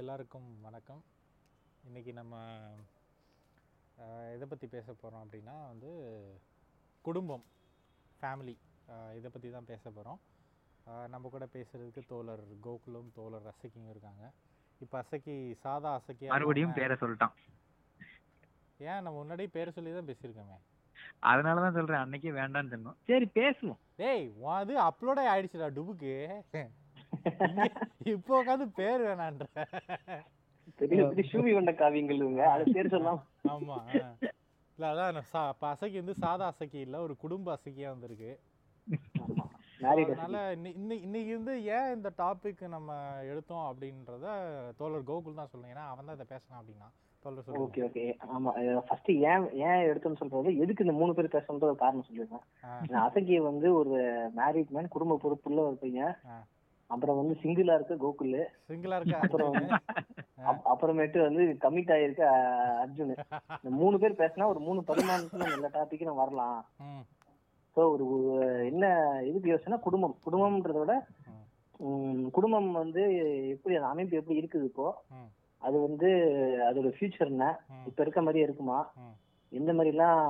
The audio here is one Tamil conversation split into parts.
எல்லாருக்கும் வணக்கம். இன்னைக்கு நம்ம எதை பற்றி பேச போகிறோம் அப்படின்னா வந்து குடும்பம் ஃபேமிலி இதை பற்றி தான் பேச போகிறோம் நம்ம கூட பேசுகிறதுக்கு தோழர் கோகுலும் தோழர் அசக்கியும் இருக்காங்க. இப்போ அசக்கி சாதா அசக்கி மறுபடியும் பேரை சொல்லிட்டான். ஏன் நம்ம முன்னாடியே பேரை சொல்லி தான் பேசியிருக்கோமே. அதனாலதான் சொல்றேன் அன்னைக்கே வேண்டாம்னு சொன்னோம். சரி பேசுவோம். டேய் உன் அது அப்லோடே ஆயிடுச்சுடா டுபுக்கு. இப்போ உட்காந்து பேர் வேணான்ற. பெரிய பெரிய ஷூவி கொண்ட காவியங்கள் இவங்க அது பேர் சொல்லலாம் ஆமா. இல்ல அதான் சா இப்போ அசக்கி வந்து சாதா அசக்கி இல்ல ஒரு குடும்ப அசக்கியா வந்திருக்கு. அதனால இன்னி- இன்னி- இன்னைக்கு வந்து ஏன் இந்த டாபிக் நம்ம எடுத்தோம் அப்படின்றத தோழர் கோகுல் தான் சொல்லணும். ஏன்னா அவன் தான் இதை பேசணும் அப்படின்னா. Okay okay. ஆமா ஃபர்ஸ்ட் ஏன் ஏன் எடுத்தோம்னு சொல்றது எதுக்கு இந்த மூணு பேர் பேசணுன்ற ஒரு காரணம் சொல்லிடுறேன் ஆ, நான் அசகி வந்து ஒரு மேரிட் மேன் குடும்ப பொறுப்புள்ள ஒரு பையன். அப்புறம் வந்து சிங்கிளா இருக்க கோகுல். சிங்கிளா இருக்க அப்புறம் அப்புறமேட்டு வந்து கமிட் ஆயிருக்க அர்ஜுன். இந்த மூணு பேர் பேசினா ஒரு மூணு பரிமாணத்துல எல்லா டாபிக்கும் வரலாம். ம், ஸோ ஒரு என்ன இதுக்கு யோசனை குடும்பம். குடும்பம்ன்றத விட குடும்பம் வந்து எப்படி அந்த அமைப்பு எப்படி இருக்குது இப்போ. அது வந்து அதோட ஃபியூச்சர் என்ன? இப்ப இருக்க மாதிரியே இருக்குமா. எந்த எந்த மாதிரி எல்லாம்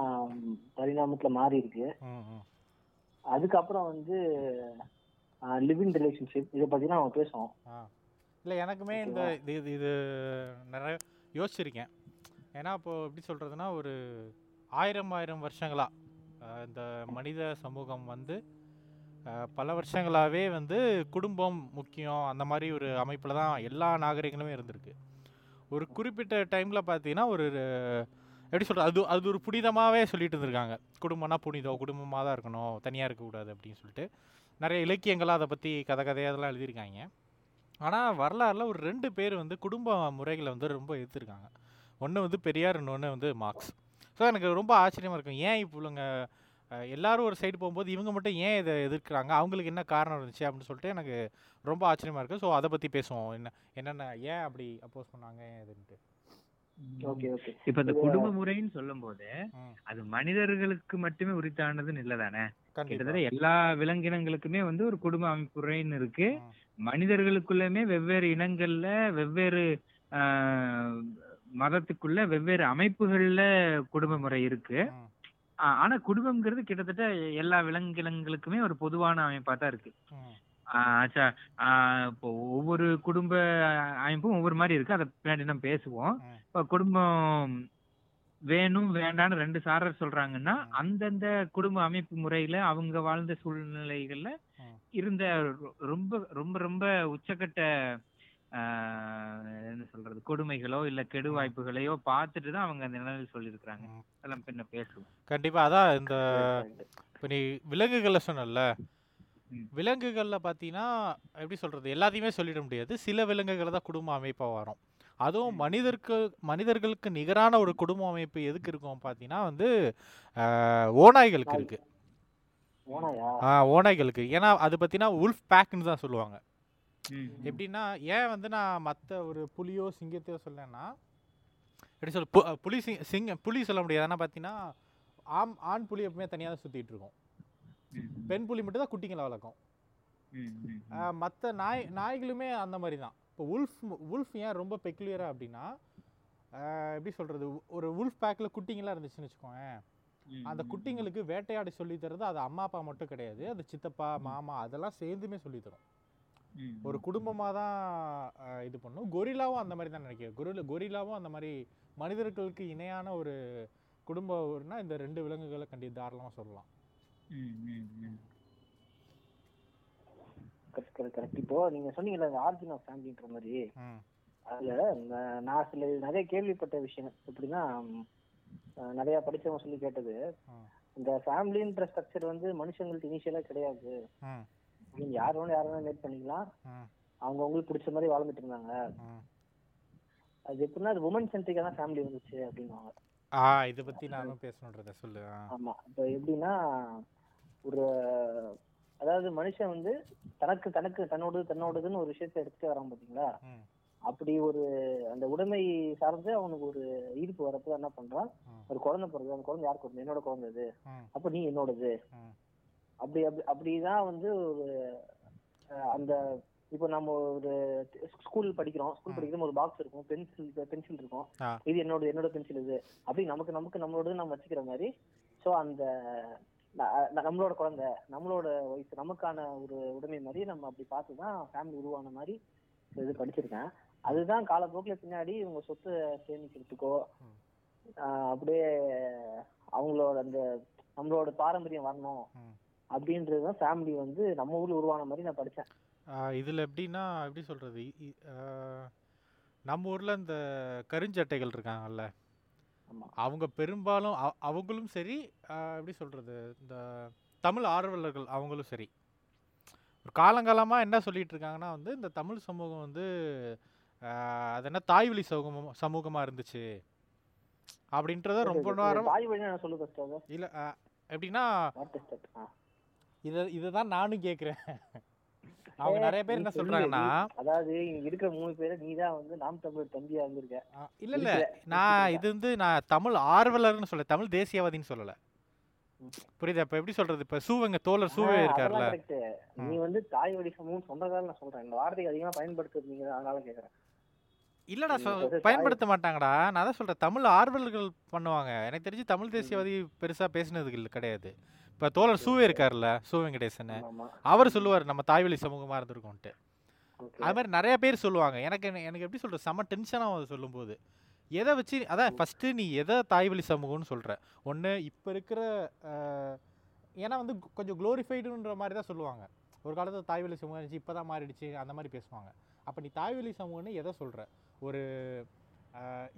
பரிணாமத்துல மாறி இருக்கு. அதுக்கப்புறம் வந்து லிவிங் ரிலேஷன்ஷிப் இதை பத்தி நம்ம பேசுவோம். இல்லை எனக்குமே இந்த இது இது இது நிறைய யோசிச்சிருக்கேன். ஏன்னா இப்போ எப்படி சொல்கிறதுனா ஒரு ஆயிரம் ஆயிரம் வருஷங்களா அஹ், இந்த மனித சமூகம் வந்து பல வருஷங்களாகவே வந்து குடும்பம் முக்கியம் அந்த மாதிரி ஒரு அமைப்பில் தான் எல்லா நாகரிகங்களுமே இருந்திருக்கு. ஒரு குறிப்பிட்ட டைமில் பார்த்தீங்கன்னா ஒரு எப்படி சொல்கிறது அது அது ஒரு புனிதமாகவே சொல்லிட்டு இருந்திருக்காங்க. குடும்பம்னா புனிதம் குடும்பமாக தான் இருக்கணும் தனியாக இருக்கக்கூடாது அப்படின்னு சொல்லிட்டு. நிறைய இலக்கியங்களாக அதை பற்றி கதை கதையாக அதெல்லாம் எழுதியிருக்காங்க. ஆனால் வரலாறில் ஒரு ரெண்டு பேர் வந்து குடும்ப முறைகளை வந்து ரொம்ப எதிர்த்திருக்காங்க. ஒன்று வந்து பெரியார் இன்னொன்று வந்து மார்க்ஸ். ஸோ எனக்கு ரொம்ப ஆச்சரியமாக இருக்கும். ஏன் இவங்க எல்லாரும் ஒரு சைடு போகும்போது இவங்க மட்டும் ஏன் இதை எதிர்க்கிறாங்க? அவங்களுக்கு என்ன காரணம் இருந்துச்சு அப்படின்னு சொல்லிட்டு எனக்கு ரொம்ப ஆச்சரியமாக இருக்குது ஸோ அதை பற்றி பேசுவோம். என்ன என்னென்ன ஏன் அப்படி அப்போஸ் பண்ணாங்க ஏன் இதுன்ட்டு. இப்ப இந்த குடும்ப முறைன்னு சொல்லும் போது அது மனிதர்களுக்கு மட்டுமே உரித்தானதுன்னு இல்லதானே கிட்டத்தட்ட எல்லா விலங்கினங்களுக்குமே வந்து ஒரு குடும்ப அமைப்பு முறைன்னு இருக்கு. ம். மனிதர்களுக்குள்ளயுமே வெவ்வேறு இனங்கள்ல வெவ்வேறு ஆஹ், மதத்துக்குள்ள வெவ்வேறு அமைப்புகள்ல குடும்ப முறை இருக்கு. ஆனா குடும்பம்ங்கிறது கிட்டத்தட்ட எல்லா விலங்கினங்களுக்குமே ஒரு பொதுவான அமைப்பா தான் இருக்கு. ஆஹ் ஆச்சா ஆஹ் இப்போ ஒவ்வொரு குடும்ப அமைப்பும் ஒவ்வொரு மாதிரி இருக்கு அதை பின்னாடி நம்ம பேசுவோம் ம். இப்போ குடும்பம் வேணும் வேண்டாம்னு ரெண்டு சாரர் சொல்றாங்கன்னா ம். அந்தந்த குடும்ப அமைப்பு முறையில அவங்க வாழ்ந்த சூழ்நிலைகள்ல ம். இருந்த ரொ- ரொம்ப ரொம்ப ரொம்ப உச்சக்கட்ட ஆஹ், என்ன சொல்றது கொடுமைகளோ இல்ல கெடு ம். வாய்ப்புகளையோ பார்த்துட்டு தான் அவங்க அந்த நிலையில் சொல்லியிருக்கிறாங்க ம். அதெல்லாம் பின்ன பேசுவோம் கண்டிப்பாக அதான் இந்த இப்போ நீ விலங்குகளை சொன்னல ம். விலங்குகளில் பார்த்தீங்கன்னா எப்படி சொல்கிறது எல்லாத்தையுமே சொல்லிட முடியாது சில விலங்குகளை தான் குடும்ப அமைப்பாக வரும் அதுவும். மனிதருக்கு மனிதர்களுக்கு நிகரான ஒரு குடும்ப அமைப்பு எதுக்கு இருக்கும் பார்த்தீங்கன்னா வந்து ஓநாய்களுக்கு நாய். இருக்கு ஓனாயா ஆஹ், ஓநாய்களுக்கு ஏன்னா அது பார்த்தீங்கன்னா உல்ஃப் பேக்குன்னு தான் சொல்லுவாங்க. எப்படின்னா ஏன் வந்து நான் மற்ற ஒரு புலியோ சிங்கத்தையோ சொல்லலைன்னா எப்படி சொல்ல பு- புலி சிங் சிங்க புலி சொல்ல முடியாது ஆனால் பார்த்தீங்கன்னா ஆம் ஆண் புலி எப்பவுமே தனியாக தான் சுற்றிட்டு இருக்கும். பெண் புலி மட்டும் தான் குட்டிங்களை வளர்க்கும். மற்ற நாய் நாய்களுமே அந்த மாதிரி தான் இப்போ உல்ஃப் உல்ஃப் ஏன் ரொம்ப பெக்குலியராக அப்படின்னா எப்படி சொல்கிறது ஒரு உல்ஃப் பேக்கில் குட்டிங்களாம் இருந்துச்சுன்னு வச்சுக்கோங்க அந்த குட்டிங்களுக்கு வேட்டையாட சொல்லி தருது அது அம்மா அப்பா மட்டும் கிடையாது. அது சித்தப்பா. மாமா அதெல்லாம் சேர்ந்துமே சொல்லி தரும். ம், ஒரு. குடும்பமாக தான் இது பண்ணும். கொரில்லாவும் அந்த மாதிரி தான் நினைக்கிறேன். கொரில கொரில்லாவும் அந்த மாதிரி மனிதர்களுக்கு இணையான ஒரு குடும்பம்னா இந்த ரெண்டு விலங்குகளை கண்டி தாராளமாக சொல்லலாம். Correct correct correct. இப்போ நீங்க சொன்னீங்கல்ல இந்த ஆர்ஜின் ஆஃப் ஃபேமிலின்ற மாதிரி. அதுல நான் சில நிறைய கேள்விப்பட்ட விஷயம். எப்படின்னா நிறைய படிச்சவங்க சொல்லி கேட்டது. இந்த ஃபேமிலின்ற ஸ்ட்ரக்சர் வந்து மனுஷங்களுக்கு இனிஷியலா கிடையாது. ம் நீங்க யார் வேணும் யார் வேணும் மேட் பண்ணிக்கலாம். அவங்க அவங்களுக்கு பிடிச்ச மாதிரி வாழ்ந்துட்டு இருந்தாங்க. அது எப்படின்னா அது உமன் சென்ட்ரிக்கா தான் ஃபேமிலி வந்துச்சு அப்படின்னுவாங்க. ஆ இதை பற்றி நானும் பேசணுன்றத சொல்லு ஆமா. இப்போ எப்படின்னா ஒரு அதாவது மனுஷன் வந்து தனக்கு தனக்கு தன்னோடு தன்னோடதுன்னு ஒரு விஷயத்த எடுத்துட்டு வரான் பாத்தீங்களா? அப்படி ஒரு அந்த உடைமை சார்ந்து அவனுக்கு ஒரு ஈர்ப்பு வரப்போ என்ன பண்றான்? ஒரு குழந்தை பிறகு அந்த குழந்தை யார் குழந்தை என்னோட குழந்தை அது ம். அப்ப நீ என்னோடது. அப்படி அப்படி அப்படிதான் வந்து ஒரு அந்த இப்போ நம்ம ஒரு ஸ்கூல் படிக்கிறோம். ஸ்கூல். படிக்கிறோம் ஒரு பாக்ஸ் இருக்கும். பென்சில் பென்சில் இருக்கும். இது என்னோட என்னோட பென்சில் இது. அப்படி நமக்கு நமக்கு நம்மளோட நம்ம வச்சுக்கிற மாதிரி. ஸோ அந்த நம்மளோட குழந்தை நம்மளோட வயசு நமக்கான ஒரு உடைமை மாதிரி நம்ம அப்படி பார்த்து தான் ஃபேமிலி உருவான மாதிரி இது படிச்சிருக்கேன். அதுதான் காலப்போக்கில் பின்னாடி இவங்க சொத்து சேமிக்கிறதுக்கோ அப்படியே அவங்களோட அந்த நம்மளோட பாரம்பரியம் வரணும். அப்படின்றது தான் ஃபேமிலி வந்து நம்ம ஊர்ல உருவான மாதிரி நான் படிச்சேன். ஆஹ் இதுல எப்படின்னா எப்படி ஆஹ் நம்ம ஊர்ல இந்த கருஞ்சட்டைகள் இருக்காங்கல்ல? அவங்க பெரும்பாலும் அவ- அவங்களும் சரி எப்படி சொல்றது இந்த தமிழ் ஆர்வலர்கள் அவங்களும் சரி. ஒரு காலங்காலமாக என்ன சொல்லிட்டு இருக்காங்கன்னா வந்து இந்த தமிழ் சமூகம் வந்து அது என்ன தாய்வழி சமூகம் சமூகமாக இருந்துச்சு. அப்படின்றத ரொம்ப நேரம் இல்லை எப்படின்னா இதை இதை தான் நானும் கேட்குறேன் அவங்க நிறைய பேர் என்ன சொல்றாங்கன்னா அதாவது இருக்கிற மூணு பேரை நீ தான் வந்து நாம் தமிழர் தம்பியா இருந்திருக்க. இல்ல இல்ல. நான். இது வந்து நான் தமிழ் ஆர்வலர்னு சொல்ல தமிழ் தேசியவாதின்னு சொல்லல. புரியுதா? இப்ப எப்படி சொல்றது? இப்ப சூவங்க தோழர் சூவே ஆ, இருக்கார்ல அதெல்லாம் correct. நீ வந்து தாய் வழி சமூகம் சொந்தக்காரன் நான் சொல்றேன். இந்த வார்த்தைக்கு அதிகமா பயன்படுத்துறீங்க அதனால கேக்குறேன். இல்லடா பயன்படுத்த மாட்டாங்கடா. நான் தான் சொல்றேன் தமிழ் ஆர்வலர்கள் பண்ணுவாங்க. எனக்கு தெரிஞ்சு தமிழ் தேசியவாதி பெருசா இல்ல கிடையாது. இப்ப தோழர் சூவே இருக்கார்ல சூ வெங்கடேசன் அவர் சொல்லுவார் நம்ம தாய்வழி சமூகமா இருந்திருக்கோம்ட்டு ஓகே. அது மாதிரி நிறைய பேர் சொல்லுவாங்க. எனக்கு எனக்கு எப்படி சொல்றது செம்ம டென்ஷனாக அது சொல்லும்போது. எதை வச்சு அதான் ஃபஸ்ட்டு நீ எதை தாய்வழி சமூகம்னு சொல்கிற ஒன்று இப்போ இருக்கிற ஏன்னா வந்து கொஞ்சம் க்ளோரிஃபைடுன்ற மாதிரி தான் சொல்லுவாங்க. ஒரு காலத்தில் தாய்வழி சமூகம் இருந்துச்சு இப்போ தான் மாறிடுச்சு அந்த மாதிரி பேசுவாங்க. அப்போ நீ தாய்வழி சமூகம்னு எதை சொல்கிற ஒரு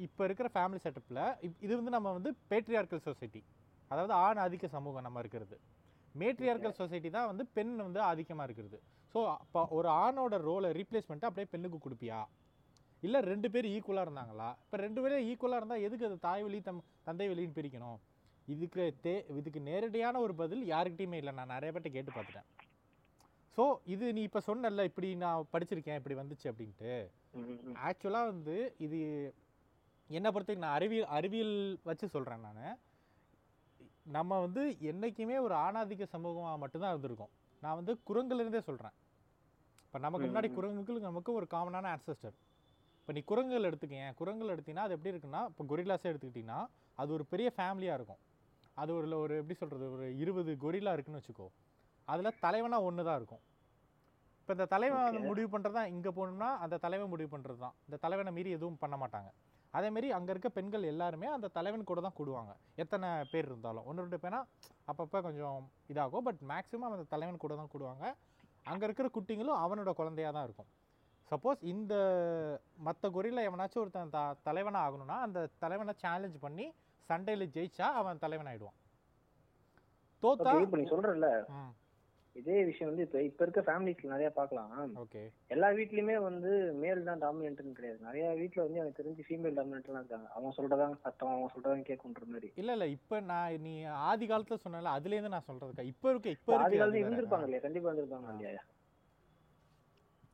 இப்போ இருக்கிற ஃபேமிலி செட்டப்பில் இது வந்து நம்ம வந்து பேட்ரியார்கல் சொசைட்டி அதாவது ஆண் ஆதிக்க சமூகம் நம்ம இருக்கிறது. மேட்ரியார்கல் சொசைட்டி தான் வந்து பெண் வந்து ஆதிக்கமாக இருக்கிறது. ஸோ அப்போ ஒரு ஆணோட ரோலை ரீப்ளேஸ்மெண்ட்டை அப்படியே பெண்ணுக்கு கொடுப்பியா? இல்லை ரெண்டு பேர் ஈக்குவலாக இருந்தாங்களா? இப்போ ரெண்டு பேரும் ஈக்குவலாக இருந்தால் எதுக்கு அது தாய் வழி தம் தந்தை வழின்னு பிரிக்கணும்? இதுக்கு தே இதுக்கு நேரடியான ஒரு பதில் யாருக்கிட்டையுமே இல்லை. நான் நிறைய பேர்ட்ட கேட்டு பார்த்துட்டேன். ஸோ இது நீ இப்போ சொன்னல இப்படி நான் படிச்சிருக்கேன் இப்படி வந்துச்சு அப்படின்ட்டு. ஆக்சுவலாக வந்து இது என்னை பொறுத்தவரைக்கும் நான் அறிவியல் அறிவியல் வச்சு சொல்கிறேன் நான். நம்ம வந்து என்றைக்குமே ஒரு ஆணாதிக்க சமூகமாக மட்டும்தான் இருந்திருக்கோம். நான் வந்து குரங்குலேருந்தே சொல்கிறேன் இப்போ நமக்கு முன்னாடி ம், ம். குரங்குகள் நமக்கு ஒரு காமனான ஆன்சஸ்டர் இப்போ நீ குரங்குகள் எடுத்துக்கேன் குரங்குகள் எடுத்தீங்கன்னா அது எப்படி இருக்குன்னா இப்போ கொரில்லாஸே எடுத்துக்கிட்டிங்கன்னா அது ஒரு பெரிய ஃபேமிலியாக இருக்கும். அது ஒரு ஒரு எப்படி சொல்கிறது ஒரு இருபது கொரில்லா இருக்குன்னு வச்சுக்கோ அதில் தலைவனாக ஒன்று தான் இருக்கும். இப்போ இந்த தலைவன். முடிவு பண்ணுறதா இங்கே போகணும்னா அந்த தலைவன் முடிவு பண்ணுறது தான் இந்த தலைவனை மீறி எதுவும் பண்ண மாட்டாங்க. அதேமாரி அங்கே இருக்க பெண்கள் எல்லாருமே அந்த தலைவன் கூட தான் கூடுவாங்க. எத்தனை பேர் இருந்தாலும். ஒன்று ரெண்டு பேனா அப்பப்போ கொஞ்சம் இதாகும். பட் மேக்ஸிமம் அந்த தலைவன் கூட தான் கூடுவாங்க. அங்கே இருக்கிற குட்டிங்களும் அவனோட குழந்தையாக தான் இருக்கும். சப்போஸ் இந்த மற்ற கொரியில் எவனாச்சும் ஒருத்தன் த தலைவனாக ஆகணும்னா அந்த தலைவனை சேலஞ்ச் பண்ணி சண்டையில் ஜெயிச்சா அவன் தலைவன் ஆயிடுவான் தோத்தா Okay, இதே விஷயம் வந்து இப்ப இப்ப இருக்க ஃபேமிலிஸ்ல நிறைய பார்க்கலாம். ஓகே. எல்லா வீட்லயுமே வந்து மேல் தான் டாமினன்ட்னு கிடையாது. நிறைய வீட்ல வந்து எனக்கு தெரிஞ்சு ஃபீமேல் டாமினன்ட்லாம் இருக்காங்க. அவன் சொல்றதான் சட்டம் அவன் சொல்றதான் கேட்குன்ற மாதிரி. இல்ல இல்ல இப்ப நான் நீ ஆதி காலத்துல சொன்னல அதுல இருந்து நான் சொல்றதுக்கா இப்ப இருக்க இப்ப ஆதி காலத்துல. இருந்திருப்பாங்க இல்லையா? கண்டிப்பா இருந்திருப்பாங்க. இல்லையா?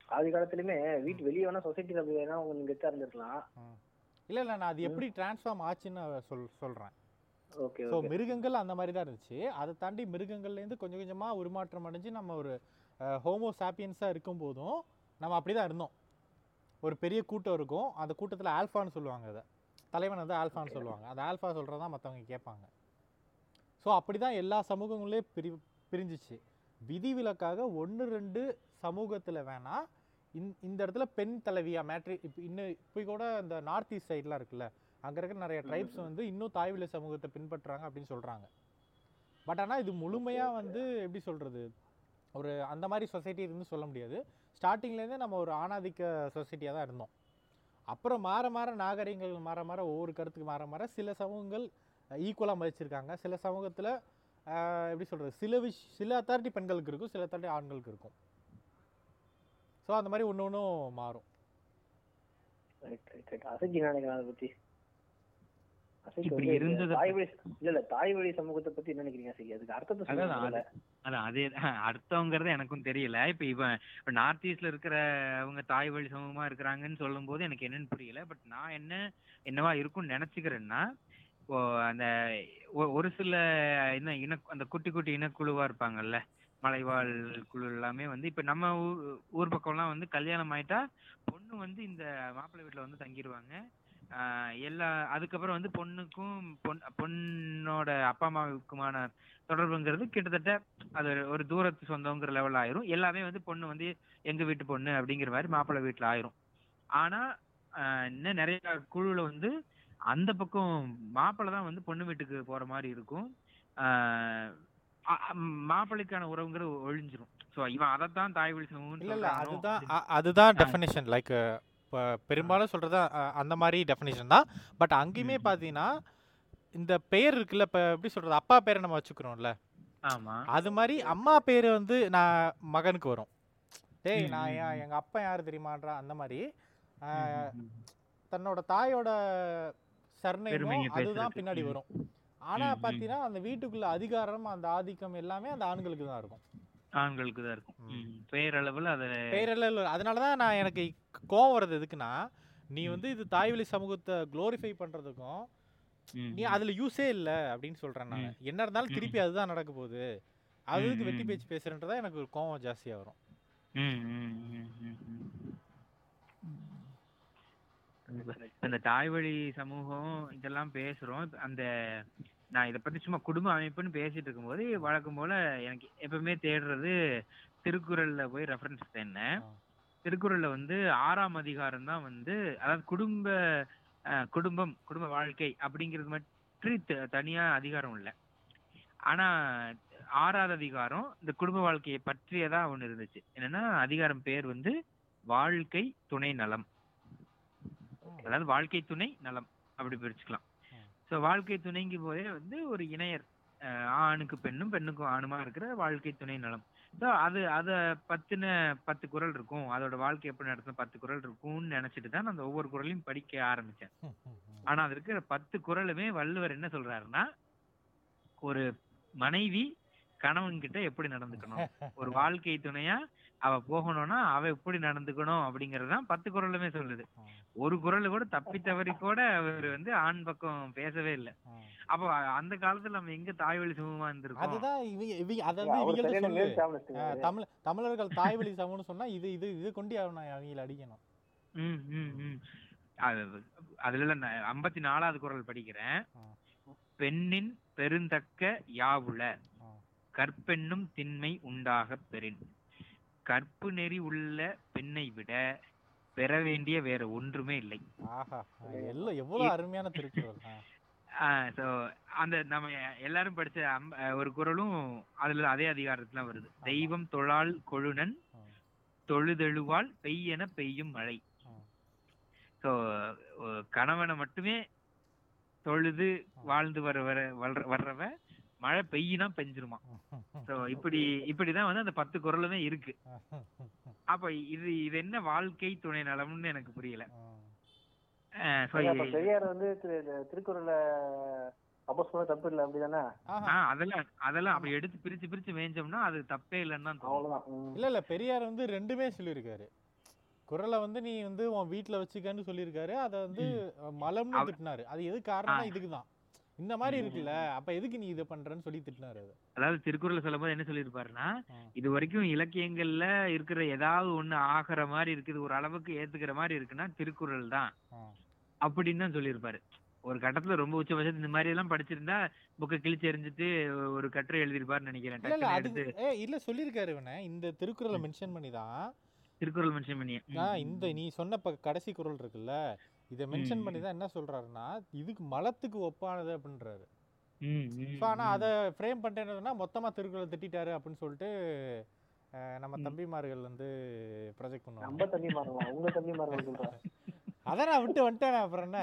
ஆதி காலத்துலயுமே வீட்டு வெளியே வேணா சொசைட்டில வேணா அவங்க நீங்க கெத்தா இருந்திருக்கலாம். இல்ல இல்ல நான் அது எப்படி டிரான்ஸ்ஃபார்ம் ஆச்சுன்னு சொல் சொல்றேன். ஸோ மிருகங்கள் அந்த மாதிரி தான் இருந்துச்சு. அதை தாண்டி மிருகங்கள்லேருந்து கொஞ்சம் கொஞ்சமா உருமாற்றம் அடைஞ்சு நம்ம ஒரு ஹோமோ சாப்பியன்ஸாக இருக்கும் போதும் நம்ம அப்படி தான் இருந்தோம். ஒரு பெரிய கூட்டம் இருக்கும். அந்த கூட்டத்தில் ஆல்ஃபான்னு சொல்லுவாங்க அதை. தலைவன் வந்து ஆல்ஃபான்னு. சொல்லுவாங்க. அந்த ஆல்ஃபா சொல்கிறதா மற்றவங்க கேட்பாங்க. ஸோ அப்படி தான் எல்லா சமூகங்களே பிரி பிரிஞ்சிச்சு. விதிவிலக்காக ஒன்று ரெண்டு சமூகத்தில் வேணா இந் இந்த இடத்துல பெண் தலைவியா மேட்ரி இப்போ இன்னும் இப்போ கூட இந்த நார்த் ஈஸ்ட் சைட்லாம் இருக்குல்ல அங்கே இருக்கிற நிறைய ட்ரைப்ஸ். வந்து இன்னும் தாய்வழி சமூகத்தை பின்பற்றுறாங்க அப்படின்னு சொல்கிறாங்க பட் ஆனால் இது முழுமையாக. வந்து எப்படி சொல்கிறது ஒரு அந்த மாதிரி சொசைட்டி இருந்து சொல்ல முடியாது. ஸ்டார்டிங்லேருந்தே நம்ம ஒரு ஆணாதிக்க சொசைட்டியாக தான் இருந்தோம். அப்புறம் மாற மாற நாகரிகங்கள் மாற மாற ஒவ்வொரு கருத்துக்கு மாற மாற சில சமூகங்கள் ஈக்குவலாக மதிச்சிருக்காங்க. சில சமூகத்தில் எப்படி சொல்கிறது சில விஷ் சில அத்தாரிட்டி பெண்களுக்கு இருக்கும் சில அத்தாரிட்டி ஆண்களுக்கு இருக்கும். ஸோ அந்த மாதிரி ஒன்று ஒன்றும் மாறும். ரைட் ரைட் ரைட் அசைக்கு நினைக்கிறேன் அதை அசைக்கு இப்படி இருந்ததை இல்ல இல்ல தாய் வழி சமூகத்தை பத்தி என்ன நினைக்கிறீங்க? அசைக்கு அதுக்கு அர்த்தத்தை. அதான் அதே அர்த்தங்கிறது எனக்கும் தெரியல. இப்ப இவன் இப்ப நார்த் ஈஸ்ட்ல இருக்கிற அவங்க தாய் வழி சமூகமா இருக்கிறாங்கன்னு சொல்லும் போது எனக்கு என்னன்னு புரியல. பட் நான் என்ன என்னவா இருக்கும்னு நினைச்சுக்கிறேன்னா இப்போ அந்த ஒரு சில இன இன அந்த குட்டி குட்டி இனக்குழுவா இருப்பாங்கல்ல. மலைவாழ் குழு எல்லாமே வந்து இப்ப நம்ம ஊர் ஊர் பக்கம்லாம் வந்து கல்யாணம் ஆயிட்டா பொண்ணு வந்து இந்த மாப்பிள்ளை வீட்டுல வந்து தங்கிடுவாங்க எல்லா அதுக்கப்புறம் வந்து பொண்ணுக்கும் பொன் பொண்ணோட அப்பா அம்மாவுக்குமான தொடர்புங்கிறது கிட்டத்தட்ட அது ஒரு- தூரத்து சொந்தங்கிற லெவல் ஆயிரும். எல்லாமே வந்து பொண்ணு வந்து எங்க வீட்டு பொண்ணு அப்படிங்கிற மாதிரி மாப்பிள்ளை வீட்டுல ஆயிரும். ஆனா இன்னும் நிறைய குழுல வந்து அந்த பக்கம் மாப்பிள்ளை தான் வந்து பொண்ணு வீட்டுக்கு போற மாதிரி இருக்கும். மாப்பிள்ளைக்கான உறவுங்கிறது ஒழிஞ்சிரும். ஸோ இவன் அதைத்தான் தாய் வழி அதுதான் அதுதான். டெஃபினேஷன் லைக் இப்போ பெரும்பாலும் சொல்றது அ- அந்த மாதிரி டெஃபினேஷன் தான் பட் அங்கேயுமே. பார்த்தீங்கன்னா இந்த பெயர் இருக்குல்ல இப்போ எப்படி சொல்றது அப்பா பேரை நம்ம வச்சுக்கிறோம்ல ஆமா அது மாதிரி அம்மா பேர் வந்து நான் மகனுக்கு வரும் டேய் நான் ஏன் ம். எங்க அப்பா யார் தெரியுமான்றா அந்த மாதிரி. தன்னோட தாயோட சர்ணைமோ பெருமையை அதுதான். பின்னாடி. வரும் ஆனா ம், ம். பாத்தீங்கன்னா அந்த வீட்டுக்குள்ள அதிகாரம் அந்த ஆதிக்கம் எல்லாமே அந்த ஆண்களுக்கு தான் இருக்கும் ஆண்களுக்கு தான் இருக்கும். பேரளவுல அது இல்லை அதனால தான் நான் எனக்கு கோவம் வர்றது எதுக்குன்னா நீ. வந்து இது தாய்வழி சமூகத்தை க்ளோரிஃபை பண்றதுக்கும் ம், நீ. அதுல யூஸே இல்ல அப்படின்னு சொல்றேன் நான். என்ன இருந்தாலும். திருப்பி அதுதான் நடக்க போகுது அதுக்கு வெட்டி. பேச்சு பேசுறன்றதா எனக்கு ஒரு கோவம் ஜாஸ்தியா வரும் இந்த தாய் வழி சமூகம் இதெல்லாம் பேசுறோம் இப்ப அந்த நான் இதை பத்தி சும்மா குடும்ப அமைப்புன்னு பேசிட்டு இருக்கும்போது வழக்கம் போல எனக்கு எப்பவுமே தேடுறது திருக்குறள்ல போய் ரெஃபரன்ஸ் தேடினேன். திருக்குறள்ல வந்து ஆறாம் அதிகாரம் தான் வந்து அதாவது குடும்ப குடும்பம் குடும்ப வாழ்க்கை அப்படிங்கிறது மட்டும் தனியா அதிகாரம் இல்லை. ஆனா ஆறாவது அதிகாரம் இந்த குடும்ப வாழ்க்கையை பற்றியதா ஒண்ணு இருந்துச்சு. என்னன்னா அதிகாரம் பேர் வந்து வாழ்க்கை துணை நலம். அதாவது வாழ்க்கை துணை நலம். அப்படி பிரிச்சுக்கலாம். ஸோ வாழ்க்கை துணைங்கும் போதே வந்து ஒரு இணையர். ஆணுக்கு பெண்ணும் பெண்ணுக்கும் ஆணுமா இருக்கிற வாழ்க்கை துணை நலம். ஸோ அது அதை பத்தின பத்து குறள் இருக்கும். அதோட வாழ்க்கை எப்படி நடத்தின பத்து குறள் இருக்கும்னு நினைச்சிட்டு தான் நான் அந்த ஒவ்வொரு குறளையும் படிக்க ஆரம்பிச்சேன். ஆனா அது இருக்கிற பத்து குறளுமே வள்ளுவர் என்ன சொல்றாருன்னா ஒரு மனைவி கணவன் கிட்ட எப்படி நடந்துக்கணும்? ஒரு வாழ்க்கை துணையா அவ போகணும்னா அவ எப்படி நடந்துக்கணும் அப்படிங்கறதுதான் பத்து குறளுமே சொல்லுது. ஒரு குறள் கூட தப்பி தவறி கூட அவர் வந்து ஆண் பக்கம் பேசவே இல்லை அப்போ அந்த காலத்துல நம்ம எங்க தாய்வழி சமூகமா இருந்திருக்கோம் அதுதான் இவங்க இவங்க அதாவது. தமிழ் தமிழர்கள் தாய்வழி சமூகம்னு சொன்னா இது இது இது கொண்டு அவனை அவங்கள அடிக்கணும் ம், ம், ம். அது அதுல நான் ஐம்பத்தி நாலாவது குறள் படிக்கிறேன். பெண்ணின் பெருந்தக்க யாவுல. கற்பெண்ணும் திண்மை உண்டாக பெறின் கற்பு நெறி உள்ள பெண்ணை விட பெற வேண்டிய வேற ஒன்றுமே இல்லை ஆஹா எல்லாம் எவ்வளவு அருமையான திருக்குறள். ஸோ அந்த நம்ம எல்லாரும் படிச்ச ஒரு குறளும் அதுல அதே அதிகாரத்துல வருது. தெய்வம் தொழால் கொழுனன். தொழுதெழுவால் பெய்யென பெய்யும் மழை. ஸோ கணவனை மட்டுமே தொழுது வாழ்ந்து வர வர வர்ற- வர்றவ மழை பெய்யினா பெஞ்சிருமா ஸோ இப்படி இப்படிதான் வந்து அந்த பத்து குறளுமே இருக்கு அப்ப இது இது என்ன வாழ்க்கை துணை நலம்னு எனக்கு புரியல. பெரியார் வந்து திருக்குறள்ல அப்போஸ் பண்ண தப்பு இல்லை அப்படிதானே? அதெல்லாம் அதெல்லாம் அப்படி எடுத்து பிரிச்சு பிரிச்சு மேய்ஞ்சோம்னா அது தப்பே இல்லைன்னு தான் அவ்வளவுதான். இல்ல இல்ல பெரியார் வந்து ரெண்டுமே சொல்லியிருக்காரு. குரலை வந்து நீ வந்து உன் வீட்ல வச்சுக்கன்னு சொல்லியிருக்காரு. அதை வந்து மலம்னு திட்டினாரு. அது எது காரணம்னா ஆ. இதுக்கு தான் இந்த மாதிரி. இருக்குல்ல அப்ப எதுக்கு நீ இதை பண்றன்னு சொல்லி திட்டினாரு அது அதாவது திருக்குறள் சொல்லும்போது என்ன சொல்லியிருப்பாருன்னா. இது வரைக்கும் இலக்கியங்கள்ல இருக்கிற ஏதாவது ஒண்ணு ஆகிற மாதிரி இருக்குது ஒரு அளவுக்கு ஏத்துக்கிற மாதிரி இருக்குன்னா திருக்குறள் தான். அப்படின்னு தான் சொல்லியிருப்பாரு ஒரு கட்டத்துல ரொம்ப உச்சபட்சம் இந்த மாதிரி எல்லாம் படிச்சிருந்தா புக்கை கிழிச்சு எறிஞ்சிட்டு ஒரு கட்டுரை எழுதியிருப்பாருன்னு நினைக்கிறேன் இல்ல சொல்லியிருக்காரு இவனை இந்த திருக்குறளை மென்ஷன் பண்ணி தான் திருக்குறள் மென்ஷன் பண்ணி இந்த. நீ சொன்ன கடைசி குறள் இருக்குல்ல இதை மென்ஷன் பண்ணி தான் என்ன சொல்றாருன்னா இதுக்கு மலத்துக்கு ஒப்பானது அப்படின்றாரு. ஸோ ஆனா ம். அதை ஃப்ரேம் பண்ணிட்டேன்னா மொத்தமா திருக்குறளை திட்டிட்டாரு அப்படின்னு சொல்லிட்டு நம்ம. தம்பிமார்கள் வந்து ப்ரொஜெக்ட் பண்ணுவாங்க. நம்ம தம்பி மாறலாம் உங்க சொல்றேன் அதான் நான் விட்டு வந்துட்டேன் அப்புறம் என்ன?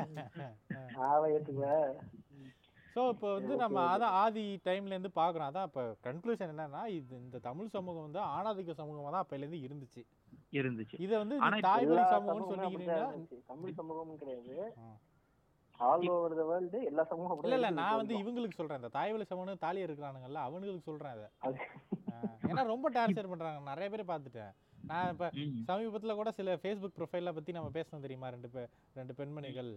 ஸோ இப்போ வந்து நம்ம அதான் ஆதி டைம்ல இருந்து பார்க்குறோம். அதான் இப்போ கன்க்ளூஷன் என்னன்னா இது இந்த தமிழ் சமூகம் வந்து ஆணாதிக்க சமூகமா தான் அப்பையிலேருந்து இருந்துச்சு. இருந்துச்சு. இதை வந்து தாய்மொழி எல்லா சமூகம்னு இருந்துச்சு. தமிழ் சமூகமும் கிடையாது. ஆ. ஆல் ஓவர் த வேர்ல்டு எல்லா சமூகம் இல்ல இல்ல நான் வந்து. இவங்களுக்கு சொல்றேன். இந்த தாய்வழி சமூகம் தாலி இருக்கிறானுங்கல்ல அவனுங்களுக்கு சொல்றேன் அதை ஏன்னா ரொம்ப டார்ச்சர் பண்றாங்க. நிறைய பேர் பார்த்துட்டேன். நான் இப்ப சமீபத்துல கூட சில ஃபேஸ்புக் ப்ரொஃபைல பத்தி நம்ம பேசணும் தெரியுமா? ரெண்டு பே ரெண்டு பெண்மணிகள்.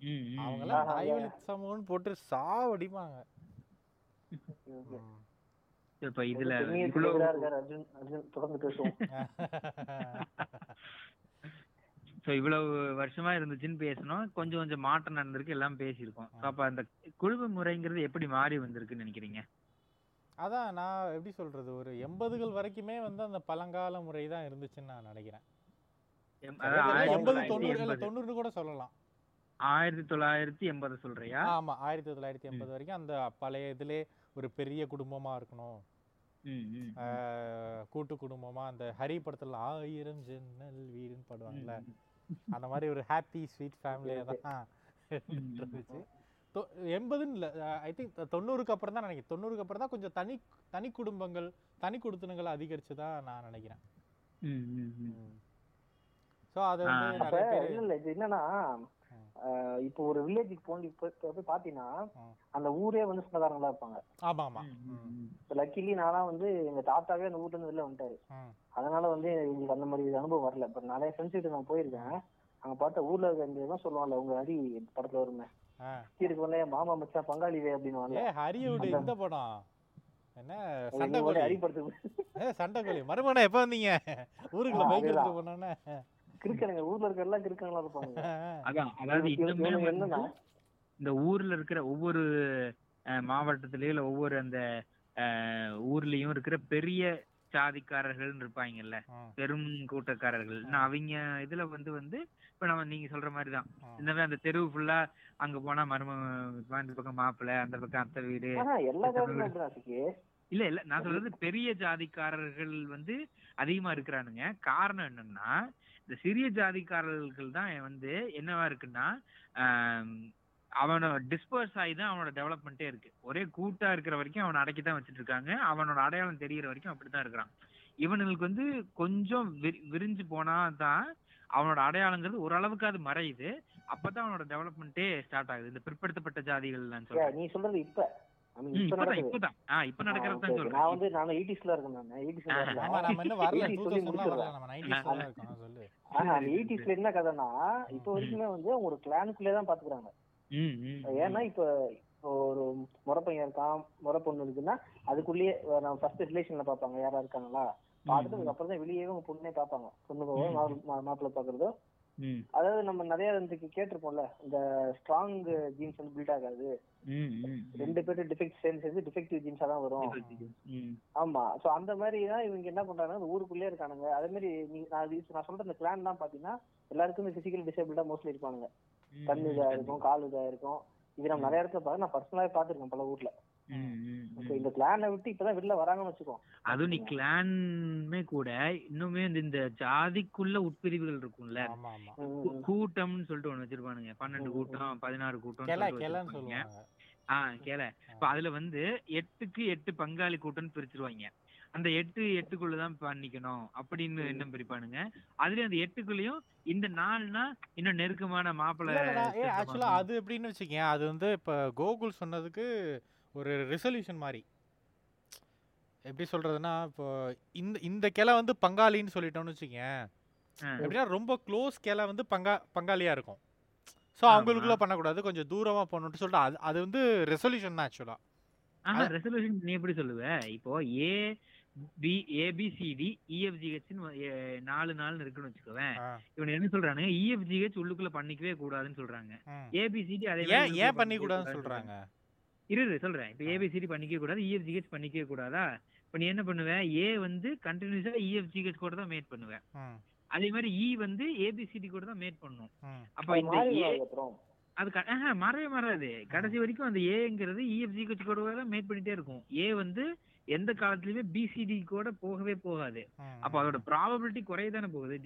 அவங்கெல்லாம் தாய்வழி சமூகம்னு போட்டு சாவடிப்பாங்க. இப்ப இதுல அர்ஜுன் அர்ஜுன் தொடர்ந்து பேசுவோம். ஸோ இவ்வளவு வருஷமா இருந்துச்சுன்னு பேசணும். கொஞ்சம் கொஞ்சம் மாற்றம் நடந்திருக்கு எல்லாம் பேசியிருக்கோம். So, அப்ப அந்த குழுவு முறைங்கிறது எப்படி மாறி வந்திருக்குன்னு நினைக்கிறீங்க? அதான் நான் எப்படி சொல்றது? ஒரு எண்பதுகள் வரைக்குமே வந்து அந்த பழங்கால முறை தான் இருந்துச்சுன்னு நான் நினைக்கிறேன். எண்பது தொண்ணூறு தொண்ணூறுன்னு கூட சொல்லலாம். ஆயிரத்தி தொள்ளாயிரத்தி எண்பது சொல்றியா? ஆமா ஆயிரத்தி தொள்ளாயிரத்தி எண்பது வரைக்கும் அந்த பழைய இதுலே ஒரு பெரிய குடும்பமா இருக்கணும். கூட்டு குடும்பமா அந்த ஹரி படத்துல ஆயிரம் ஜன்னல் வீடுன்னு பாடுவாங்கல்ல. அந்த மாதிரி ஒரு ஹாப்பி ஸ்வீட் ஃபேமிலியா தான் இருந்துச்சு. எண்பதுன்னு இல்லை ஐ திங்க் தொண்ணூறுக்கு அப்புறம் தான் நினைக்கிறேன். தொண்ணூறுக்கு அப்புறம் தான் கொஞ்சம் தனி தனி குடும்பங்கள் தனி குடுத்தனங்கள் அதிகரிச்சு தான் நான் நினைக்கிறேன். ஸோ அது வந்து நிறைய பேர் இல்ல இல்ல இது என்னன்னா இப்போ ஒரு வில்லேஜுக்கு போய் போய் பாத்தீங்கன்னா. அந்த ஊரே வந்து சொந்தக்காரங்களா இருப்பாங்க. ஆமா ஆமா. லக்கிலி நானா வந்து எங்க தாத்தாவே அந்த ஊர்ல இருந்து வெளில வந்துட்டாரு. அதனால வந்து எங்களுக்கு அந்த மாதிரி அனுபவம் வரல. இப்ப நிறைய ஃப்ரெண்ட்ஸ் கிட்ட நான் போயிருக்கேன். அங்க பார்த்தா ஊர்ல இருக்க இதான் சொல்லுவாங்கல்ல உங்க அடி படத்துல வருமே. ஆ. இருக்கு வரல என் மாமா மச்சான் பங்காளிவே அப்படின்னு ஹரியோட இந்த படம். என்ன அடி படத்துக்கு ஏ சண்டைக்கோழி மறுபடியும் எப்போ வந்தீங்க? ஊருக்குள்ள பைக். எடுத்து போனோன்னே. கிறுக்கனுங்க. ஊர்ல இருக்க எல்லாம் கிறுக்கங்களா இருப்பாங்க அதான் அதாவது என்னன்னா இந்த ஊர்ல இருக்கிற ஒவ்வொரு மாவட்டத்திலயும் இல்ல ஒவ்வொரு அந்த ஊர்லயும் இருக்கிற பெரிய சாதிக்காரர்கள் இருப்பாங்கல்ல. பெரும் கூட்டக்காரர்கள். நான் அவங்க இதுல வந்து வந்து இப்ப நம்ம நீங்க சொல்ற மாதிரி தான் ம். இந்த மாதிரி அந்த தெருவு ஃபுல்லா அங்க போனா மரும இந்த பக்கம் மாப்பிள்ளை அந்த பக்கம் அத்தை வீடு இல்ல இல்ல நான் சொல்றது பெரிய ஜாதிக்காரர்கள் வந்து அதிகமா இருக்கிறானுங்க. காரணம் என்னன்னா இந்த சிறிய ஜாதிக்காரர்கள் தான் வந்து என்னவா இருக்குன்னா அவனோட டிஸ்பர்ஸ் ஆகி தான் அவனோட டெவலப்மெண்ட்டே இருக்கு. ஒரே கூட்டா இருக்கிற வரைக்கும் அவனை அடக்கி தான் வச்சுட்டு இருக்காங்க. அவனோட அடையாளம் தெரியிற வரைக்கும் அப்படித்தான் இருக்கிறான். இவனுங்களுக்கு வந்து கொஞ்சம் விரி- விரிஞ்சு போனா தான் அவனோட அடையாளங்கிறது ஓரளவுக்கு அது மறையுது. அப்பதான் அவனோட டெவலப்மெண்ட்டே ஸ்டார்ட் ஆகுது. இந்த பிற்படுத்தப்பட்ட ஜாதிகள் நீ சொல்றது இப்ப. நான் வந்து நான் எயிட்டிஸ்ல இருக்கேன் நான். எயிட்டிஸ்ல ஆஹா. வரல ஆமா நம்ம இன்னும் வரல. 80s டூ சொல்லி தௌசண்ட்லாம் வரல முடிச்சிடுறேன். நம்ம நைன்டிஸ்ல தான் இருக்கோம் ஆ, சொல்லு. ஆனா எயிட்டிஸ்ல என்ன கதைன்னா இப்ப வரைக்குமே வந்து அவங்க ஒரு கிளானுக்குள்ளே தான் பாத்துக்கிறாங்க. ம், ம், ஏன்னா இப்ப இப்போ ஒரு முறை பையன் இருக்கான் முறை பொண்ணு இருக்குன்னா அதுக்குள்ளேயே நம்ம ஃபர்ஸ்ட் ரிலேஷன்ல பாப்பாங்க யாரா இருக்காங்களா? பார்த்துட்டு அதுக்கப்புறம் தான் வெளியே உங்க பொண்ணே பாப்பாங்க. பொண்ணுக்கோ மாப்பிள்ளை பாக்குறதோ அதாவது நம்ம நிறைய கேட்டிருப்போம்ல இந்த ஸ்ட்ராங் ஜீன்ஸ் வந்து பில்ட் ஆகாது. ரெண்டு பேரும் டிஃபெக்ட் சேர்ந்து சேர்ந்து டிஃபெக்டிவ் ஜீன்ஸா தான் வரும். ஆமா. சோ அந்த மாதிரி தான் இவங்க என்ன பண்றாங்கன்னா ஊருக்குள்ளே இருக்கானுங்க. அதே மாதிரி நான் சொல்ற இந்த கிளான் தான் பாத்தீங்கன்னா எல்லாருக்குமே பிசிக்கல் டிசேபிள்டா மோஸ்ட்லி இருப்பானுங்க. கண் இதா இருக்கும் கால் இதா இருக்கும். இது நம்ம நிறைய இடத்துல பார்த்து நான் பர்சனலாவே பாத்துருக்கேன் பல ஊர்ல. இந்த கிளானை விட்டு இப்பதான் வெளில வராங்கன்னு வச்சுக்கோ அதுவும் நீ கிளான்மே கூட இன்னுமே இந்த- இந்த ஜாதிக்குள்ள உட்பிரிவுகள் இருக்கும்ல. கூட்டம்னு சொல்லிட்டு ஒண்ணு வச்சிருப்பானுங்க. பன்னெண்டு கூட்டம் பதினாறு கூட்டம் சொல்லுவாங்க. ஆஹ் கேள. இப்ப அதுல வந்து எட்டுக்கு எட்டு பங்காளி கூட்டம்னு பிரிச்சிருவாங்க. அந்த எட்டு எட்டுக்குள்ளதான் பண்ணிக்கணும் அப்படின்னு. இன்னும் பிரிப்பானுங்க. அதுலயும் அந்த எட்டுக்குள்ளயும் இந்த நாள்னா இன்னும் நெருக்கமான மாப்பிள்ளை ஆக்சுவலா. அது எப்படின்னு வச்சுக்கேன் அது வந்து இப்போ கோகுல் சொன்னதுக்கு ஒரு ரெசல்யூஷன் மாதிரி எப்படி சொல்றதுன்னா இப்போ இந்த இந்த கிளை வந்து பங்காளின்னு சொல்லிட்டோம்னு வச்சுக்கேன். எப்படின்னா ரொம்ப க்ளோஸ் கிளை வந்து பங்கா பங்காளியா இருக்கும். ஸோ. அவங்களுக்குள்ள பண்ணக்கூடாது. கொஞ்சம் தூரமா போகணும்னு சொல்லிட்டு அது அது வந்து ரெசல்யூஷன் தான் ஆக்சுவலா ஆஹா ரெசல்யூஷன் நீ எப்படி சொல்லுவ? இப்போ ஏ பி ஏபிசிடி இஎஃப்ஜிஹெச் நாலு நாள் இருக்குன்னு வச்சுக்கோவேன். இவன் என்ன சொல்றாங்க இஎஃப்ஜிஹெச் உள்ளுக்குள்ள பண்ணிக்கவே கூடாதுன்னு சொல்றாங்க. ஏபிசிடி அதே ஏன் உள்ளுக்குள்ள ஏன் பண்ணி பண்ணிக்கவே கூடாதுன்னு கூடாதுன்னு சொல்றாங்க? இரு சொல்றேன். இப்போ ஏபிசிடி பண்ணிக்கவே கூடாது இஎஃப்ஜிஹெச் பண்ணிக்கவே கூடாதா? இப்போ நீ என்ன பண்ணுவ? ஏ வந்து கண்டினியூஸா இஎஃப்ஜிஹெச் கூட தான் மேட் பண்ணுவேன் அதே மாதிரி இ வந்து ஏபிசிடி கூட தான் மேட் பண்ணும். அப்ப இந்த ஏ அது மாறவே மாறாது. கடைசி வரைக்கும் அந்த ஏங்கிறது இஎஃப்ஜி கூட தான் மேட் பண்ணிட்டே இருக்கும். ஏ வந்து எந்த காலத்துலயுமே பிசிடி கூட போகவே போகாது. அப்ப அதோட ப்ராபபிலிட்டி குறையதானே போகுது.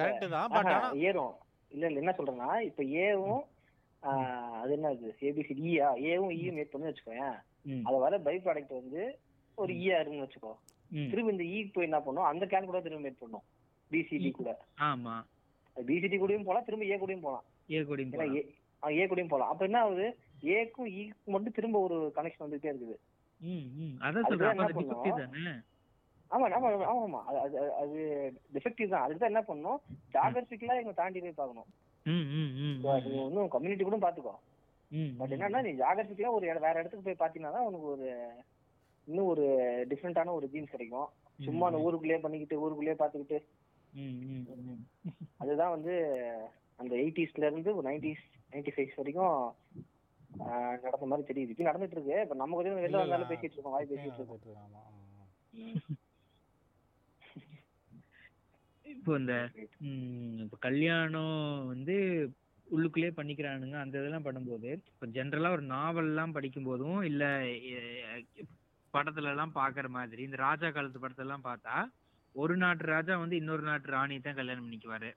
கரெக்ட் தான் பட் ஏறும். இல்ல இல்ல என்ன சொல்றேன்னா இப்ப ஏவும் அது என்னது? ஏபிசிடி ஈயா ஏவும் ஈயும் மேட் பண்ணி வச்சுக்கோயேன். அது வர பை ப்ராடக்ட் வந்து ஒரு ஈயா இருக்குன்னு வச்சுக்கோ. திரும்ப இந்த ஈ போய் என்ன பண்ணும்? அந்த கேன் கூட திரும்ப மேட் பண்ணும். PCD E. கூட. ஆமா. பிசிடி கூடயும் போலாம் திரும்ப ஏ கூடயும் போலாம் ஏ ஏன்னா ஏ கூடயும் போலாம் அப்ப என்ன ஆகுது? ஏக்கும் ஈக்கும் மட்டும் திரும்ப ஒரு கனெக்ஷன் வந்துட்டே இருக்குது. என்ன அது ஆமா ஆமா ஆமா ஆமா. அது அது- அது டிஃபெக்டிவ் தான். அதுக்கு தான் என்ன பண்ணணும் ஜாகிரபிக்கலா இவங்க தாண்டி போய் பார்க்கணும். அது நீ ஒன்றும் கம்யூனிட்டி கூட பாத்துக்கோ. ம் பட் என்னன்னா நீ ஜாகிரபிக்கலா ஒரு வேற இடத்துக்கு போய் பாத்தீங்கன்னா தான் உனக்கு ஒரு இன்னும் ஒரு டிஃப்ரெண்டான ஒரு ஜீன்ஸ் கிடைக்கும். சும்மா அந்த ஊருக்குள்ளேயே பண்ணிக்கிட்டு ஊருக்குள்ளேயே ம். அதுதான் வந்து அந்த எயிட்டிஸ்ல இருந்து நைன்டிஸ் நைன்டி ஃபைவ் வரைக்கும் நடந்த மாதிரி தெரியுது. இப்போ நடந்துட்டு இருக்கு. இப்ப நம்ம கொஞ்சம் வெளில வந்தாலும். பேசிட்டு இருக்கோம் வாய் பேசிட்டு இருக்கோம் நடந்துட்டு இருக்கு, ஆமா, ஆமா. இப்போ இந்த இப்போ கல்யாணம் வந்து உள்ளுக்குள்ளேயே பண்ணிக்கிறானுங்க. அந்த இதெல்லாம் பண்ணும்போது இப்போ ஜென்ரலா ஒரு நாவல்லாம் படிக்கும் போதும் இல்ல எல்லாம் பாக்குற மாதிரி இந்த ராஜா காலத்து படத்தெல்லாம் பார்த்தா ஒரு நாட்டு ராஜா வந்து இன்னொரு நாட்டு ராணியை தான் கல்யாணம் பண்ணிக்குவாரு.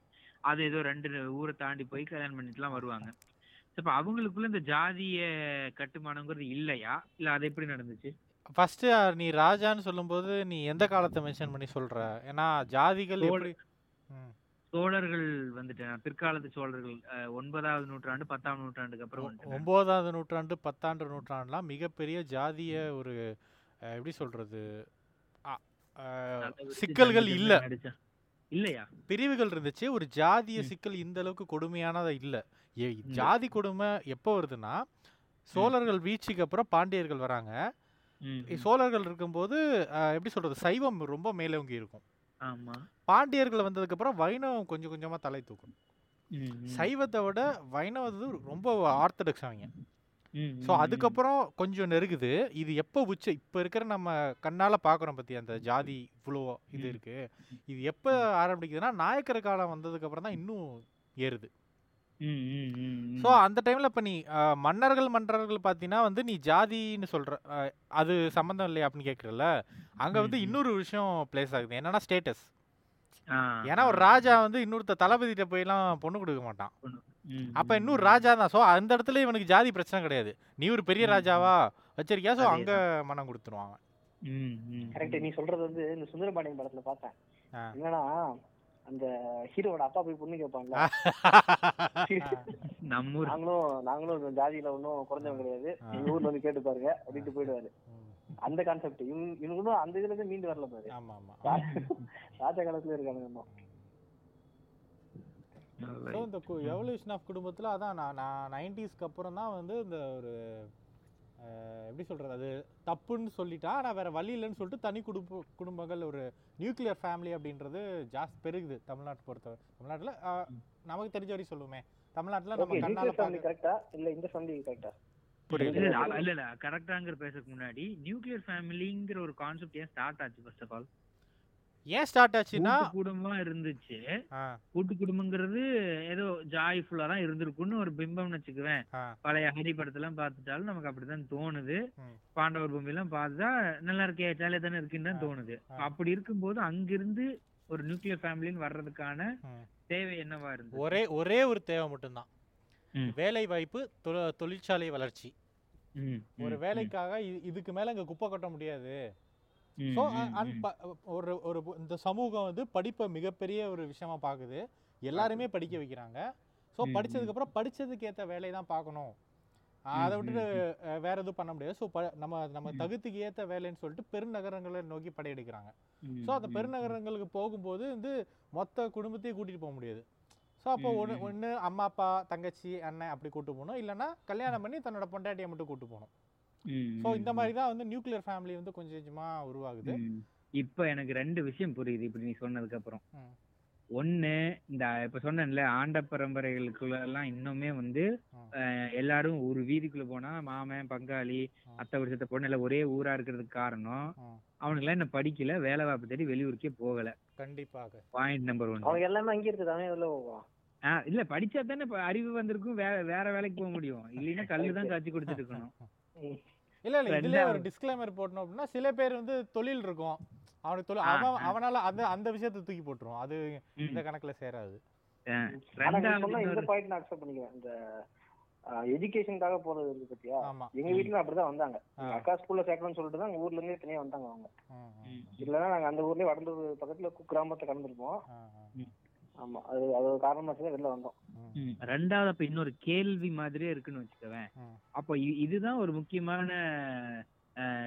அது ஏதோ ரெண்டு ஊரை தாண்டி போய் கல்யாணம் பண்ணிட்டுலாம் வருவாங்க. இப்ப அவங்களுக்குள்ள இந்த ஜாதிய கட்டுமானங்கிறது இல்லையா? இல்ல அது எப்படி நடந்துச்சு? ஃபர்ஸ்ட் நீ ராஜான்னு சொல்லும்போது நீ எந்த காலத்தை மென்ஷன் பண்ணி சொல்ற? ஏன்னா ஜாதிகள் எப்படி சோழர்கள் வந்துட்டு பிற்காலத்து சோழர்கள் ஒன்பதாவது நூற்றாண்டு பத்தாம் நூற்றாண்டுக்கு அப்புறம் ஒன்பதாவது நூற்றாண்டு பத்தாண்டு நூற்றாண்டுலாம் மிகப்பெரிய ஜாதிய ஒரு எப்படி சொல்றது சிக்கல்கள் இல்ல. இல்லையா? பிரிவுகள் இருந்துச்சு. ஒரு ஜாதிய. சிக்கல் இந்த அளவுக்கு கொடுமையானதா இல்ல. ஜாதி கொடுமை எப்போ வருதுன்னா சோழர்கள் வீழ்ச்சிக்கு அப்புறம் பாண்டியர்கள் வராங்க. சோழர்கள் இருக்கும்போது எப்படி சொல்றது சைவம் ரொம்ப மேலோங்கி இருக்கும். ஆமா. பாண்டியர்கள் வந்ததுக்கு அப்புறம் வைணவம் கொஞ்சம் கொஞ்சமா தலை தூக்கும். சைவத்தை விட வைணவது ரொம்ப ஆர்த்தடாக்ஸ் அவங்க. ஸோ அதுக்கப்புறம் கொஞ்சம் நெருகுது இது எப்போ உச்ச இப்போ இருக்கிற நம்ம கண்ணால பார்க்குறோம் பத்தி அந்த ஜாதி இவ்வளோ இது ம். இருக்கு. இது எப்போ ஆரம்பிக்குதுன்னா நாயக்கர் காலம் வந்ததுக்கு அப்புறம் தான் இன்னும் ஏறுது. ஸோ அந்த டைம்ல இப்போ நீ மன்னர்கள் மன்றர்கள் பார்த்தீங்கன்னா வந்து நீ ஜாதின்னு அஹ், அது சம்மந்தம் இல்லையா அப்படின்னு கேட்குறல அங்க வந்து. இன்னொரு விஷயம் பிளேஸ் ஆகுது. என்னன்னா ஸ்டேட்டஸ் ஏன்னா ஒரு. ராஜா வந்து இன்னொருத்த தளபதிட்ட போயெல்லாம் பொண்ணு கொடுக்க மாட்டான். அப்ப இன்னொரு. ராஜா தான். ஸோ அந்த இடத்துல இவனுக்கு ஜாதி பிரச்சனை கிடையாது. நீ ஒரு பெரிய. ராஜாவா வச்சிருக்கியா? ஸோ. அங்க மனம் ம், கரெக்ட். நீ சொல்றது வந்து இந்த சுந்தரபாண்டியன் படத்துல பார்த்தேன். என்னன்னா அந்த ஹீரோட அப்பா போய் பொண்ணு ஊர். நாங்களும் நாங்களும் ஜாதியில ஒன்றும் குறைஞ்சவங்க கிடையாது. எங்க ஊர்ல வந்து கேட்டு பாருங்க அப்படின்ட்டு போயிடுவாரு. அந்த கான்செப்ட் இவங்க இவங்களும் அந்த இதுல இருந்து மீண்டு வரல பாரு. ஆமா ஆமா. ரா- ராஜா காலத்துல இருக்காங்க இன்னும் இந்த எவல்யூஷன் ஆஃப் குடும்பத்துல அதான் நான் நான் நைன்டிஸ்க்கு அப்புறம் தான் வந்து இந்த ஒரு எப்படி சொல்றது அது தப்புன்னு சொல்லிட்டா ஆனால் வேற வழி இல்லைன்னு சொல்லிட்டு தனி குடும்ப குடும்பங்கள் ஒரு நியூக்ளியர் ஃபேமிலி அப்படின்றது ஜாஸ்தி பெருகுது தமிழ்நாட்டை பொறுத்தவரை தமிழ்நாட்டில் நமக்கு தெரிஞ்ச வரையும் சொல்லுவோமே. தமிழ்நாட்டில் நம்ம கண்ணால கரெக்டா இல்ல இந்த ஃபேமிலி கரெக்டா இல்ல, இல்ல, கரெக்டாங்கிற பேசுறதுக்கு முன்னாடி நியூக்ளியர் ஃபேமிலிங்கிற ஒரு கான்செப்ட் ஏன் ஸ்டார்ட் ஆச்சு ஃபர்ஸ்ட் ஆஃப் ஆல் ஏன் ஸ்டார்ட் ஆச்சுன்னா கூட்டு குடும்பம் இருந்துச்சு. கூட்டு குடும்பங்கிறது ஏதோ ஜாய்ஃபுல்லா தான் இருந்திருக்கும்னு ஒரு பிம்பம்னு வச்சுக்குவேன். பழைய ஹரி படத்தெல்லாம் பார்த்துட்டாலும் நமக்கு அப்படிதான் தோணுது. பாண்டவர் பூமி எல்லாம் பார்த்தா நல்லா இருக்கே ஜாலியா தானே இருக்குன்னு தான் தோணுது. அப்படி இருக்கும்போது அங்கிருந்து ஒரு நியூக்ளியர் ஃபேமிலின்னு வர்றதுக்கான. தேவை என்னவா இருந்தது? ஒரே ஒரே ஒரு தேவை மட்டும்தான். வேலை வாய்ப்பு தொழிற்சாலை வளர்ச்சி. ஒரு வேலைக்காக இதுக்கு மேல இங்க குப்பை கொட்ட முடியாது. ஒரு ஒரு இந்த சமூகம் வந்து படிப்பை மிகப்பெரிய ஒரு விஷயமா பார்க்குது எல்லாருமே படிக்க வைக்கிறாங்க. ஸோ படிச்சதுக்கு அப்புறம் படிச்சதுக்கு ஏற்ற வேலையை தான் பார்க்கணும் அதை விட்டுட்டு வேற எதுவும் பண்ண முடியாது. ஸோ நம்ம நம்ம. தகுதிக்கு ஏற்ற வேலைன்னு சொல்லிட்டு பெருநகரங்களை நோக்கி படையெடுக்கிறாங்க. ஸோ அந்த பெருநகரங்களுக்கு போகும்போது வந்து மொத்த குடும்பத்தையும் கூட்டிட்டு போக முடியாது. ஸோ அப்போ ஒன்று. ஒன்று அம்மா அப்பா தங்கச்சி அண்ணன் அப்படி கூட்டு போகணும் இல்லைன்னா கல்யாணம் பண்ணி தன்னோட பொண்டாட்டியை மட்டும் கூட்டு போகணும் ஸோ இந்த மாதிரி தான் வந்து நியூக்ளியர் ஃபேமிலி வந்து கொஞ்சம் கொஞ்சமாக உருவாகுது. இப்ப எனக்கு ரெண்டு விஷயம் புரியுது இப்படி நீ சொன்னதுக்கு அப்புறம். ஒண்ணு இந்த இப்ப சொன்னேன்ல ஆண்ட பரம்பரைகளுக்குள்ள எல்லாம் இன்னுமே வந்து எல்லாரும் ஒரு வீதிக்குள்ள போனா மாமன் பங்காளி. அத்தை வருஷத்தை பொண்ணு எல்லாம் ஒரே ஊரா இருக்கிறதுக்கு காரணம் ம். அவனுங்களாம் என்ன படிக்கல வேலை வாய்ப்பு தேடி வெளியூருக்கே போகல கண்டிப்பாக பாயிண்ட் நம்பர் ஒன் அவங்க எல்லாமே அங்கே இருக்குது அவன் போவான் இல்ல படிச்சா தானே இப்ப அறிவு வந்திருக்கும். வேற வேற வேலைக்கு போக முடியும். இல்லைன்னா கல்லு தான் காய்ச்சி கொடுத்துட்டு இருக்கணும். இல்ல இல்ல இதுலயே ஒரு டிஸ்க்ளைமர் போட்டணும் அப்படின்னா சில பேர் வந்து தொழில் இருக்கும். அவனுக்கு தொழில் அவன். அவனால அந்த அந்த விஷயத்தை தூக்கி போட்டுரும் அது. இந்த கணக்குல சேராது. இந்த பாயிண்ட் நான் அக்செப்ட் பண்ணிக்கிறேன். இந்த எஜுகேஷனுக்காக போறது இருக்கு பத்தியா? எங்க வீட்டுல அப்படிதான் வந்தாங்க. அக்கா ஸ்கூல்ல சேர்க்கணும்னு சொல்லிட்டு தான் எங்க ஊர்ல இருந்தே தனியா வந்தாங்க அவங்க. இல்லைன்னா நாங்க அந்த ஊர்லயே வடந்தூர் பக்கத்துல கு- கிராமத்தை கடந்திருப்போம். ஆமா அது அது ஒரு காரணமா வெளில வந்தோம். ரெண்டாவது அப்ப இன்னொரு கேள்வி மாதிரியே இருக்குன்னு வச்சுக்கவேன். அப்போ இதுதான் ஒரு முக்கியமான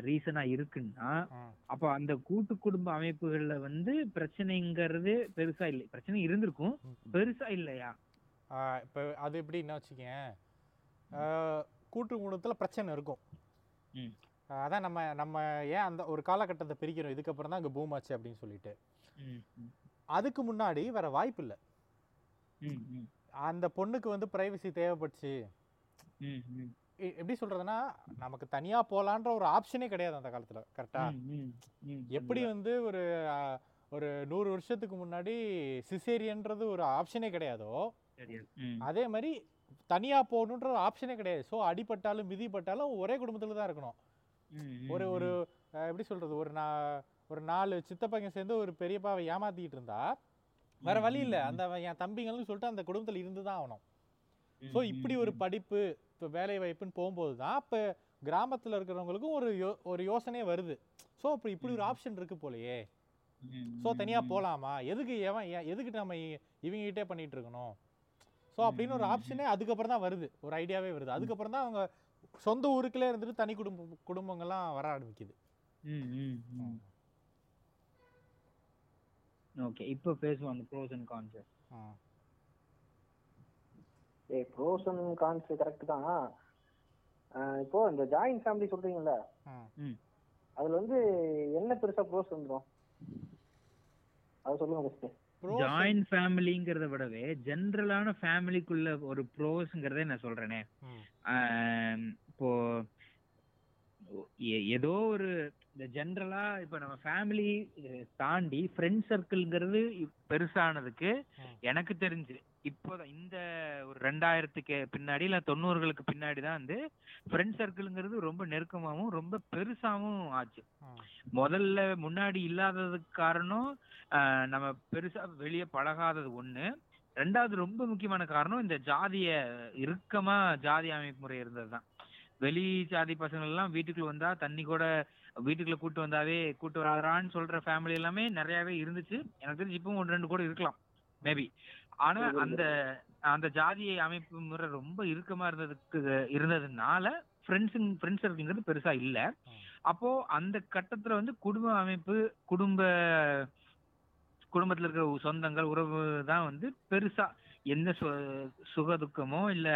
ரீசனா இருக்குன்னா. அப்ப அந்த கூட்டு குடும்ப அமைப்புகள்ல வந்து பிரச்சனைங்கிறது பெருசா இல்லை. பிரச்சனை இருந்திருக்கும். பெருசா இல்லையா? இப்ப அது எப்படின்னா வச்சுக்கேன். கூட்டு குடும்பத்துல பிரச்சனை இருக்கும். அதான் நம்ம நம்ம ஏன் அந்த ஒரு காலகட்டத்தை பிரிக்கிறோம். இதுக்கப்புறம் தான் அங்கே பூம் ஆச்சு அப்படின்னு சொல்லிட்டு. அதுக்கு முன்னாடி வேற வாய்ப்பு இல்லை அந்த பொண்ணுக்கு வந்து பிரைவசி தேவைப்பட்டுச்சு. எ- எப்படி சொல்றதுன்னா நமக்கு தனியா போலான்ற ஒரு ஆப்ஷனே கிடையாது அந்த காலத்துல கரெக்டா எப்படி வந்து ஒரு ஒரு நூறு வருஷத்துக்கு முன்னாடி சிசேரியன்றது ஒரு ஆப்ஷனே கிடையாதோ அதே மாதிரி தனியா போகணுன்ற ஒரு ஆப்ஷனே கிடையாது. ஸோ அடிபட்டாலும் மிதிப்பட்டாலும் ஒரே குடும்பத்துல தான் இருக்கணும். ஒரு ஒரு எப்படி சொல்றது? ஒரு நா ஒரு நாலு சித்தப்பங்க சேர்ந்து ஒரு பெரியப்பாவை ஏமாத்திட்டு இருந்தா வேற வழி இல்லை. அந்த என் தம்பிங்கள்னு சொல்லிட்டு அந்த குடும்பத்துல இருந்து தான் ஆகணும். ஸோ ம், இப்படி ஒரு படிப்பு இப்போ வேலை வாய்ப்புன்னு போகும்போது தான் இப்போ கிராமத்தில் இருக்கிறவங்களுக்கும் ஒரு யோ ஒரு யோசனையே வருது. ஸோ இப்போ இப்படி ஒரு. ஆப்ஷன் இருக்கு போலயே. ஸோ தனியாக ம். போகலாமா எதுக்கு எவன் ஏன் எதுக்கு நம்ம இவங்ககிட்டே பண்ணிட்டு இருக்கணும்? ஸோ அப்படின்னு ஒரு. ஆப்ஷனே அதுக்கப்புறம் தான் வருது. ஒரு ஐடியாவே வருது. அதுக்கப்புறம் தான் அவங்க சொந்த ஊருக்குள்ளே இருந்துட்டு தனி குடும்ப குடும்பங்கள்லாம் வர ஆரம்பிக்குது. ஓகே இப்போ பேசுவோம் அந்த ப்ரோஸ் அண்ட் கான்ஸ் ம். ஏ ப்ரோஸ் அண்ட் கான்ஸ் கரெக்ட் தான். ஆஹ் இப்போ இந்த ஜாயின்ட் ஃபேமிலி சொல்றீங்கல்ல? ம். ம். அதுல வந்து என்ன பெருசா ப்ரோஸ் வந்துடும் அதை சொல்லுங்க ஃபர்ஸ்ட் Pros ஜாயிண்ட் ஃபேமிலிங்கிறத விடவே ஜென்ரலான ஃபேமிலிக்குள்ள ஒரு ப்ரோஸ்ங்கிறதே நான் சொல்றேனே. இப்போ ஏதோ ஒரு இந்த ஜென்ரலா இப்ப நம்ம ஃபேமிலி தாண்டி ஃப்ரெண்ட் சர்க்கிள்ங்கிறது பெருசானதுக்கு. எனக்கு தெரிஞ்சு இப்போதான் இந்த ஒரு ரெண்டாயிரத்துக்கு பின்னாடி இல்ல தொண்ணூறுகளுக்கு பின்னாடி தான் வந்து ஃப்ரெண்ட் சர்க்கிள்ங்கிறது ரொம்ப நெருக்கமாவும் ரொம்ப பெருசாவும் ஆச்சு. முதல்ல முன்னாடி இல்லாததுக்கு காரணம் ஆஹ், நம்ம பெருசா வெளியே பழகாதது ஒண்ணு ரெண்டாவது ரொம்ப முக்கியமான காரணம் இந்த ஜாதிய இறுக்கமா ஜாதி அமைப்பு முறை இருந்தது தான் வெளி ஜாதி பசங்க எல்லாம் வீட்டுக்குள்ள வந்தா தண்ணி கூட வீட்டுக்குள்ள கூட்டு வந்தாவே கூட்டு வரான்னு சொல்ற ஃபேமிலி எல்லாமே நிறையவே இருந்துச்சு. எனக்கு தெரிஞ்சு இப்பவும் ஒன்று ரெண்டு கூட இருக்கலாம் மேபி ஆனா அந்த அந்த ஜாதி அமைப்பு முறை ரொம்ப இறுக்கமா இருந்ததுக்கு இருந்ததுனால ஃப்ரெண்ட்ஸுங்க ஃப்ரெண்ட்ஸ் இருக்குங்கிறது பெருசா இல்ல. அப்போ அந்த கட்டத்துல வந்து குடும்ப அமைப்பு குடும்ப குடும்பத்துல இருக்கிற சொந்தங்கள் உறவு தான் வந்து பெருசா எந்த சுக துக்கமோ இல்ல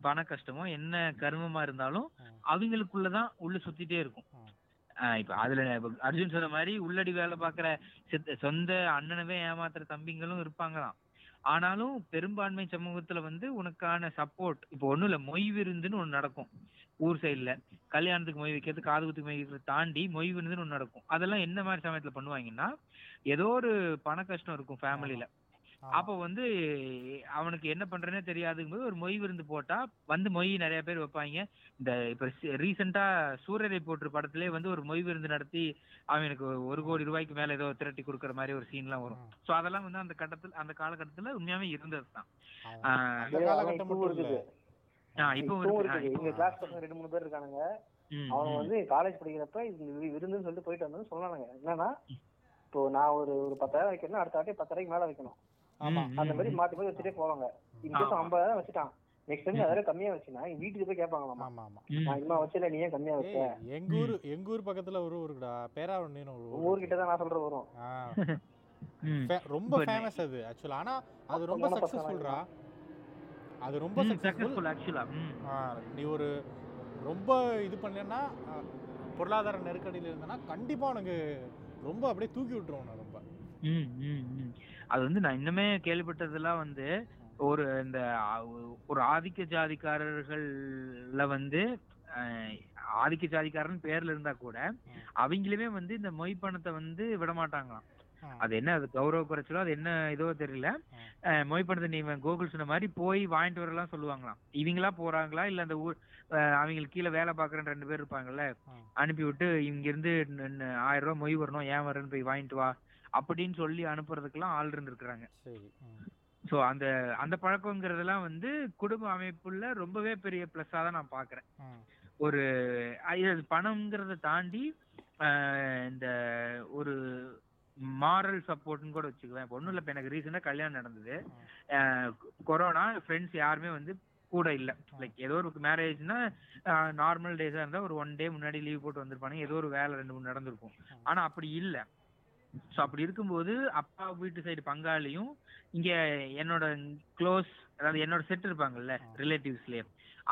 பண கஷ்டமோ என்ன கருமமா இருந்தாலும். அவங்களுக்குள்ளதான் உள்ள சுத்திட்டே இருக்கும். இப்ப அதுல அர்ஜுன் சொன்ன மாதிரி உள்ளடி வேலை பாக்குற சித்த- சொந்த அண்ணனவே ஏமாத்துற தம்பிங்களும் இருப்பாங்களாம். ஆனாலும் பெரும்பான்மை சமூகத்துல வந்து உனக்கான சப்போர்ட் இப்போ ஒண்ணும் இல்ல மொய் விருந்துன்னு ஒண்ணு நடக்கும். ஊர் சைடுல கல்யாணத்துக்கு மொய் வைக்கிறது காது குத்துக்கு மொய் வைக்கிறது தாண்டி மொய் விருந்துன்னு ஒண்ணு நடக்கும். அதெல்லாம் என்ன மாதிரி சமயத்துல பண்ணுவாங்கன்னா ஏதோ ஒரு பண கஷ்டம் இருக்கும் ஃபேமிலில ஆமா. அப்போ வந்து அவனுக்கு என்ன பண்றேனே தெரியாதுங்கும்போது ஒரு மொய் விருந்து போட்டா வந்து மொய் நிறைய பேர் வைப்பாங்க. இந்த இப்ப ரீசெண்டா சூரியரை போட்டு படத்திலே வந்து ஒரு மொய் விருந்து நடத்தி அவனுக்கு ஒரு கோடி ரூபாய்க்கு மேல ஏதோ திரட்டி கொடுக்கற மாதிரி ஒரு சீன்லாம் வரும். ம். சோ அதெல்லாம் வந்து அந்த கட்டத்துல அந்த காலகட்டத்துல உண்மையாவே இருந்தது தான் ஆமா. அந்த ஏய், காலகட்டம் அவன் மட்டும் இல்ல. இருக்குது. இப்போ இப்பவும் இருக்குது. எங்க கிளாஸ் பசங்க ரெண்டு மூணு பேர் இருக்கானுங்க. அவங்க வந்து காலேஜ் படிக்கிறப்ப விருந்துன்னு சொல்லிட்டு போயிட்டு வந்தோம்னு சொன்னானுங்க. என்னன்னா இப்போ நான் ஒரு ஒரு பத்தாயிரம் வைக்கணும் அடுத்த வாட்டி பத்தாயிரம் மேல வைக்கணும். அந்த மாதிரி மாத்தி மாத்தி வச்சுட்டே போவாங்க. இன்கேஸ் ஆமா. ஐம்பதாயிரம் வச்சுட்டான். நெக்ஸ்ட் டைம் அதோட கம்மியா வச்சுனா வீட்டுக்கு போய் கேட்பாங்களாமா ஆமா ஆமா. நான் இன்னும் வச்சல நீ ஏன் கம்மியா வச்ச? எங்க ஊர் எங்க ஊர் பக்கத்துல ஒரு ஊருக்குடா. பேராவண்ணின்னு ஒரு ஊர் ஊர்கிட்ட தான் நான் சொல்றது வரும் ரொம்ப ஃபேமஸ் அது ஆக்சுவலா ஆனா அது ரொம்ப சக்சஸ்ஃபுல்ரா அது ரொம்ப சக்சஸ்ஃபுல் ஆக்சுவலா நீ ஒரு ரொம்ப இது பண்ணேன்னா பொருளாதார நெருக்கடியில் இருந்தனா கண்டிப்பா உனக்கு ரொம்ப அப்படியே தூக்கி விட்டுரும் உன்னை ரொம்ப. ம், ம், ம். அது வந்து நான் இன்னுமே கேள்விப்பட்டதெல்லாம் வந்து ஒரு இந்த ஒரு ஆதிக்க ஜாதிக்காரர்கள்ல வந்து ஆதிக்க ஜாதிக்காரன் பேர்ல இருந்தா கூட. அவங்களுமே வந்து இந்த மொய் பணத்தை வந்து விட மாட்டாங்களாம். அது என்ன அது கௌரவ குறைச்சலோ அது என்ன இதோ தெரியல மொய் பணத்தை நீ கோகுல் சொன்ன மாதிரி போய் வாங்கிட்டு வரலாம் சொல்லுவாங்களாம் இவங்களா போறாங்களா இல்ல அந்த ஊர் அவங்களுக்கு கீழே வேலை பாக்குற ரெண்டு பேர் இருப்பாங்கல்ல. அனுப்பி விட்டு இங்க இருந்து ஆயிரம் ரூபாய் மொய் வரணும் ஏன் வரேன்னு போய் வாங்கிட்டு வா அப்படின்னு சொல்லி அனுப்புறதுக்கெல்லாம் ஆள் இருந்திருக்கிறாங்க. சோ அந்த அந்த பழக்கங்கிறதெல்லாம் வந்து குடும்ப அமைப்புல ரொம்பவே பெரிய பிளஸ்ஸா தான் நான் பாக்குறேன். ஒரு பணம்ங்கிறத தாண்டி இந்த ஒரு மாரல் சப்போர்ட்னு கூட வச்சுக்குவேன். இப்போ ஒன்றும் இல்லை இப்போ எனக்கு ரீசெண்டாக கல்யாணம் நடந்தது. கொரோனா ஃப்ரெண்ட்ஸ் யாருமே வந்து கூட இல்லை. லைக் ஏதோ ஒரு மேரேஜ்னா நார்மல் டேஸாக இருந்தால் ஒரு ஒன் டே முன்னாடி லீவ் போட்டு வந்திருப்பானுங்க. ஏதோ ஒரு வேலை ரெண்டு மூணு நடந்திருக்கும். ஆனால் அப்படி இல்லை. ஸோ அப்படி இருக்கும்போது அப்பா வீட்டு சைடு பங்காளியும் இங்க என்னோட க்ளோஸ் அதாவது என்னோட செட் இருப்பாங்கல்ல. ரிலேட்டிவ்ஸ்லயே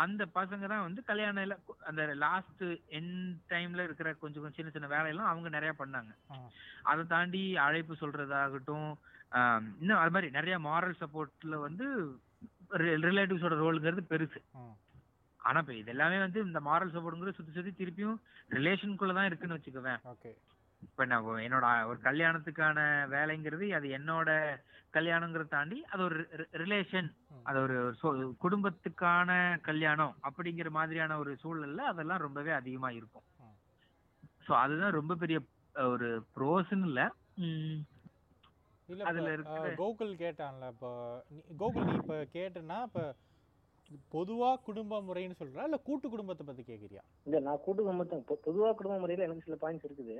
அந்த பசங்க தான் வந்து கல்யாணம் அந்த லாஸ்ட் என் டைம்ல இருக்கிற கொஞ்சம் கொஞ்சம் சின்ன சின்ன வேலையெல்லாம் அவங்க நிறைய பண்ணாங்க. அதை தாண்டி அழைப்பு சொல்றதாகட்டும் இன்னும் அது மாதிரி நிறைய மாரல் சப்போர்ட்ல வந்து ரிலேட்டிவ்ஸோட ரோலுங்கிறது பெருசு. ஆனா இப்ப இது எல்லாமே வந்து இந்த மாரல் சப்போர்ட்ங்கிறது சுத்தி சுத்தி திருப்பியும் ரிலேஷனுக்குள்ள தான் இருக்குன்னு வச்சுக்குவேன் இப்ப நான் என்னோட ஒரு கல்யாணத்துக்கான வேலைங்கிறது அது என்னோட கல்யாணங்கிறத தாண்டி அது ஒரு ரிலேஷன். அது ஒரு குடும்பத்துக்கான கல்யாணம் அப்படிங்கிற மாதிரியான ஒரு சூழல்ல அதெல்லாம் ரொம்பவே அதிகமா இருக்கும். சோ அதுதான் ரொம்ப பெரிய ஒரு ப்ரோஸ்ன்னு இல்ல. அதுல அஹ், கோகுல் கேட்டான்ல இப்போ கோகுல் நீ இப்ப கேட்டனா இப்ப பொதுவா குடும்ப முறைன்னு சொல்றா? இல்ல கூட்டு குடும்பத்தை பத்தி கேக்குறியா? இல்ல நான் கூட்டு குடும்பத்தை பொதுவா குடும்ப முறையில எனக்கு சில பாயிண்ட்ஸ் இருக்குது.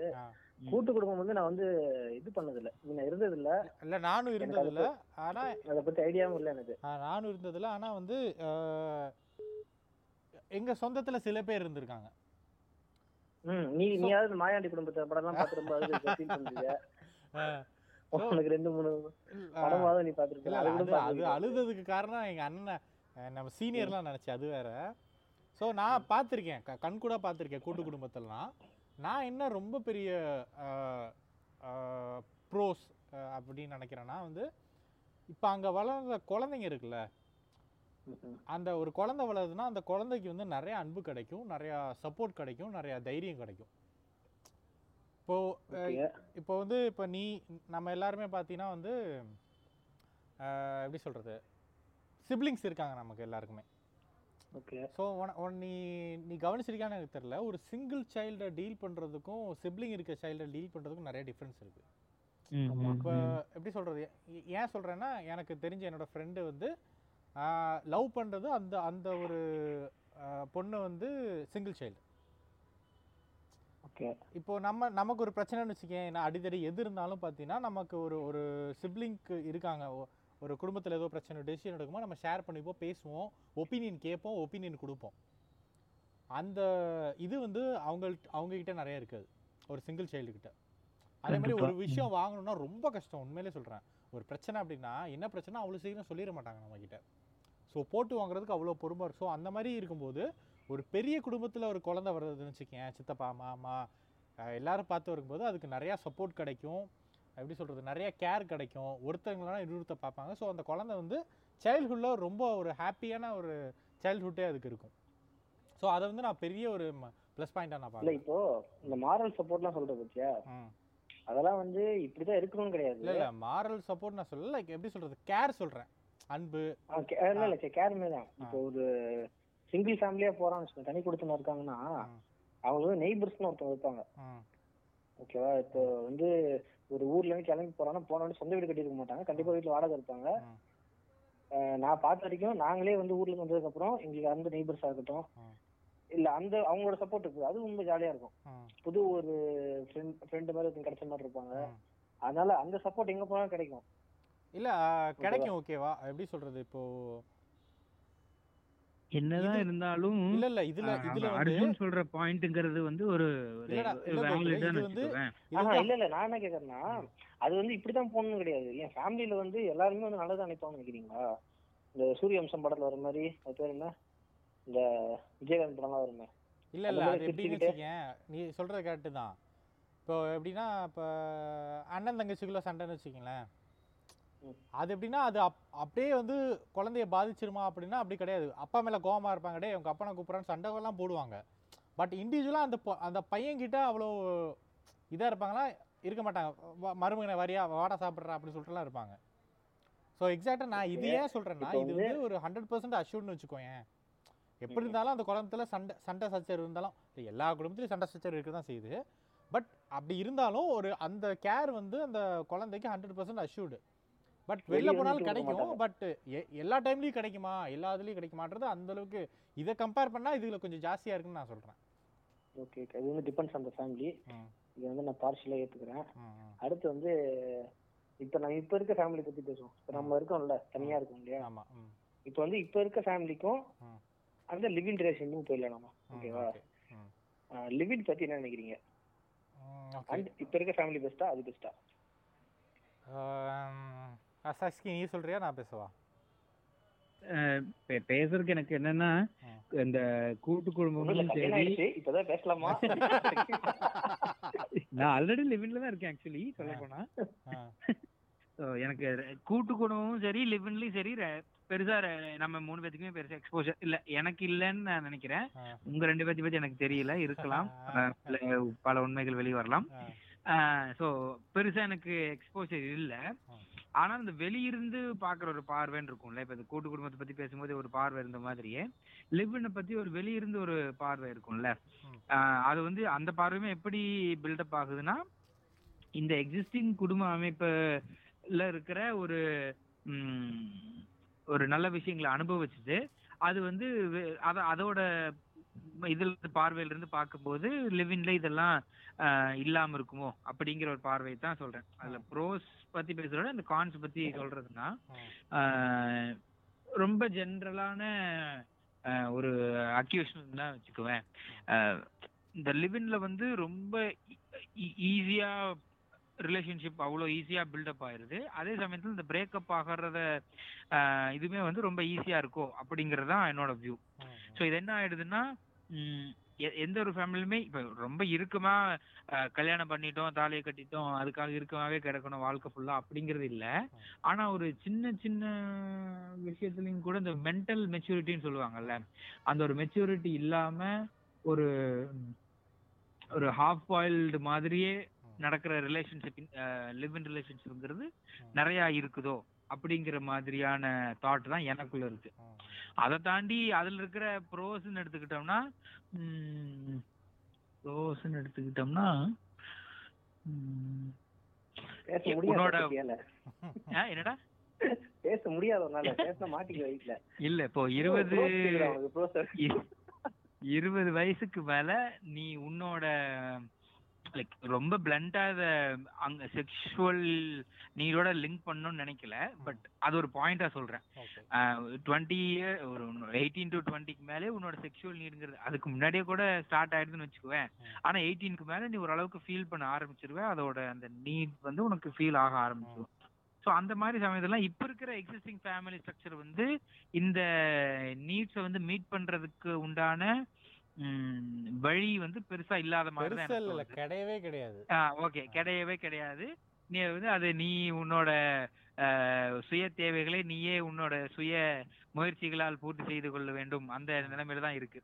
கூட்டு குடும்பம் வந்து நான் வந்து இது பண்ணது இல்ல முன்ன இருந்தது இல்ல இல்ல நானும் எனக்கு இருந்ததில்ல. ஆனா அதை பத்தி ஐடியாவும் இல்ல எனக்கு. நானும் இருந்ததில்ல. ஆனா வந்து எங்க சொந்தத்துல சில பேர் இருந்திருக்காங்க. ம் நீ நீயாவது மாயாண்டி குடும்பத்தை படம் எல்லாம் பார்த்து ரொம்ப உனக்கு ரெண்டு மூணு படமாவது நீ இல்ல இல்ல, அது. அழுததுக்கு காரணம் எங்க அண்ணன் நம்ம சீனியர்லாம் நினைச்சேன் அது வேற. ஸோ நான் பார்த்துருக்கேன். க கண் கூட பார்த்துருக்கேன் கூட்டு குடும்பத்திலலாம். நான் என்ன ரொம்ப பெரிய ப்ரோஸ் அப்படின்னு நினைக்கிறேன்னா வந்து இப்போ அங்கே வளர்ந்த குழந்தைங்க இருக்குல்ல. அந்த ஒரு குழந்தை வளருதுன்னா அந்த குழந்தைக்கு வந்து நிறைய அன்பு கிடைக்கும் நிறையா சப்போர்ட் கிடைக்கும் நிறையா தைரியம் கிடைக்கும் இப்போ. இப்போ வந்து இப்போ நீ நம்ம எல்லாருமே பார்த்தீங்கன்னா வந்து எப்படி சொல்கிறது சிப்ளிங்ஸ் இருக்காங்க நமக்கு எல்லாருக்குமே Okay. ஸோ நீ நீ கவனிச்சிருக்கான்னு எனக்கு தெரியல ஒரு சிங்கிள் சைல்டை டீல் பண்ணுறதுக்கும் சிப்ளிங் இருக்க சைல்டை டீல் பண்ணுறதுக்கும் நிறைய டிஃப்ரென்ஸ் இருக்குது ம், இப்போ. எப்படி சொல்கிறது ஏன் சொல்கிறேன்னா எனக்கு தெரிஞ்ச என்னோட ஃப்ரெண்டு வந்து லவ் பண்ணுறது அந்த அந்த ஒரு பொண்ணு வந்து சிங்கிள் சைல்டு Okay. இப்போ நம்ம நமக்கு ஒரு பிரச்சனைன்னு வச்சுக்கேன் நான் அடிக்கடி எது இருந்தாலும் பார்த்தீங்கன்னா நமக்கு ஒரு ஒரு சிப்ளிங்க்கு இருக்காங்க ஒரு குடும்பத்தில் ஏதோ பிரச்சனை டெசிஷன் எடுக்குமோ நம்ம ஷேர் பண்ணிப்போம் பேசுவோம் ஒப்பீனியன் கேட்போம் ஒப்பீனியன் கொடுப்போம். அந்த இது வந்து அவங்கள்ட்ட அவங்கக்கிட்ட நிறைய இருக்காது ஒரு சிங்கிள் சைல்டுக்கிட்ட அதே மாதிரி ஒரு. விஷயம் வாங்கணும்னா ரொம்ப கஷ்டம் உண்மையிலே சொல்கிறேன் ஒரு பிரச்சனை அப்படின்னா என்ன பிரச்சனை அவ்வளோ சீக்கிரம் சொல்லிட மாட்டாங்க நம்மக்கிட்ட ஸோ போட்டு வாங்குறதுக்கு அவ்வளோ பொறுமை இருக்கும் ஸோ அந்த மாதிரி இருக்கும்போது ஒரு பெரிய குடும்பத்தில் ஒரு குழந்தை வர்றதுன்னு வச்சுக்கேன் சித்தப்பா மாமா எல்லாரும் பார்த்து வரும்போது அதுக்கு நிறையா சப்போர்ட் கிடைக்கும். எப்படி சொல்கிறது நிறைய கேர் கிடைக்கும். ஒருத்தவங்களா இன்னொருத்த பார்ப்பாங்க. ஸோ அந்த குழந்தை வந்து சைல்ட்ஹுட்டில் ரொம்ப ஒரு ஹாப்பியான ஒரு சைல்ட்ஹுட்டே அதுக்கு இருக்கும். ஸோ அதை வந்து நான் பெரிய ஒரு ப்ளஸ் பாயிண்டாக நான் பார்க்குறேன். இப்போ இந்த மாரல் சப்போர்ட்லாம் சொல்றது பத்தியா? ம். அதெல்லாம் வந்து இப்படிதான் இருக்கணும்னு கிடையாது. இல்லை இல்லை மாரல் சப்போர்ட் நான் சொல்லல. லைக் எப்படி சொல்கிறது கேர் சொல்கிறேன் அன்பு. இல்ல இல்ல கேருமே தான் இப்போ ஒரு சிங்கிள் ஃபேமிலியா போறான்னு வச்சுக்கோங்க, தனி கொடுத்துன்னு இருக்காங்கன்னா. அவங்க வந்து நெய்பர்ஸ்னு ஒருத்தவங்க இருப்பாங்க. ஓகேவா இப்போ வந்து ஒரு ஊர்ல இருந்து கிளம்பி போறாங்கன்னா போன உடனே சொந்த வீடு கட்டியிருக்க மாட்டாங்க. கண்டிப்பா வீட்டுல வாடகை இருப்பாங்க. நான் பார்த்த வரைக்கும் நாங்களே வந்து ஊர்ல இருந்து வந்ததுக்கு அப்புறம் எங்களுக்கு அந்த நெய்பர்ஸா இருக்கட்டும். இல்ல அந்த அவங்களோட சப்போர்ட் இருக்குது அது ரொம்ப ஜாலியா இருக்கும். புது ஒரு ஃப்ரெண்ட் மாதிரி ஒருத்தங்க கிடைச்ச மாதிரி இருப்பாங்க. அதனால அந்த சப்போர்ட் எங்க போனாலும் கிடைக்கும். இல்ல கிடைக்கும் ஓகேவா? எப்படி சொல்றது? இப்போ என்னதான் இருந்தாலும் இல்ல இல்ல இதுல இதுல அர்ஜுன் சொல்ற பாயிண்ட்ங்கிறது வந்து ஒரு இல்ல இல்ல இல்ல நான் என்ன கேக்குறேன்னா அது வந்து இப்படிதான் போகணும்னு கிடையாது. என் ஃபேமிலில வந்து எல்லாருமே வந்து நல்லதா நினைப்பாங்கன்னு நினைக்கிறீங்களா? இந்த சூரிய வம்சம் படத்துல வர மாதிரி அது பேர் என்ன? இந்த விஜயகாந்த் படம்லாம் வருமே. இல்ல இல்ல அது எப்படின்னு நீ சொல்றது கரெக்டு தான். இப்போ எப்படின்னா இப்போ அண்ணன் தங்கச்சிக்குள்ள சண்டைன்னு வச்சுக்கங்களேன். அது எப்படின்னா அது அப் அப்படியே வந்து குழந்தைய பாதிச்சிருமா அப்படின்னா அப்படி கிடையாது. அப்பா மேல கோவமா இருப்பாங்க டே உங்க அப்பனை கூப்பிட்றான்னு சண்டைகள்லாம் போடுவாங்க. பட் இண்டிவிஜுவலாக அந்த அந்த பையன்கிட்ட அவ்வளோ இதா இருப்பாங்களா? இருக்க மாட்டாங்க. மருமகனை வரியா வாடா சாப்பிட்றா அப்படின்னு சொல்லிட்டுலாம் இருப்பாங்க. ஸோ எக்ஸாக்டாக நான் இது. ஏன் சொல்றேன்னா இப்போ இது வந்து ஒரு ஹண்ட்ரட் பர்சன்ட் அஷ்யூர்னு வச்சுக்கோயேன். எப்படி. இருந்தாலும் அந்த குடும்பத்துல சண்டை சண்டை சச்சரவு இருந்தாலும் எல்லா குடும்பத்திலையும் சண்டை சச்சரவு இருக்க தான் செய்யுது. பட் அப்படி இருந்தாலும் ஒரு அந்த கேர் வந்து அந்த குழந்தைக்கு ஹண்ட்ரட் பர்சன்ட் அஷ்யூர்டு பட் வெளில போனாலும் கிடைக்கும். பட் எல்லா டைம்லயும் கிடைக்குமா? எல்லா இதுலயும் கிடைக்குமான்றது அந்த அளவுக்கு இதை கம்பேர் பண்ணா இதுல கொஞ்சம் ஜாஸ்தியா இருக்குன்னு நான் சொல்றேன். ஓகே இது வந்து டிபெண்ட்ஸ் அந்த ஃபேமிலி ம், இது வந்து நான் பார்ஷியலா ஏத்துக்கிறேன். ம், ம். அடுத்து வந்து இப்ப நம்ம இப்ப இருக்க ஃபேமிலி பத்தி பேசுவோம். இப்ப நம்ம இருக்கோம்ல தனியா இருக்கோம் இல்லையா? ஆமா இப்ப வந்து இப்ப இருக்க ஃபேமிலிக்கும். அந்த லிவிங் ரிலேஷனுக்கும் போயிடலாம் நம்ம ஓகேவா லிவிங் பத்தி என்ன நினைக்கிறீங்க. அண்ட் இப்ப இருக்க ஃபேமிலி பெஸ்ட்டா அது பெஸ்ட்டா சஷ்கி நீ சொல்றியா? நான் பேசவா? பேசுறதுக்கு எனக்கு என்னன்னா. இந்த கூட்டு குடும்பமும் சரி. இப்பதான் பேசலாமா? நான் ஆல்ரெடி லிவின்ல தான் இருக்கேன் ஆக்சுவலி சொல்ல போனா. எனக்கு கூட்டு குடும்பமும் சரி லிவின்லயும் சரி பெருசா நம்ம மூணு பேத்துக்குமே பெருசா எக்ஸ்போஜர் இல்ல எனக்கு இல்லைன்னு நான் நினைக்கிறேன். உங்க ரெண்டு பேத்தி பத்தி எனக்கு தெரியல இருக்கலாம். பல- உண்மைகள் வெளிய வரலாம். ஸோ பெருசா எனக்கு எக்ஸ்போஜர் இல்ல. ஆனா இந்த வெளியிருந்து பாக்குற ஒரு பார்வைன்னு இருக்கும்ல. இப்ப இந்த கூட்டு குடும்பத்தை பத்தி பேசும்போது ஒரு பார்வை இருந்த மாதிரியே லிவ்னை பத்தி ஒரு வெளியிருந்து ஒரு பார்வை இருக்கும்ல. அது வந்து அந்த பார்வையுமே எப்படி பில்டப் ஆகுதுன்னா இந்த எக்ஸிஸ்டிங் குடும்ப அமைப்புல இருக்கிற ஒரு ஒரு நல்ல விஷயங்களை அனுபவிச்சுட்டு அது வந்து அதோட இதுல பார்வையில இருந்து பார்க்கும்போது லிவின்ல இதெல்லாம் இல்லாம இருக்குமோ அப்படிங்கிற ஒரு பார்வை தான் சொல்றேன். அதுல ப்ரோஸ் பத்தி பேசுறத இந்த கான்ஸ் பத்தி சொல்றதுன்னா ரொம்ப ஜென்ரலான ஒரு அக்யூஷன் தான் வச்சுக்குவேன். இந்த லிவின்ல வந்து ரொம்ப ஈஸியா ரிலேஷன்ஷிப் அவ்வளோ ஈஸியா பில்டப் ஆயிருது. அதே சமயத்துல இந்த பிரேக்கப் ஆகிறத இதுவுமே வந்து ரொம்ப ஈஸியா இருக்கும் அப்படிங்கிறது தான் என்னோட வியூ. ஸோ இது என்ன ஆயிடுதுன்னா எந்த ஒரு ஃபேமிலியுமே இப்போ ரொம்ப இறுக்கமா அஹ், கல்யாணம் பண்ணிட்டோம் தாலியை கட்டிட்டோம் அதுக்காக இறுக்கமாவே கிடக்கணும் வாழ்க்கை ஃபுல்லா அப்படிங்கிறது இல்ல. ஆனா ஒரு சின்ன சின்ன விஷயத்துலயும் கூட இந்த மென்டல் மெச்சூரிட்டின்னு சொல்லுவாங்கல்ல அந்த ஒரு மெச்சூரிட்டி இல்லாம ஒரு ஒரு ஹாஃப் பாயில்டு மாதிரியே நடக்கிற ரிலேஷன்ஷிப் லிவ் இன் ரிலேஷன்ஷிப்ங்கிறது நிறைய இருக்குதோ? அப்படிங்கிற மாதிரியான தாட் தான் எனக்குள்ள இருக்கு. அதை தாண்டி அதுல இருக்கிற ப்ரோஸ்ன்னு எடுத்துக்கிட்டோம்னா ப்ரோஸ்ன்னு எடுத்துக்கிட்டோம்னா உன்னோட- என்னடா? பேச முடியாது உன்னால பேச மாட்டிக்க வீட்டுல இல்ல இப்போ இருபது இருபது வயசுக்கு மேல நீ உன்னோட லைக் ரொம்ப பிளண்டா இத அங்க செக்ஷுவல் நீரோட லிங்க் பண்ணணும்னு நினைக்கல பட் அது ஒரு பாயிண்டா சொல்றேன். டுவெண்ட்டி ஒரு எயிட்டீன் டு டுவெண்ட்டிக்கு மேலே உன்னோட செக்ஷுவல் நீடுங்கிறது அதுக்கு முன்னாடியே கூட ஸ்டார்ட் ஆயிடுதுன்னு வச்சுக்குவேன். ஆனா எயிட்டீனுக்கு மேல நீ ஓரளவுக்கு ஃபீல் பண்ண ஆரம்பிச்சிருவ அதோட அந்த நீட் வந்து உனக்கு ஃபீல் ஆக ஆரம்பிச்சிடும் ஸோ அந்த மாதிரி சமயத்துலாம் இப்ப இருக்கிற எக்ஸிஸ்டிங் ஃபேமிலி ஸ்ட்ரக்சர் வந்து இந்த நீட்ஸை வந்து மீட் பண்றதுக்கு உண்டான வழி வந்து பெருசா இல்லாத மாதிரி தான். கிடையவே கிடையாது. ஓகே. கிடையவே கிடையாது. நீ வந்து அது நீ உன்னோட சுய தேவைகளை நீயே உன்னோட சுய முயற்சிகளால் பூர்த்தி செய்து கொள்ள வேண்டும். அந்த நிலைமையில தான் இருக்கு.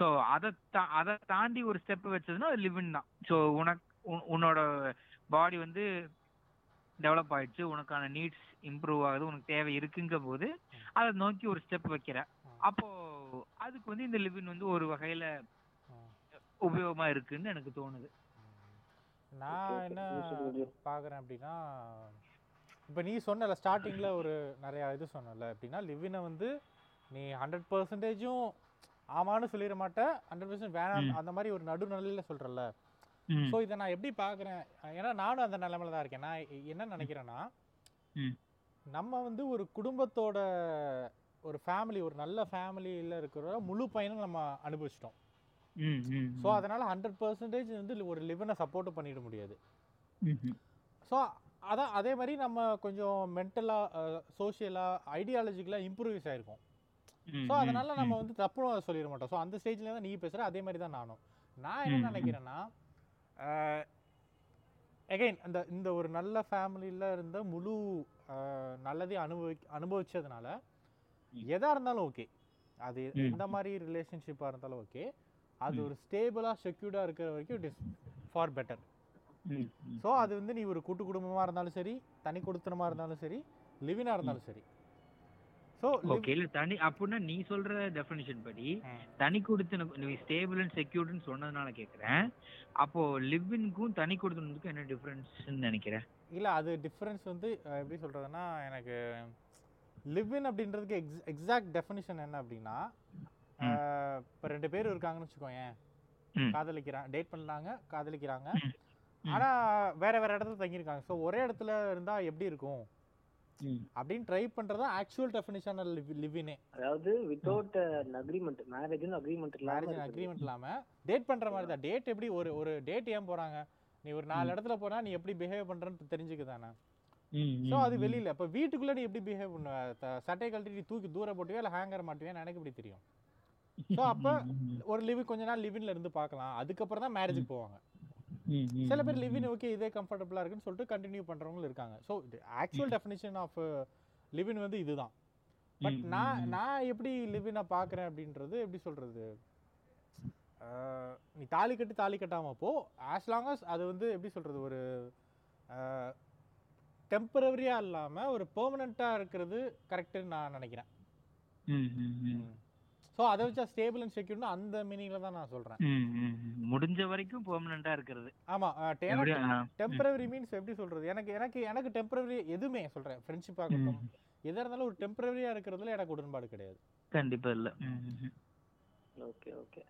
ஸோ அதை அதை தாண்டி ஒரு ஸ்டெப் வச்சதுன்னா அது லிவின் தான். ஸோ உனக்கு உன்- உன்னோட பாடி வந்து டெவலப் ஆயிடுச்சு. உனக்கான நீட்ஸ் இம்ப்ரூவ் ஆகுது. உனக்கு தேவை இருக்குங்க போது அதை நோக்கி ஒரு ஸ்டெப் வைக்கிற. அப்போ அதுக்கு வந்து இந்த லிவின் வந்து ஒரு வகையில. உபயோகமா இருக்குன்னு எனக்கு தோணுது நான். என்ன. பார்க்குறேன் அப்படின்னா இப்போ நீ சொன்னல ஸ்டார்டிங்கில் ஒரு நிறையா இது சொன்னல அப்படின்னா லிவினை வந்து நீ ஹண்ட்ரட் பர்சன்டேஜும் ஆமான்னு சொல்லிட மாட்டேன் ஹண்ட்ரட் பர்சன்ட் வேணாம். அந்த மாதிரி ஒரு நடுநிலையில் சொல்கிறல்ல ம். ஸோ இதை நான் எப்படி பார்க்குறேன் ஏன்னா நானும் அந்த நிலைமையில தான் இருக்கேன் நான் என்ன நினைக்கிறேன்னா. நம்ம வந்து ஒரு குடும்பத்தோட ஒரு ஃபேமிலி ஒரு நல்ல ஃபேமிலியில் இருக்கிற முழு பயனும் நம்ம அனுபவிச்சிட்டோம் ஸோ அதனால ஹண்ட்ரட் பர்சன்டேஜ் வந்து ஒரு லிவனை சப்போர்ட் பண்ணிட முடியாது. ஸோ அதான் அதே மாதிரி நம்ம கொஞ்சம் மென்டலாக சோஷியலாக ஐடியாலஜிக்கலாக இம்ப்ரூவைஸ் ஆயிருக்கும் ம், ஸோ அதனால நம்ம. வந்து தப்பும் அதை சொல்லிட மாட்டோம் ஸோ அந்த ஸ்டேஜ்ல தான் நீ பேசுகிற அதே மாதிரி தான் நானும் நான் என்ன. நினைக்கிறேன்னா எகைன் அந்த இந்த ஒரு நல்ல ஃபேமிலியில் இருந்த முழு அஹ், நல்லதையும் அனுபவி அனுபவிச்சதுனால ம். எதா இருந்தாலும் ஓகே. அது. எந்த மாதிரி ரிலேஷன்ஷிப்பாக இருந்தாலும் ஓகே. அது. ஒரு ஸ்டேபிளாக செக்யூர்டாக இருக்கிற வரைக்கும் it is for better. So அது வந்து நீ ஒரு கூட்டு குடும்பமாக இருந்தாலும் சரி தனி கொடுத்தனமாக இருந்தாலும் சரி லிவினாக இருந்தாலும் சரி. ஸோ ஓகே இல்ல தனி அப்படின்னா நீ சொல்ற டெஃபினிஷன் படி தனி கொடுத்தன நீ ஸ்டேபிள் அண்ட் செக்யூர்டுன்னு சொன்னதுனால கேக்குறேன். அப்போ லிவ்வின்க்கும் தனி கொடுத்தனுக்கும் என்ன டிஃபரன்ஸ் நினைக்கிறேன் இல்லை அது டிஃப்ரென்ஸ் வந்து எப்படி சொல்கிறதுனா எனக்கு லிவ்இன் அப்படின்றதுக்கு எக்ஸ் எக்ஸாக்ட் டெஃபினிஷன் என்ன அப்படின்னா. இப்போ ரெண்டு பேர் இருக்காங்கன்னு வச்சுக்கோயேன். காதலிக்கிறாங்க டேட் பண்ணாங்க காதலிக்கிறாங்க. ஆனால் வேற வேற இடத்துல தங்கியிருக்காங்க. ஸோ ஒரே இடத்துல இருந்தால் எப்படி இருக்கும். அப்படின்னு ட்ரை பண்ணுறது ஆக்சுவல் டெஃபினிஷன் லிவ்இனே அதாவது வித்தவுட் அக்ரிமெண்ட் மேரேஜ்னு அக்ரிமெண்ட் மேரேஜ் இல்லாம அக்ரிமெண்ட் இல்லாமல் டேட் பண்ணுற மாதிரி தான். டேட் எப்படி ஒரு ஒரு டேட் ஏன் போகிறாங்க நீ ஒரு நாலு. இடத்துல போனால் நீ எப்படி பிஹேவ் பண்ணுறன்னு தெரிஞ்சுக்க தானே ஸோ அது. வெளியில. இப்போ வீட்டுக்குள்ள நீ எப்படி பிஹேவ் பண்ணுவ சட்டையை கழட்டி நீ தூக்கி தூர போட்டுவியா? இல்லை ஹேங்கர் மாட்டுவியா எனக்கு எப்படி தெரியும்? ஸோ அப்போ ஒரு லிவ் கொஞ்ச நாள் லிவின்ல இருந்து பார்க்கலாம். அதுக்கப்புறம் தான் மேரேஜுக்கு போவாங்க. சில பேர் லிவின் ஓகே இதே கம்ஃபர்டபுளாக இருக்குன்னு சொல்லிட்டு கண்டினியூ பண்ணுறவங்களும் இருக்காங்க. So actual definition of live in வந்து இதுதான். பட் நான் நான் எப்படி லிவினை பார்க்குறேன் அப்படின்றது எப்படி சொல்கிறது நீ தாலி கட்டி தாலி கட்டாமல் போ. ஆஸ் லாங் as அது வந்து எப்படி சொல்கிறது ஒரு டெம்பரவரியாக இல்லாமல் ஒரு பெர்மனண்ட்டாக இருக்கிறது கரெக்டுன்னு நான் நினைக்கிறேன். ஸோ அதை வச்சா ஸ்டேபிள் அண்ட் செக்யூர்னு அந்த மீனிங்கில் தான் நான் ம். முடிஞ்ச வரைக்கும் பெர்மனண்டா இருக்கிறது. ஆமாம் எப்படி, ஆ, டெம்பரவரி மீன்ஸ் எப்படி சொல்கிறது எனக்கு எனக்கு எனக்கு டெம்பரவரி எதுவுமே சொல்கிறேன் ஃப்ரெண்ட்ஷிப் ஆகட்டும். ம். எதாக இருந்தாலும் ஒரு டெம்பரவரியாக இருக்கிறதுல எனக்கு உடன்பாடு கிடையாது. கண்டிப்பா இல்ல. Okay okay.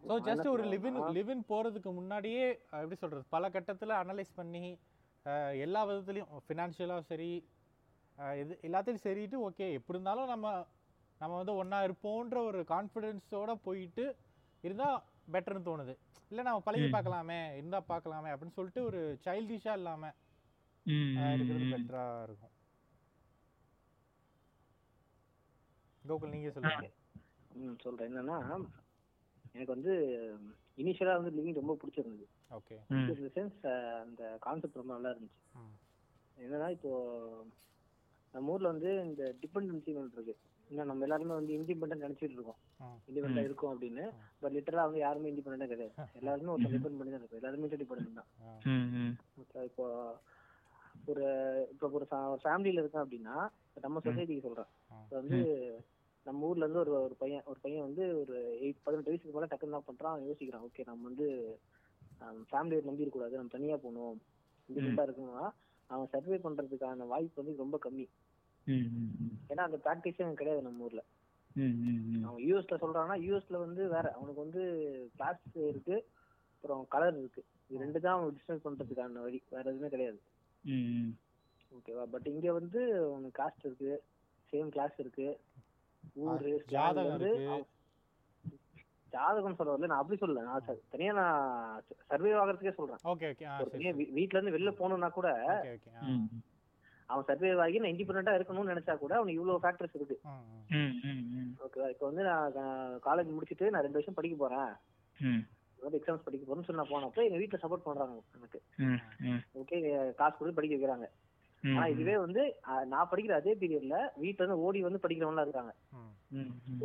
ஸோ ஜஸ்ட் ஒரு லிவின் லிவின் போகிறதுக்கு முன்னாடியே எப்படி சொல்கிறது பல கட்டத்தில் அனலைஸ் பண்ணி எல்லா விதத்துலையும் ஃபினான்ஷியலாக சரி இது எல்லாத்தையும் சரிட்டு ஓகே எப்படி இருந்தாலும் நம்ம நம்ம வந்து ஒன்றா இருப்போன்ற ஒரு கான்ஃபிடென்ஸோட போயிட்டு இருந்தால் பெட்டர்னு தோணுது. இல்லை நம்ம பழகி. பார்க்கலாமே இருந்தால் பார்க்கலாமே அப்படின்னு சொல்லிட்டு ஒரு சைல்டிஷாக இல்லாமல் இருக்கிறது. பெட்டராக இருக்கும். கோகுல் நீங்கள் சொல்லுங்க. ம் சொல்றேன். என்னன்னா எனக்கு வந்து இனிஷியலா வந்து லிவிங் ரொம்ப பிடிச்சிருந்தது. ஓகே இந்த சென்ஸ் அந்த கான்செப்ட் ரொம்ப நல்லா இருந்துச்சு. என்னன்னா இப்போ நம்ம ஊர்ல வந்து இந்த டிபெண்டன்சி இருக்கு. இன்னும் நம்ம எல்லாருமே வந்து இண்டிபெண்டன்ட் நினைச்சிட்டு இருக்கோம். இண்டிபெண்டா. இருக்கும் அப்படின்னு. பட் லிட்டரலா வந்து யாருமே இண்டிபெண்டா கிடையாது. எல்லாருமே ஒரு டிபெண்ட் பண்ணி தான் இருக்கும் எல்லாருமே டிபெண்ட் தான். இப்போ ஒரு இப்போ ஒரு ஃபேமிலியில இருக்கேன் அப்படின்னா நம்ம சொசைட்டிக்கு சொல்றேன். இப்போ வந்து நம்ம ஊர்ல இருந்து ஒரு ஒரு பையன் ஒரு பையன் வந்து ஒரு எயிட் பதினெட்டு வயசுக்கு மேல டக்குன்னு என்ன பண்றான். அவன் யோசிக்கிறான் ஓகே நம்ம வந்து ஃபேமிலியை நம்பி இருக்கக்கூடாது. நம்ம தனியா போகணும். இண்டிபெண்டா இருக்கணும்னா அவன் சர்வே பண்றதுக்கான வாய்ப்பு வந்து ரொம்ப கம்மி. ஏன்னா அந்த ப்ராக்டிஸே கிடையாது நம்ம ஊர்ல. அவன் யூஎஸ்ல சொல்றான்னா யூஎஸ்ல வந்து வேற. அவனுக்கு வந்து கிளாஸ் இருக்கு அப்புறம் கலர் இருக்கு. இது ரெண்டு தான் அவன் டிஸ்டன்ஸ் பண்றதுக்கான வழி. வேற எதுவுமே கிடையாது. ஓகேவா பட் இங்க வந்து உனக்கு காஸ்ட் இருக்கு. சேம் கிளாஸ் இருக்கு. ஊரு ஜாதகம் ஜாதகம் சொல்ல வரல நான் அப்படி சொல்லல. நான் தனியா நான் சர்வே ஆகிறதுக்கே சொல்றேன். வீட்ல இருந்து வெளில போகணும்னா கூட அவன் சர்வே ஆகி நான் இண்டிபெண்டா இருக்கணும்னு நினைச்சா கூட அவனுக்கு இவ்வளவு ஃபேக்டர்ஸ் இருக்கு. ம், ம். ம், ம், ம். ஓகேவா இப்போ வந்து நான் காலேஜ் முடிச்சுட்டு நான் ரெண்டு வருஷம் படிக்க போறேன். ம், வந்து எக்ஸாம்ஸ் படிக்க போறேன்னு சொல்லி நான் போனப்ப எங்க வீட்டுல சப்போர்ட் பண்றாங்க எனக்கு. ஓகே காசு கொடுத்து படிக்க வைக்கிறாங்க. ஆனா இதுவே வந்து நான் படிக்கிற அதே பீரியட்ல வீட்டுல இருந்து ஓடி வந்து படிக்கிறவங்களா இருக்காங்க.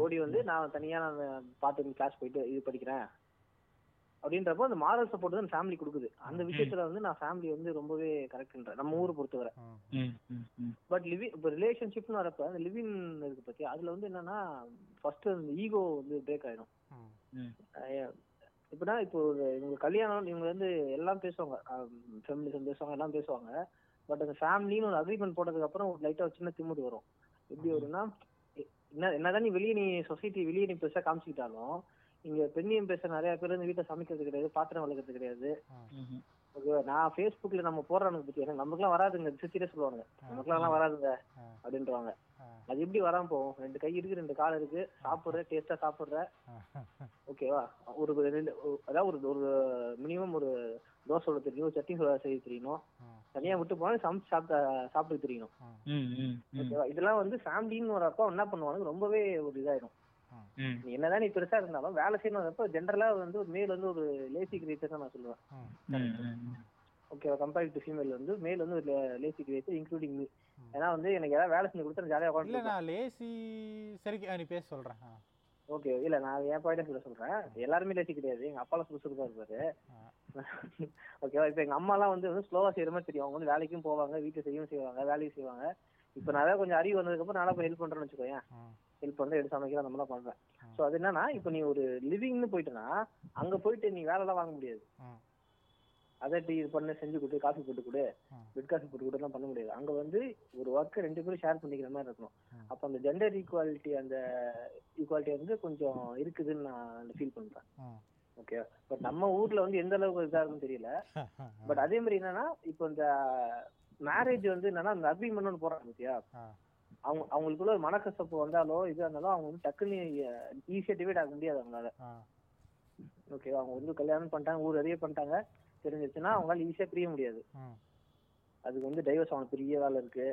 ஓடி வந்து நான் தனியா நான் பார்த்து கிளாஸ் போயிட்டு இது படிக்கிறேன். அப்படின்றப்போ அந்த மாரல் சப்போர்ட் தான் ஃபேமிலி கொடுக்குது. அந்த விஷயத்துல வந்து நான் ஃபேமிலி வந்து ரொம்பவே கரெக்ட்ன்றேன் நம்ம ஊரை பொறுத்தவரை. பட் லிவிங் இப்போ ரிலேஷன்ஷிப்னு வரப்ப அந்த லிவிங் இருக்கு பத்தி அதுல வந்து என்னன்னா ஃபர்ஸ்ட் அந்த ஈகோ வந்து பிரேக் ஆயிடும் எப்படின்னா இப்போ ஒரு இவங்க கல்யாணம் இவங்க வந்து எல்லாம் பேசுவாங்க. ஃபெமிலிசம் பேசுவாங்க எல்லாம் பேசுவாங்க. பட் அந்த ஃபேமிலின்னு ஒரு அக்ரிமெண்ட் போட்டதுக்கு அப்புறம் ஒரு லைட்டா ஒரு சின்ன திமுது வரும். எப்படி வரும்னா என்ன என்னதான் நீ வெளியே நீ சொசைட்டி வெளியே நீ பெருசா காமிச்சிக்கிட்டாலும் இங்க பெண்ணியம் பேச நிறைய பேர் வந்து வீட்டை சமைக்கிறது கிடையாது பாத்திரம் வளர்க்கறது கிடையாது. ஓகேவா நான் ஃபேஸ்புக்ல நம்ம போடுறவனுக்கு பத்தி எனக்கு நமக்குலாம் வராதுங்க சித்திரே சொல்லுவாங்க நமக்குலாம் வராதுங்க ஆ. அப்படின்றவாங்க. அது எப்படி வராம போகும்? ரெண்டு கை இருக்கு ரெண்டு கால் இருக்கு சாப்பிடுற டேஸ்டா சாப்பிடுற. ஓகேவா? ஒரு ரெண்டு அதாவது ஒரு ஒரு மினிமம் ஒரு தோசை சொல்ல தெரியணும் சட்னி சொல்ல செய்ய தெரியணும். தனியா விட்டு போனா சமைச்சு சாப்பிட்ட சாப்பிட்டு தெரியணும். இதெல்லாம் வந்து ஃபேமிலின்னு வரப்ப என்ன பண்ணுவாங்க ரொம்பவே ஒரு இதாயிடும். என்னதான் நீ பெருசா இருந்தாலும் வேலை செய்யணும் வரப்ப ஜென்ரலா வந்து ஒரு மேல் வந்து ஒரு லேசி கிரியேட்டர் தான் நான் சொல்லுவேன். ஓகேவா? கம்பேர்ட் டு ஃபீமேல் வந்து மேல் வந்து ஒரு லேசி கிரியேட்டர் இன்க்ளூடிங் மீ. ஏன்னா வந்து எனக்கு ஏதாவது வேலை செஞ்சு கொடுத்தா ஜாலியாக இல்ல உட்காந்து நான் லேசி சரி நீ பேச சொல்றேன். ஓகே இல்ல நான் என் பாயிண்ட் சொல்ல சொல்றேன். எல்லாருமே லேசி கிடையாது. எங்க அப்பாலாம் சுறுசுறுப்பா இருப்பாரு. ஓகேவா இப்ப எங்க அம்மாலாம் வந்து வந்து ஸ்லோவா செய்யற மாதிரி தெரியும் அவங்க வந்து வேலைக்கும் போவாங்க வீட்டு செய்யவும் செய்வாங்க வேலையும் செய்வாங்க இப்ப ஏதாவது கொஞ்சம் அறிவு வந்ததுக்கு அப்புறம் நல்லா போய் ஹெல்ப் பண்றேன்னு வச்சுக்கோயேன். ஹெல்ப் பண்ணி எடுத்து சமைக்கிற அந்த மாதிரிலாம் பண்றேன். சோ அது என்னன்னா இப்ப நீ ஒரு லிவிங்னு போயிட்டனா அங்க போயிட்டு நீ வேலை எல்லாம் வாங்க முடியாது. அதை டீ இது பண்ண செஞ்சு கொடு காஃபி போட்டு கொடு. பெட் காஃபி போட்டு கொடுலாம் பண்ண முடியாது அங்க வந்து ஒரு ஒர்க்கை ரெண்டு பேரும் ஷேர் பண்ணிக்கிற மாதிரி இருக்கணும். அப்ப அந்த ஜெண்டர் ஈக்குவாலிட்டி அந்த ஈக்குவாலிட்டி வந்து கொஞ்சம் இருக்குதுன்னு நான் ஃபீல் பண்றேன். ஓகே பட் நம்ம ஊர்ல வந்து எந்த அளவுக்கு இதா இருக்குன்னு தெரியல பட் அதே மாதிரி என்னன்னா இப்போ இந்த மேரேஜ் வந்து என்னன்னா அந்த அக்ரிமெண்ட் ஒன்று போடுறாங்க பாத்தியா. அவங்க அவங்களுக்குள்ள ஒரு மனக்கசப்பு வந்தாலோ இது இருந்தாலும் அவங்க வந்து டக்குன்னு ஈஸியா டிவைட் ஆக முடியாது அவங்களால. ஓகே அவங்க வந்து கல்யாணம் பண்ணிட்டாங்க ஊர் அறிய பண்ணிட்டாங்க தெரிஞ்சிருச்சுன்னா அவங்களால ஈஸியா பிரிய முடியாது. அதுக்கு வந்து டைவர்ஸ் ஆகணும் பெரிய வேலை இருக்கு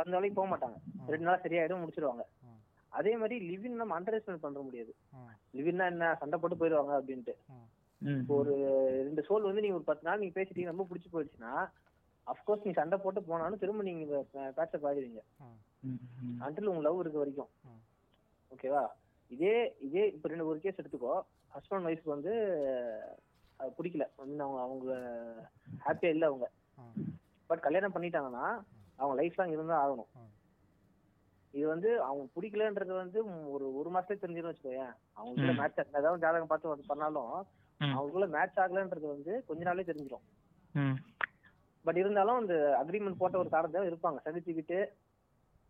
அந்த வேலைக்கு போக மாட்டாங்க. ரெண்டு நாள் சரியாயிடும் முடிச்சிருவாங்க. அதே மாதிரி லிவின் நம்ம அண்டர் எஸ்டிமேட் பண்ண முடியாது. லிவின்னா என்ன சண்டை போட்டு போயிடுவாங்க அப்படின்ட்டு. இப்போ ஒரு ரெண்டு சோல் வந்து நீங்க ஒரு பத்து நாள் நீங்க பேசிட்டீங்க ரொம்ப பிடிச்சி போயிடுச்சுன்னா அஃப்கோர்ஸ் நீ சண்டை போட்டு போனாலும் திரும்ப நீங்க ம். ம். அன்டில் உங்க லவ் இருக்க வரைக்கும். ஓகேவா இதே இதே இப்போ ரெண்டு ஒரு கேஸ் எடுத்துக்கோ ஹஸ்பண்ட் ஒய்ஃப்க்கு வந்து அது பிடிக்கல வந்து அவங்க அவங்க ஹாப்பியா இல்லை அவங்க. பட் கல்யாணம் பண்ணிட்டாங்கன்னா அவங்க லைஃப் லாங் இருந்தா ஆகணும். இது வந்து அவங்க பிடிக்கலன்றது வந்து ஒரு ஒரு மாசத்துல தெரிஞ்சிடும் வச்சுக்கோயேன் அவங்களுக்குள்ள. மேட்ச் ஏதாவது ஜாதகம் பார்த்து அது பண்ணாலும். அவங்களுக்குள்ள மேட்ச் ஆகலன்றது வந்து கொஞ்ச நாளே தெரிஞ்சிடும். பட் இருந்தாலும் அந்த அக்ரிமெண்ட் போட்ட ஒரு காரணத்தை இருப்பாங்க சந்திச்சுக்கிட்டு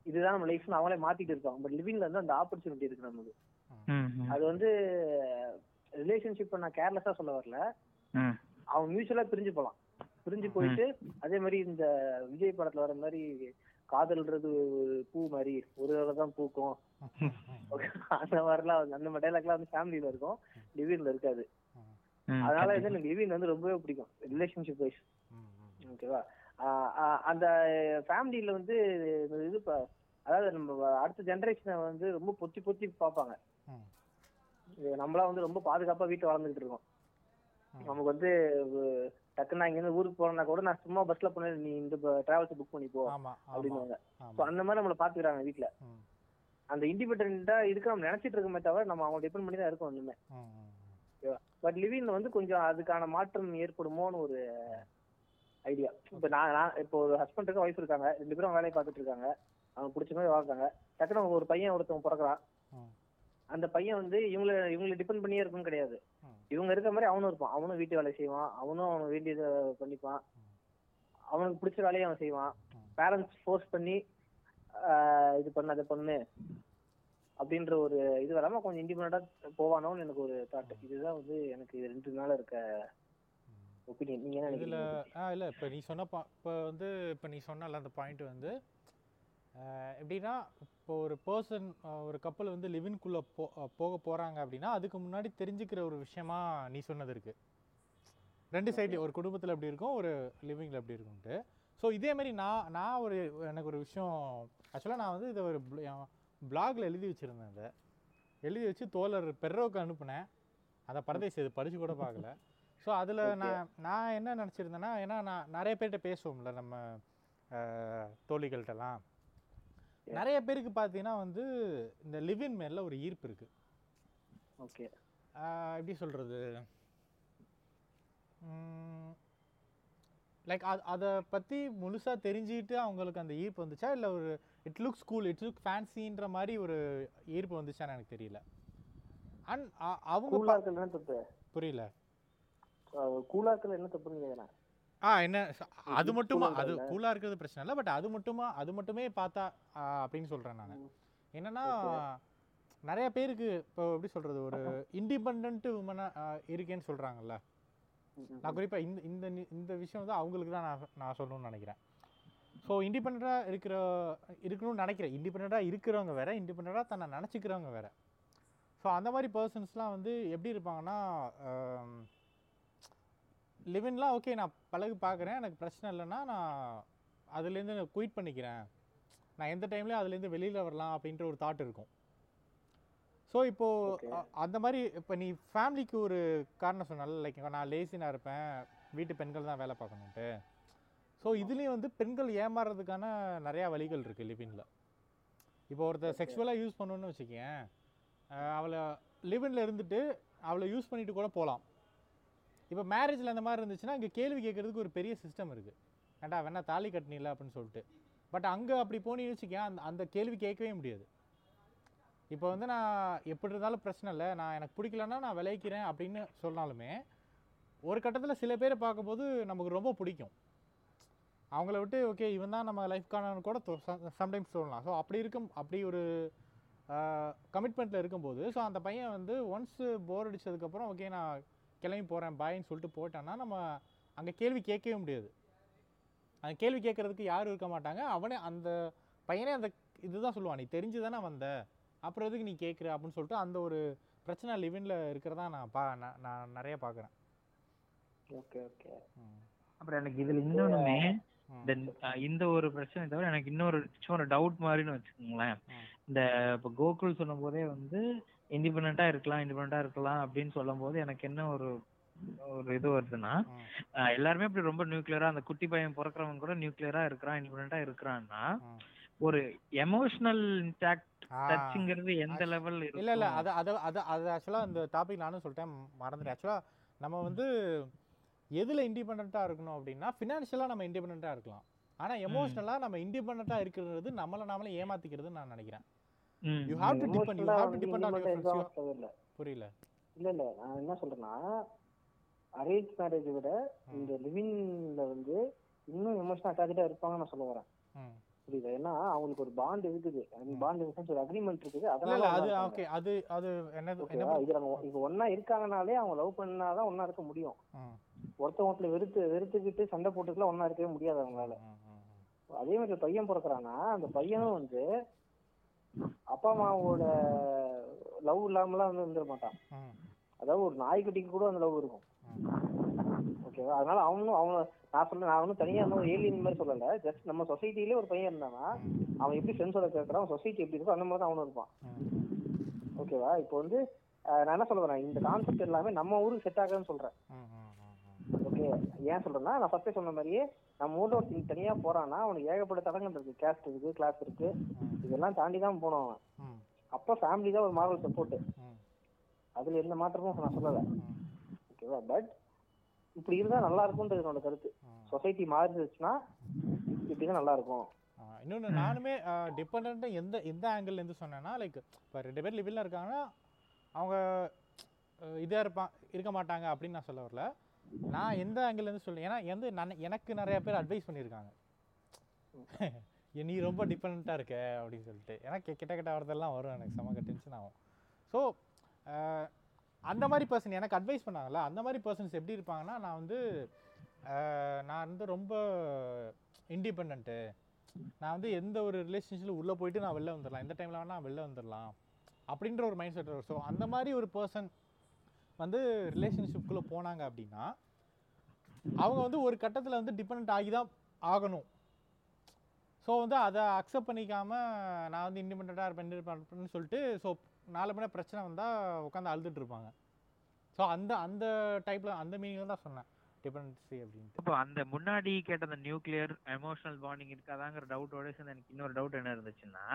இதுதான் நம்ம லைஃப்னு அவங்களே மாத்திட்டு இருப்பாங்க பட் லிவிங்ல வந்து அந்த ஆப்பர்ச்சுனிட்டி இருக்கு நமக்கு. அது வந்து ரிலேஷன்ஷிப் நான் கேர்லெஸ்ஸா சொல்ல வரல. அவங்க மியூச்சுவலா பிரிஞ்சு போலாம் பிரிஞ்சு போயிட்டு அதே மாதிரி இந்த விஜய் படத்துல வர மாதிரி காதல்ன்றது ஒரு பூ மாதிரி. ஒரு தடவை தான் பூக்கும். அந்த மாதிரிலாம் அந்த மாதிரி டைலாக்லாம் வந்து ஃபேமிலியில இருக்கும். லிவின்ல இருக்காது. அதனால வந்து எனக்கு லிவின் வந்து ரொம்பவே பிடிக்கும். Relationship wise. ஓகேவா அந்த ஃபேமிலியில வந்து இது அதாவது நம்ம அடுத்த ஜெனரேஷனை வந்து ரொம்ப பொத்தி பொத்தி பார்ப்பாங்க. இது நம்மளா வந்து ரொம்ப பாதுகாப்பா வீட்டுல வளர்ந்துட்டு இருக்கோம். நமக்கு வந்து டக்குன்னு நான் இங்க இருந்து ஊருக்கு போறேன்னா கூட நான் சும்மா பஸ்ல போனேன் நீ இந்த டிராவல்ஸ் புக் பண்ணி போ ஆமா அந்த மாதிரி நம்மள பாத்துக்கிறாங்க வீட்டுல ம். அந்த இண்டிபெண்டா இருக்க நம்ம நினைச்சிட்டு இருக்கோமே தவிர நம்ம அவங்க டிபெண்ட் பண்ணி தான் இருக்கோம் ஒண்ணுமே ம். ம். பட் லிவிங்ல வந்து கொஞ்சம் அதுக்கான மாற்றம் ஏற்படுமோன்னு ஒரு ஐடியா இப்ப நான் நான் இப்போ ஒரு ஹஸ்பண்ட் இருக்க ஒய்ஃப் இருக்காங்க ரெண்டு பேரும் வேலையை பார்த்துட்டு இருக்காங்க அவங்க பிடிச்ச மாதிரி வாழ்றாங்க டக்குனு அவங்க ஒரு பையன் ஒருத்தவங்க பிறக்கிறான். அந்த பையன் வந்து இவங்கள இவங்களை டிபெண்ட் பண்ணியே இருக்கும்னு கிடையாது. இவங்க இருக்க மாதிரி அவனும் இருப்பான். அவனும் வீட்டு வேலை செய்வான். அவனும் அவன் வீட்டு இதை பண்ணிப்பான். அவனுக்கு பிடிச்ச வேலையை அவன் செய்வான். பேரண்ட்ஸ் ஃபோர்ஸ் பண்ணி இது பண்ணு அதை பண்ணு அப்படின்ற ஒரு இது வராம கொஞ்சம் இண்டிபெண்டா போவானோன்னு எனக்கு ஒரு தாட் இதுதான் வந்து எனக்கு இது ரெண்டு நாள் இருக்க ஒப்பீனியன் நீங்க என்ன இதுல ஆ இல்ல இப்போ நீ சொன்ன இப்போ வந்து இப்போ நீ சொன்னல அந்த பாயிண்ட் வந்து எப்படின்னா இப்போ ஒரு பர்சன் ஒரு கப்பல் வந்து லிவின்குள்ள போ போக போறாங்க அப்படின்னா அதுக்கு முன்னாடி தெரிஞ்சுக்கிற ஒரு விஷயமா நீ சொன்னது இருக்கு. ரெண்டு சைடு ஒரு குடும்பத்துல எப்படி இருக்கும் ஒரு லிவிங்ல எப்படி இருக்கும்ட்டு ஸோ இதே மாதிரி நான் நான் ஒரு எனக்கு ஒரு விஷயம் ஆக்சுவலாக நான் வந்து இதை ஒரு பிளாக்ல எழுதி வச்சிருந்தேன் இதை. எழுதி வச்சு தோழர் பெர்ரோக்கு அனுப்புனேன். அந்த பரதேசி இது படிச்சு கூட பார்க்கல. ஸோ அதில். நான் நான் என்ன நினச்சிருந்தேன்னா ஏன்னா நான் நிறைய பேர்கிட்ட பேசுவோம்ல நம்ம தோழிகள்கிட்டலாம். நிறைய பேருக்கு பார்த்தீங்கன்னா வந்து இந்த லிவின் மேல ஒரு ஈர்ப்பு இருக்கு. ஓகே எப்படி சொல்றது? லைக் அதை பற்றி முழுசாக தெரிஞ்சுக்கிட்டு அவங்களுக்கு அந்த ஈர்ப்பு வந்துச்சா? இல்லை ஒரு it looks cool it look ஃபேன்சின்ற மாதிரி ஒரு ஈர்ப்பு வந்துச்சான்னு எனக்கு தெரியல. அண்ட் அவங்க புரியல. கூலா இருக்கிறது என்ன தப்புன்னு கேக்குறேன். ஆ என்ன அது மட்டுமா? அது? கூலாக இருக்கிறது பிரச்சனை இல்லை. பட் அது மட்டுமா அது மட்டுமே பார்த்தா அப்படின்னு சொல்கிறேன் நான். என்னன்னா. நிறைய பேருக்கு இப்போ எப்படி சொல்கிறது ஒரு இண்டிபெண்ட் உமனாக இருக்கேன்னு சொல்கிறாங்கல்ல நான் குறிப்பாக இந்த இந்த இந்த விஷயம் வந்து அவங்களுக்கு தான் நான் நான் சொல்லணும்னு நினைக்கிறேன். ஸோ இண்டிபெண்ட்டாக இருக்கிற இருக்கணும்னு நினைக்கிறேன். இண்டிபெண்ட்டாக இருக்கிறவங்க வேற இண்டிபெண்ட்டாக தன்னை நினச்சிக்கிறவங்க வேற. ஸோ அந்த மாதிரி பர்சன்ஸ்லாம் வந்து எப்படி இருப்பாங்கன்னா லிவின்லாம் ஓகே நான் பழகு பார்க்குறேன். எனக்கு பிரச்சனை இல்லைன்னா நான் அதுலேருந்து குயிட் பண்ணிக்கிறேன். நான் எந்த டைம்லேயும் அதுலேருந்து வெளியில் வரலாம் அப்படின்ற ஒரு தாட் இருக்கும். ஸோ இப்போது. அந்த மாதிரி இப்போ நீ ஃபேமிலிக்கு ஒரு காரணம் சொன்னால லைக் நான் லேசினாக இருப்பேன். வீட்டு பெண்கள் தான் வேலை பார்க்கணுன்ட்டு ஸோ இதுலேயும் வந்து பெண்கள் ஏமாறுறதுக்கான நிறையா வழிகள் இருக்குது லிவினில். இப்போ ஒருத்தர். செக்ஷுவலாக யூஸ் பண்ணணும்னு வச்சுக்கேன் அவளை லிவினில் இருந்துட்டு அவளை யூஸ் பண்ணிட்டு கூட போகலாம் இப்போ மேரேஜில் அந்த மாதிரி இருந்துச்சுன்னா இங்கே கேள்வி கேட்கறதுக்கு ஒரு பெரிய சிஸ்டம் இருக்குது ஏன்டா வேணா தாலி கட்டினில அப்படின்னு சொல்லிட்டு. பட் அங்கே அப்படி போனீங்கன்னு வச்சுக்கேன் அந்த அந்த கேள்வி கேட்கவே முடியாது. இப்போ வந்து நான் எப்படி இருந்தாலும் பிரச்சனை இல்லை. நான் எனக்கு பிடிக்கலன்னா நான் விளைவிக்கிறேன் அப்படின்னு சொன்னாலுமே ஒரு கட்டத்தில் சில பேரை பார்க்கும்போது நமக்கு ரொம்ப பிடிக்கும். அவங்கள விட்டு ஓகே இவன் தான் நம்ம லைஃப்கான கூட சம்டைம்ஸ் சொல்லலாம் ஸோ அப்படி இருக்கும் அப்படி ஒரு கமிட்மெண்ட்டில் இருக்கும்போது ஸோ அந்த பையன் வந்து ஒன்ஸ் போர் அடித்ததுக்கப்புறம் ஓகே நான் கிளம்பி போகிறேன் பாயின்னு சொல்லிட்டு போயிட்டான்னா நம்ம அங்கே கேள்வி கேட்கவே முடியாது. அந்த கேள்வி கேட்கறதுக்கு யாரும் இருக்க மாட்டாங்க. அவனே அந்த பையனே அந்த இதுதான் சொல்லுவான் நீ தெரிஞ்சு தானே வந்த? அப்புறம் எதுக்கு நீ கேட்குற? அப்படின்னு சொல்லிட்டு அந்த ஒரு பிரச்சனை லிவின்ல இருக்கிறதா நான் பா நான் நான் நிறைய பார்க்குறேன். Okay okay. அப்புறம் எனக்கு இதுல இன்னொன்னுமே ம். தென் இந்த ஒரு பிரச்சனை தவிர எனக்கு இன்னொரு சும்மா ஒரு டவுட் மாதிரின்னு வச்சுக்கோங்களேன். இந்த இப்போ கோகுல் சொல்லும் போதே வந்து இண்டிபெண்டா இருக்கலாம் இண்டிபெண்டா இருக்கலாம் அப்படின்னு சொல்லும் போது எனக்கு என்ன ஒரு ஒரு இது வருதுன்னா எல்லாருமே இப்படி ரொம்ப நியூக்ளியரா அந்த குட்டி பையன் பிறக்கிறவங்க கூட நியூக்ளியரா இருக்கிறான் இண்டிபெண்டா இருக்கிறான்னா. ஒரு எமோஷனல் இன்டாக்ட் ஆ. டச்சுங்கிறது எந்த லெவல் இல்ல இல்ல அது அது அது அது ஆக்சுவலா அந்த டாபிக் நானும் சொல்லிட்டேன் மறந்துட்டேன். ஆக்சுவலா நம்ம வந்து எதுல இண்டிபெண்டா இருக்கணும் அப்படின்னா ஃபினான்ஷியலா நம்ம இண்டிபெண்டா இருக்கலாம். ஆனா எமோஷனலா நம்ம இண்டிபெண்டா இருக்கிறது நம்மள நாமளே ஏமாத்திக்கிறதுன்னு நான் நினைக்கிறேன். You have to depend you have to depend on your தேவையில்ல. புரியல. இல்ல இல்ல. நான் என்ன சொல்றேன்னா அரேஞ்ச் மேரேஜ் விட இந்த லிவிங்ல வந்து இன்னும் எமோஷனல் அட்டாச்சா இருப்பாங்கன்னு நான் சொல்ல வரேன். புரியுது? ஏன்னா அவங்களுக்கு ஒரு பாண்ட் இருக்குது. பாண்ட் ஒரு அக்ரிமெண்ட் இருக்குது. அதனால இல்ல ஒண்ணா அது. ஓகே அது அது என்னது இது நம்ம இப்ப ஒன்னா இருக்காங்கனாலே அவங்க லவ் பண்ணாதான் ஒன்னா இருக்க முடியும். ம். ஒருத்தன் ஒருத்தர் வெறுத்து வெறுத்துக்கிட்டு சண்டை போட்டுக்கலாம் ஒன்னா இருக்கவே முடியாது அவங்களால. அதே மாதிரி ஒரு பையன் பிறக்கறான்னா அந்த பையனும் வந்து அப்பா அம்மாவோட லவ் இல்லாமலாம் வந்து இருந்துட மாட்டான். அதாவது ஒரு நாய்க்குட்டிக்கு கூட அந்த லவ் இருக்கும். ஓகேவா அதனால அவனும் அவன நான் சொல்ல நான் ஒன்றும் தனியா இன்னும் ஏலியன் மாதிரி சொல்லல. ஜஸ்ட் நம்ம சொசைட்டிலே ஒரு பையன் இருந்தானா அவன் எப்படி ஃப்ரெண்ட்ஸோட கேட்கறான் சொசைட்டி எப்படி இருக்கோ அந்த மாதிரி தான் அவனும் இருப்பான். ஓகேவா இப்போ வந்து நான் என்ன சொல்ல வரேன்? இந்த கான்செப்ட் எல்லாமே நம்ம ஊருக்கு செட் ஆகுதுன்னு சொல்றேன். ஓகே ஏன் சொல்றேன்னா நான் ஃபர்ஸ்டே சொன்ன மாதிரியே நம்ம ஊர்ல ஒருத்தன் தனியா போறான்னா அவனுக்கு ஏகப்பட்ட தடங்கள் இருக்கு. கேஸ்ட் இருக்கு கிளாஸ் இருக்கு. இதெல்லாம் தாண்டி தான் போனோம் அவன். அப்போ ஃபேமிலி தான் ஒரு மாரல் சப்போர்ட் அதுல எந்த மாற்றமும் நான் சொல்லல. ஓகேவா பட் இப்படி இருந்தா நல்லா இருக்கும்ன்றது என்னோட கருத்து. சொசைட்டி மாறிடுச்சுன்னா இப்படிதான் நல்லா இருக்கும். ஆ, இன்னொன்னு நானுமே டிபெண்ட் எந்த எந்த ஆங்கிள் இருந்து சொன்னேன்னா லைக் இப்போ ரெண்டு பேர் லிவில்ல இருக்காங்கன்னா அவங்க அஹ், இதா இருப்பான் இருக்க மாட்டாங்க அப்படின்னு நான் சொல்ல வரல. நான் எந்த ஆங்கிள் இருந்து சொல்றேன்? ஏன்னா எந்த நான் எனக்கு நிறைய பேர் அட்வைஸ் பண்ணியிருக்காங்க. நீ ரொம்ப டிபெண்ட்டாக இருக்க அப்படின்னு சொல்லிட்டு. ஏன்னா கிட்ட கிட்ட வரதெல்லாம் வரும். எனக்கு செம டென்ஷன் ஆகும். ஸோ அந்த மாதிரி பர்சன் எனக்கு அட்வைஸ் பண்ணாங்கல்ல அந்த மாதிரி பர்சன்ஸ் எப்படி இருப்பாங்கன்னா நான் வந்து நான் வந்து ரொம்ப இண்டிபெண்ட்டு நான் வந்து எந்த ஒரு ரிலேஷன்ஷிப்பில் உள்ளே போயிட்டு நான் வெளில வந்துடலாம் எந்த டைமில் வேணால் வெளில வந்துடலாம் அப்படின்ற ஒரு மைண்ட் செட் வரும். ஸோ அந்த மாதிரி ஒரு பர்சன் வந்து ரிலேஷன்ஷிப்குள்ளே போனாங்க அப்படின்னா அவங்க வந்து ஒரு கட்டத்தில் வந்து டிபெண்ட் ஆகி தான் ஆகணும். ஸோ வந்து அதை அக்செப்ட் பண்ணிக்காம நான் வந்து இண்டிபெண்ட்டாக இருப்பேன் independent சொல்லிட்டு ஸோ நாலு மணி பிரச்சனை வந்தால் உட்காந்து அழுதுட்டு இருப்பாங்க. ஸோ அந்த அந்த டைப்பில் அந்த மீனிங்கில் தான் சொன்னேன் டிபெண்டன்சி அப்படின்ட்டு. இப்போ அந்த முன்னாடி கேட்ட அந்த நியூக்ளியர் எமோஷனல் பாண்டிங் இருக்காதாங்கிற டவுட்டோட சேர்ந்து எனக்கு இன்னொரு டவுட் என்ன இருந்துச்சுன்னா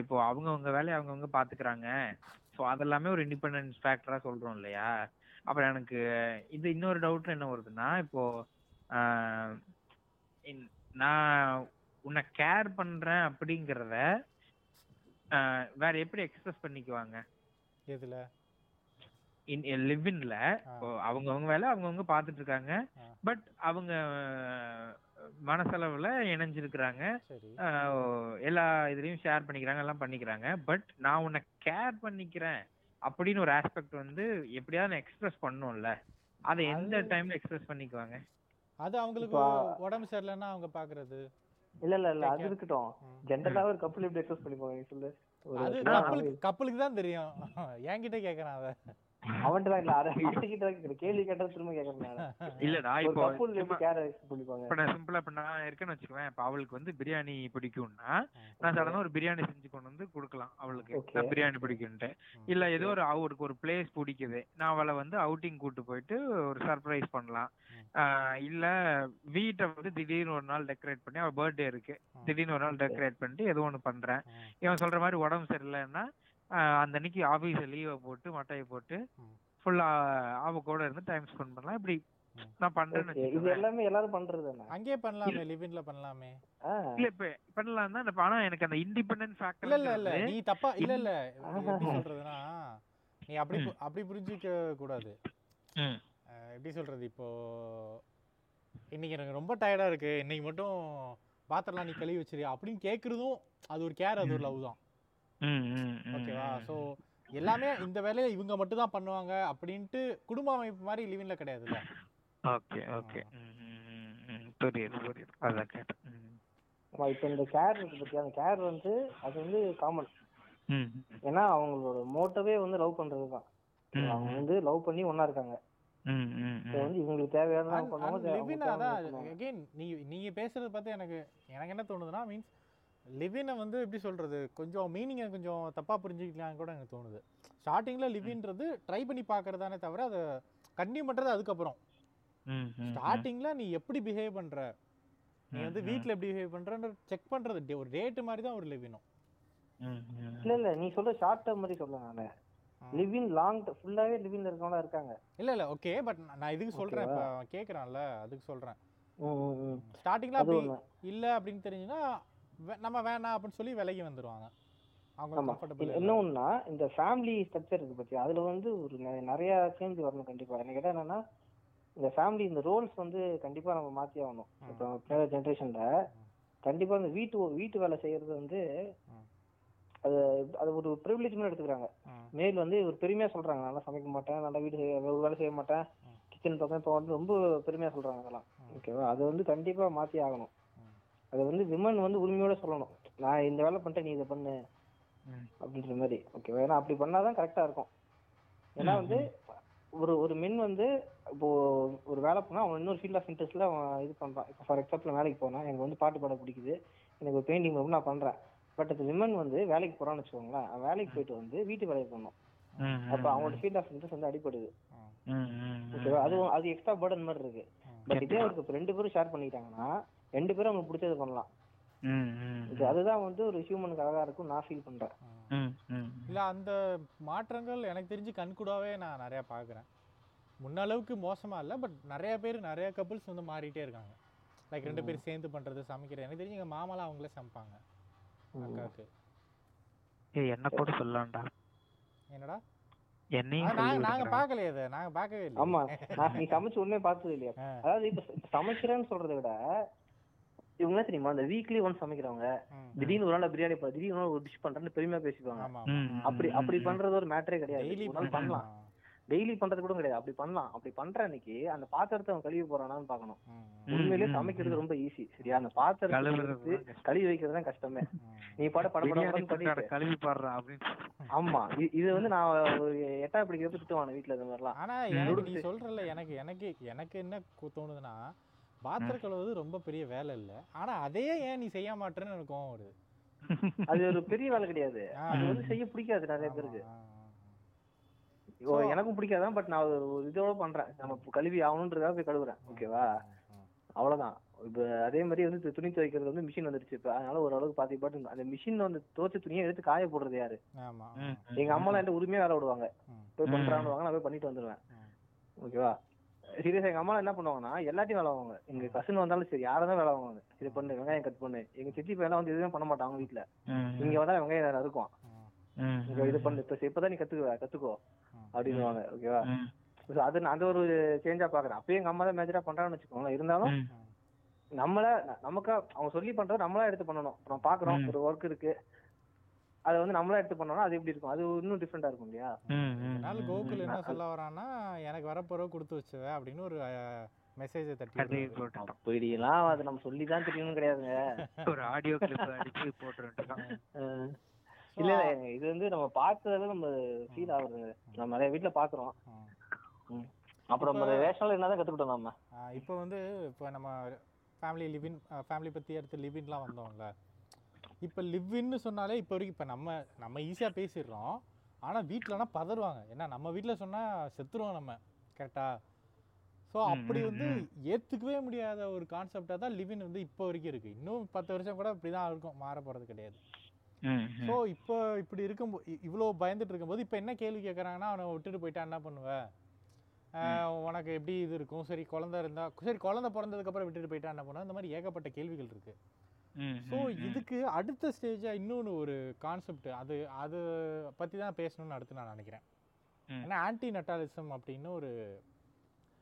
இப்போ அவங்கவுங்க வேலையை அவங்கவங்க பார்த்துக்கிறாங்க ஸோ அதெல்லாமே ஒரு இண்டிபெண்டன்ஸ் ஃபேக்டராக சொல்கிறோம் இல்லையா? அப்புறம் எனக்கு இது இன்னொரு டவுட் என்ன வருதுன்னா இப்போ நான் உன்னை கேர் பண்றேன் அப்படிங்கிறத வேற எப்படி எக்ஸ்பிரஸ் பண்ணிக்குவாங்க? எதில்? இன் லிவின்ல இப்போ அவங்கவங்க வேலை அவங்கவங்க பார்த்துட்டு இருக்காங்க. பட் அவங்க மனசளவுல இணைஞ்சிருக்கிறாங்க. எல்லா இதுலயும் ஷேர் பண்ணிக்கிறாங்க எல்லாம் பண்ணிக்கிறாங்க. பட் நான் உன்னை கேர் பண்ணிக்கிறேன். அப்படின்னு ஒரு ஆஸ்பெக்ட் வந்து எப்படியாவது எக்ஸ்பிரஸ் பண்ணும்ல. அதை எந்த டைம்ல எக்ஸ்பிரஸ் பண்ணிக்குவாங்க? அது அவங்களுக்கு உடம்பு சரியில்லைன்னா அவங்க பார்க்கறது இல்ல இல்ல இல்ல. அது. இருக்கட்டும். ஜென்ரலாவே ஒரு கப்பல் எப்படி எக்ஸ்பிரஸ் பண்ணிப்பாங்க நீ சொல்லு. ஒரு அது கப்பலுக்கு கப்பலுக்கு தான் தெரியும். என்கிட்ட கேட்கறேன் அதை கேள்வி கேட்டது திரும்ப கேக்குறேன். இல்லடா இப்போ சிம்பிளா இப்ப நான் இருக்கேன்னு வச்சுக்குவேன். இப்ப அவளுக்கு வந்து பிரியாணி பிடிக்கும்னா நான் சடனா ஒரு பிரியாணி செஞ்சு கொண்டு வந்து கொடுக்கலாம் அவளுக்கு. பிரியாணி பிடிக்கும்ட்டு இல்ல ஏதோ ஒரு அவருக்கு ஒரு பிளேஸ் பிடிக்குது. நான் அவளை வந்து அவுட்டிங் கூட்டு போயிட்டு ஒரு சர்ப்ரைஸ் பண்ணலாம். இல்ல வீட்டை வந்து திடீர்னு ஒரு நாள் டெக்கரேட் பண்ணி அவ பர்த்டே இருக்கு. திடீர்னு ஒரு நாள் டெக்கரேட் பண்ணிட்டு ஏதோ ஒண்ணு பண்றேன். இவன் சொல்ற மாதிரி உடம்பு சரியில்லைன்னா அந்த அன்னைக்கு ஆபீஸ்ல லீவை போட்டு மட்டையை போட்டு. ஃபுல்லா அவ கூட இருந்து டைம் ஸ்பெண்ட் பண்ணலாம். இப்படி. நான் பண்றேன்னு இது. எல்லாமே எல்லாரும் பண்றது தானே அங்கேயே பண்ணலாமே லிவின்ல பண்ணலாமே. இல்ல இப்ப பண்ணலாம் தான். ஆனா எனக்கு அந்த இண்டிபெண்டன்ட் இல்ல இல்ல இல்ல. ஃபேக்டர் நீ தப்பா இல்ல இல்ல. எப்படி சொல்றதுன்னா நீ அப்படி அப்படி புரிஞ்சுக்க கூடாது. எப்படி சொல்றது? இப்போ இன்னைக்கு எனக்கு ரொம்ப டயர்டா இருக்கு. இன்னைக்கு மட்டும் பாத்திரலாம் நீ கழுவி வச்சிரு அப்படின்னு கேக்குறதும் அது ஒரு கேர் அது ஒரு லவ் தான். ஓகேவா? ஸோ எல்லாமே இந்த வேலையை இவங்க மட்டும் தான் பண்ணுவாங்க அப்படின்ட்டு குடும்ப அமைப்பு மாதிரி லிவின்ல கிடையாதுல்ல? Okay okay. புரியுது புரியுது. அதான் கேட்டேன். இப்ப இந்த கேர் இருக்கு பத்தியா? அந்த கேர் வந்து அது வந்து காமன் ம். ஏன்னா அவங்களோட மோட்டவே வந்து லவ் பண்றதுதான். ம். அவங்க வந்து லவ் பண்ணி ஒண்ணா இருக்காங்க. வந்து இவங்களுக்கு தேவையானதை அவங்க பண்ணுவாங்க தே- அவங்க லிவின் தேவையானதை அதான் பண்ணுவாங்க. அகைன் நீ நீங்க பேசுறது பார்த்து எனக்கு எனக்கு என்ன தோணுதுன்னா மீன்ஸ் லிவினை வந்து எப்படி சொல்றது? கொஞ்சம் மீனிங்கை கொஞ்சம் தப்பா புரிஞ்சுக்கலாம்னு கூட எனக்கு தோணுது. ஸ்டார்டிங்ல லிவின்றது ட்ரை பண்ணி பார்க்கறதானே தவிர அதை கன்டினியூ பண்றது அதுக்கப்புறம். ஸ்டார்டிங்ல நீ எப்படி பிஹேவ் பண்ற? நீ வந்து. வீட்ல எப்படி பிஹேவ் பண்றன்ற செக் பண்றது. டே- ஒரு டேட் மாதிரி தான் ஒரு லிவினும். இல்ல இல்ல நீ சொல்ற ஷார்ட் டேர்ம் மாதிரி சொல்ல நானு. லிவின் லாங் ஃபுல்லாவே லிவின்ல இருக்கவங்களா இருக்காங்க. இல்ல இல்ல ஓகே பட் நான் இதுக்கு சொல்றேன். இப்ப கேக்குறான்ல அதுக்கு சொல்றேன். ஸ்டார்டிங்ல அப்படி இல்ல அப்படின்னு தெரிஞ்சுன்னா வே- நம்ம வேணாம் அப்படின்னு சொல்லி விலகி என்ன ஒண்ணுனா இந்த ஃபேமிலி ஸ்ட்ரக்சர் இருக்கு பத்தி அதுல வந்து ஒரு நிறைய சேஞ்ச் வரணும் கண்டிப்பா. எனக்கு கேட்டா என்னன்னா இந்த ஃபேமிலி இந்த ரோல்ஸ் வந்து கண்டிப்பா நம்ம மாத்தி ஆகணும். இப்போ ஜென்ரேஷன்ல கண்டிப்பா இந்த வீட்டு வீட்டு வேலை செய்யறது வந்து. அது அது ஒரு ப்ரிவிலேஜ் மாதிரி எடுத்துக்கிறாங்க. மேல் வந்து ஒரு பெருமையா சொல்றாங்க. நல்லா சமைக்க மாட்டேன். நல்லா வீடு செய்ய ஒரு வேலை செய்ய மாட்டேன். கிச்சன் பக்கம் இப்போ வந்து ரொம்ப பெருமையா சொல்றாங்க அதெல்லாம். ஓகேவா அது வந்து கண்டிப்பா மாத்தி ஆகணும். அது வந்து விமன் வந்து உரிமையோட சொல்லணும். நான் இந்த வேலை பண்ணிட்டேன் நீ இதை பண்ணு. அப்படின்ற மாதிரி. ஓகேவா ஏன்னா அப்படி பண்ணாதான் கரெக்டா இருக்கும். ஏன்னா வந்து ஒரு ஒரு மென் வந்து இப்போ ஒரு வேலை பண்ணா அவன் இன்னொரு ஃபீல்ட் ஆஃப் இன்ட்ரெஸ்ட்ல அவன் இது பண்றான். இப்போ ஃபார் எக்ஸாம்பிள் வேலைக்கு போனா எனக்கு வந்து பாட்டு பாட பிடிக்குது. எனக்கு பெயிண்டிங் பண்ணணும் நான் பண்றேன். பட் அந்த விமன் வந்து வேலைக்கு போறான்னு வச்சுக்கோங்களேன். வேலைக்கு போயிட்டு வந்து வீட்டு வேலையை பண்ணணும் ம் அப்ப அவங்களோட ஃபீல்ட் ஆஃப் இன்ட்ரெஸ்ட் வந்து அடிப்படுது ம் ம் ஓகேவா அது அது எக்ஸ்ட்ரா பேர்டன் மாதிரி இருக்கு. பட் இதே அவருக்கு ரெண்டு பேரும் ஷேர் பண்ணிக்கிட்டாங்கன்னா ரெண்டு பேரும் அவங்களுக்கு பிடிச்சது பண்ணலாம். அதுதான் வந்து ஒரு ஹியூமனுக்கு அழகா இருக்கும் நான் ஃபீல் பண்றேன். ம் ம் இல்ல அந்த மாற்றங்கள் எனக்கு தெரிஞ்சு கண்கூடாவே நான் நிறைய பார்க்குறேன். முன்ன அளவுக்கு மோசமா இல்லை பட் நிறைய பேர் நிறைய கப்புள்ஸ் வந்து மாறிட்டே இருக்காங்க. லைக் ரெண்டு பேரும் சேர்ந்து பண்றது சமைக்கிறது. எனக்கு தெரிஞ்சு எங்க மாமாலாம் அவங்களே சமைப்பாங்க அக்காவுக்கு என்ன கூட சொல்லலாம்டா. என்னடா? நாங்க சொல்லி நாங்க பார்க்கவே இல்லை ஆமா நான் நீ சமைச்சு ஒண்ணுமே பார்த்தது இல்லையா. அதாவது இப்ப சமைக்கிறேன்னு சொல்றதை விட இவங்க தெரியுமா? இந்த வீக்லி ஒன் சமைக்கிறவங்க. திடீர்னு ஒரு நாள் பிரியாணி ப- திடீர்னு ஒரு நாள் ஒரு டிஷ் பண்றேன்னு பெருமையா ம், அப்படி அப்படி. பண்றது ஒரு மேட்டரே கிடையாது. டெய்லி ஒரு நாள் பண்ணலாம். டெய்லி பண்றது கூட கிடையாது. அப்படி பண்ணலாம். அப்படி பண்ற அன்னைக்கு அந்த பாத்திரத்தை அவன் கழுவி போறானான்னு பார்க்கணும். ம், உண்மையிலேயே சமைக்கிறது ரொம்ப ஈஸி சரியா? அந்த பாத்திரத்தை. கழுவி வைக்கிறது தான் கஷ்டமே நீ பாட படம் கழுவி பாடுறா அப்படின்னு. ஆமா. இது வந்து நான் ஒரு எட்டா படிக்கிறப்ப திட்டுவான வீட்டுல இந்த மாதிரிலாம். ஆனா நீ. சொல்றல எனக்கு எனக்கு எனக்கு என்ன தோணுதுன்னா பாத்திரம் கழுவுறது ரொம்ப பெரிய வேலை இல்ல. ஆனா அதையே ஏன் நீ செய்ய மாட்டேன்னு எனக்கு கோவம் வருது. அது ஒரு பெரிய வேலை கிடையாது. அது வந்து செய்ய பிடிக்காது நிறைய பேருக்கு. எனக்கும் பிடிக்காதான் பட் நான் ஒரு இதோட பண்றேன். நம்ம கழுவி ஆகணுன்றதுக்காக போய் கழுவுறேன். ஓகேவா? அவ்வளவுதான். இப்ப அதே மாதிரி வந்து துணி துவைக்கிறது வந்து மிஷின் வந்துருச்சு. இப்ப அதனால ஓரளவுக்கு பாத்தி பாட்டு அந்த மிஷின் வந்து துவைச்ச துணியை எடுத்து காய போடுறது யாரு. எங்க அம்மா எல்லாம் உரிமையா வேலை விடுவாங்க. போய் ம். பண்றான்னு நான் போய் பண்ணிட்டு வந்துருவேன். ஓகேவா? சீரியஸா எங்க அம்மா என்ன பண்ணுவாங்கன்னா எல்லாத்தையும் வேலை வாங்குவாங்க எங்க கசின் வந்தாலும் சரி யாரை தான் வேலை வாங்குவாங்க இது பண்ணு வெங்காயம் கட் பண்ணு. எங்க சித்தி பையன் வந்து எதுவுமே பண்ண மாட்டாங்க அவங்க வீட்டுல இங்க வந்தா வெங்காயம் நேரம் இருக்கும் இது பண்ணு. இப்ப இப்பதான் நீ கத்துக்குவ கத்துக்கோ. அப்படின்னுவாங்க ஓகேவா? அது நான் அது ஒரு சேஞ்சா பாக்குறேன். அப்பயும் எங்க அம்மா தான் மேஜரா பண்றாங்கன்னு வச்சுக்கோங்களேன். இருந்தாலும் நம்மள நமக்கா அவங்க சொல்லி பண்றது நம்மளா எடுத்து பண்ணணும். இப்ப நம்ம பாக்குறோம். ஒரு ஒர்க் இருக்கு. அதை வந்து நம்மளா எடுத்து பண்ணோம்னா அது எப்படி இருக்கும்? அது இன்னும் டிஃப்ரெண்டா இருக்கும் இல்லையா? அதனால கோகுல் என்ன சொல்ல வரான்னா எனக்கு வரப்போறவு கொடுத்து வச்சுவ அப்படின்னு ஒரு மெசேஜை தட்டி. அப்படிலாம் அது நம்ம சொல்லி தான் தெரியணும் கிடையாதுங்க. ஒரு ஆடியோ கிளிப் அடிச்சு So, இல்ல இல்ல இது வந்து நம்ம பார்த்ததுல நம்ம ஃபீல் ஆகுதுங்க. நம்ம நிறைய வீட்ல பாக்குறோம். அப்புறம் நம்ம ரேஷனல் என்னதான் கத்துக்கிட்டோம் நம்ம இப்போ வந்து இப்போ நம்ம ஃபேமிலி லிவின் ஃபேமிலி பற்றி அடுத்து லிவின்லாம் வந்தோம்ல. இப்போ லிவ்வின்னு சொன்னாலே இப்போ வரைக்கும் இப்போ நம்ம நம்ம ஈஸியாக பேசிடுறோம். ஆனால் வீட்டிலனா பதறுவாங்க. ஏன்னா நம்ம வீட்டில் சொன்னால் செத்துருவோம் நம்ம கரெக்டா ஸோ அப்படி வந்து. ஏற்றுக்கவே முடியாத ஒரு கான்செப்டாக தான் லிவின் வந்து இப்போ வரைக்கும் இருக்குது இன்னும் பத்து வருஷம் கூட இப்படி தான் இருக்கும் மாற போகிறது கிடையாது. ஸோ இப்போ இப்படி இருக்கும் இவ்வளோ பயந்துட்டு இருக்கும்போது இப்போ என்ன கேள்வி கேட்குறாங்கன்னா அவனை விட்டுட்டு போயிட்டா என்ன பண்ணுவ? ஆஹ் உனக்கு எப்படி இது இருக்கும்? சரி குழந்தை இருந்தா சரி குழந்தை பிறந்ததுக்கு அப்புறம் விட்டுட்டு போயிட்டா என்ன பண்ணுவ? இந்த மாதிரி ஏகப்பட்ட கேள்விகள் இருக்கு. ம், ஸோ. இதுக்கு அடுத்த ஸ்டேஜா இன்னொன்று ஒரு கான்செப்ட் அது அது பத்தி தான் பேசணும்னு அடுத்து நான் நினைக்கிறேன். ஏன்னா ஆன்டி நட்டாலிசம் அப்படின்னு ஒரு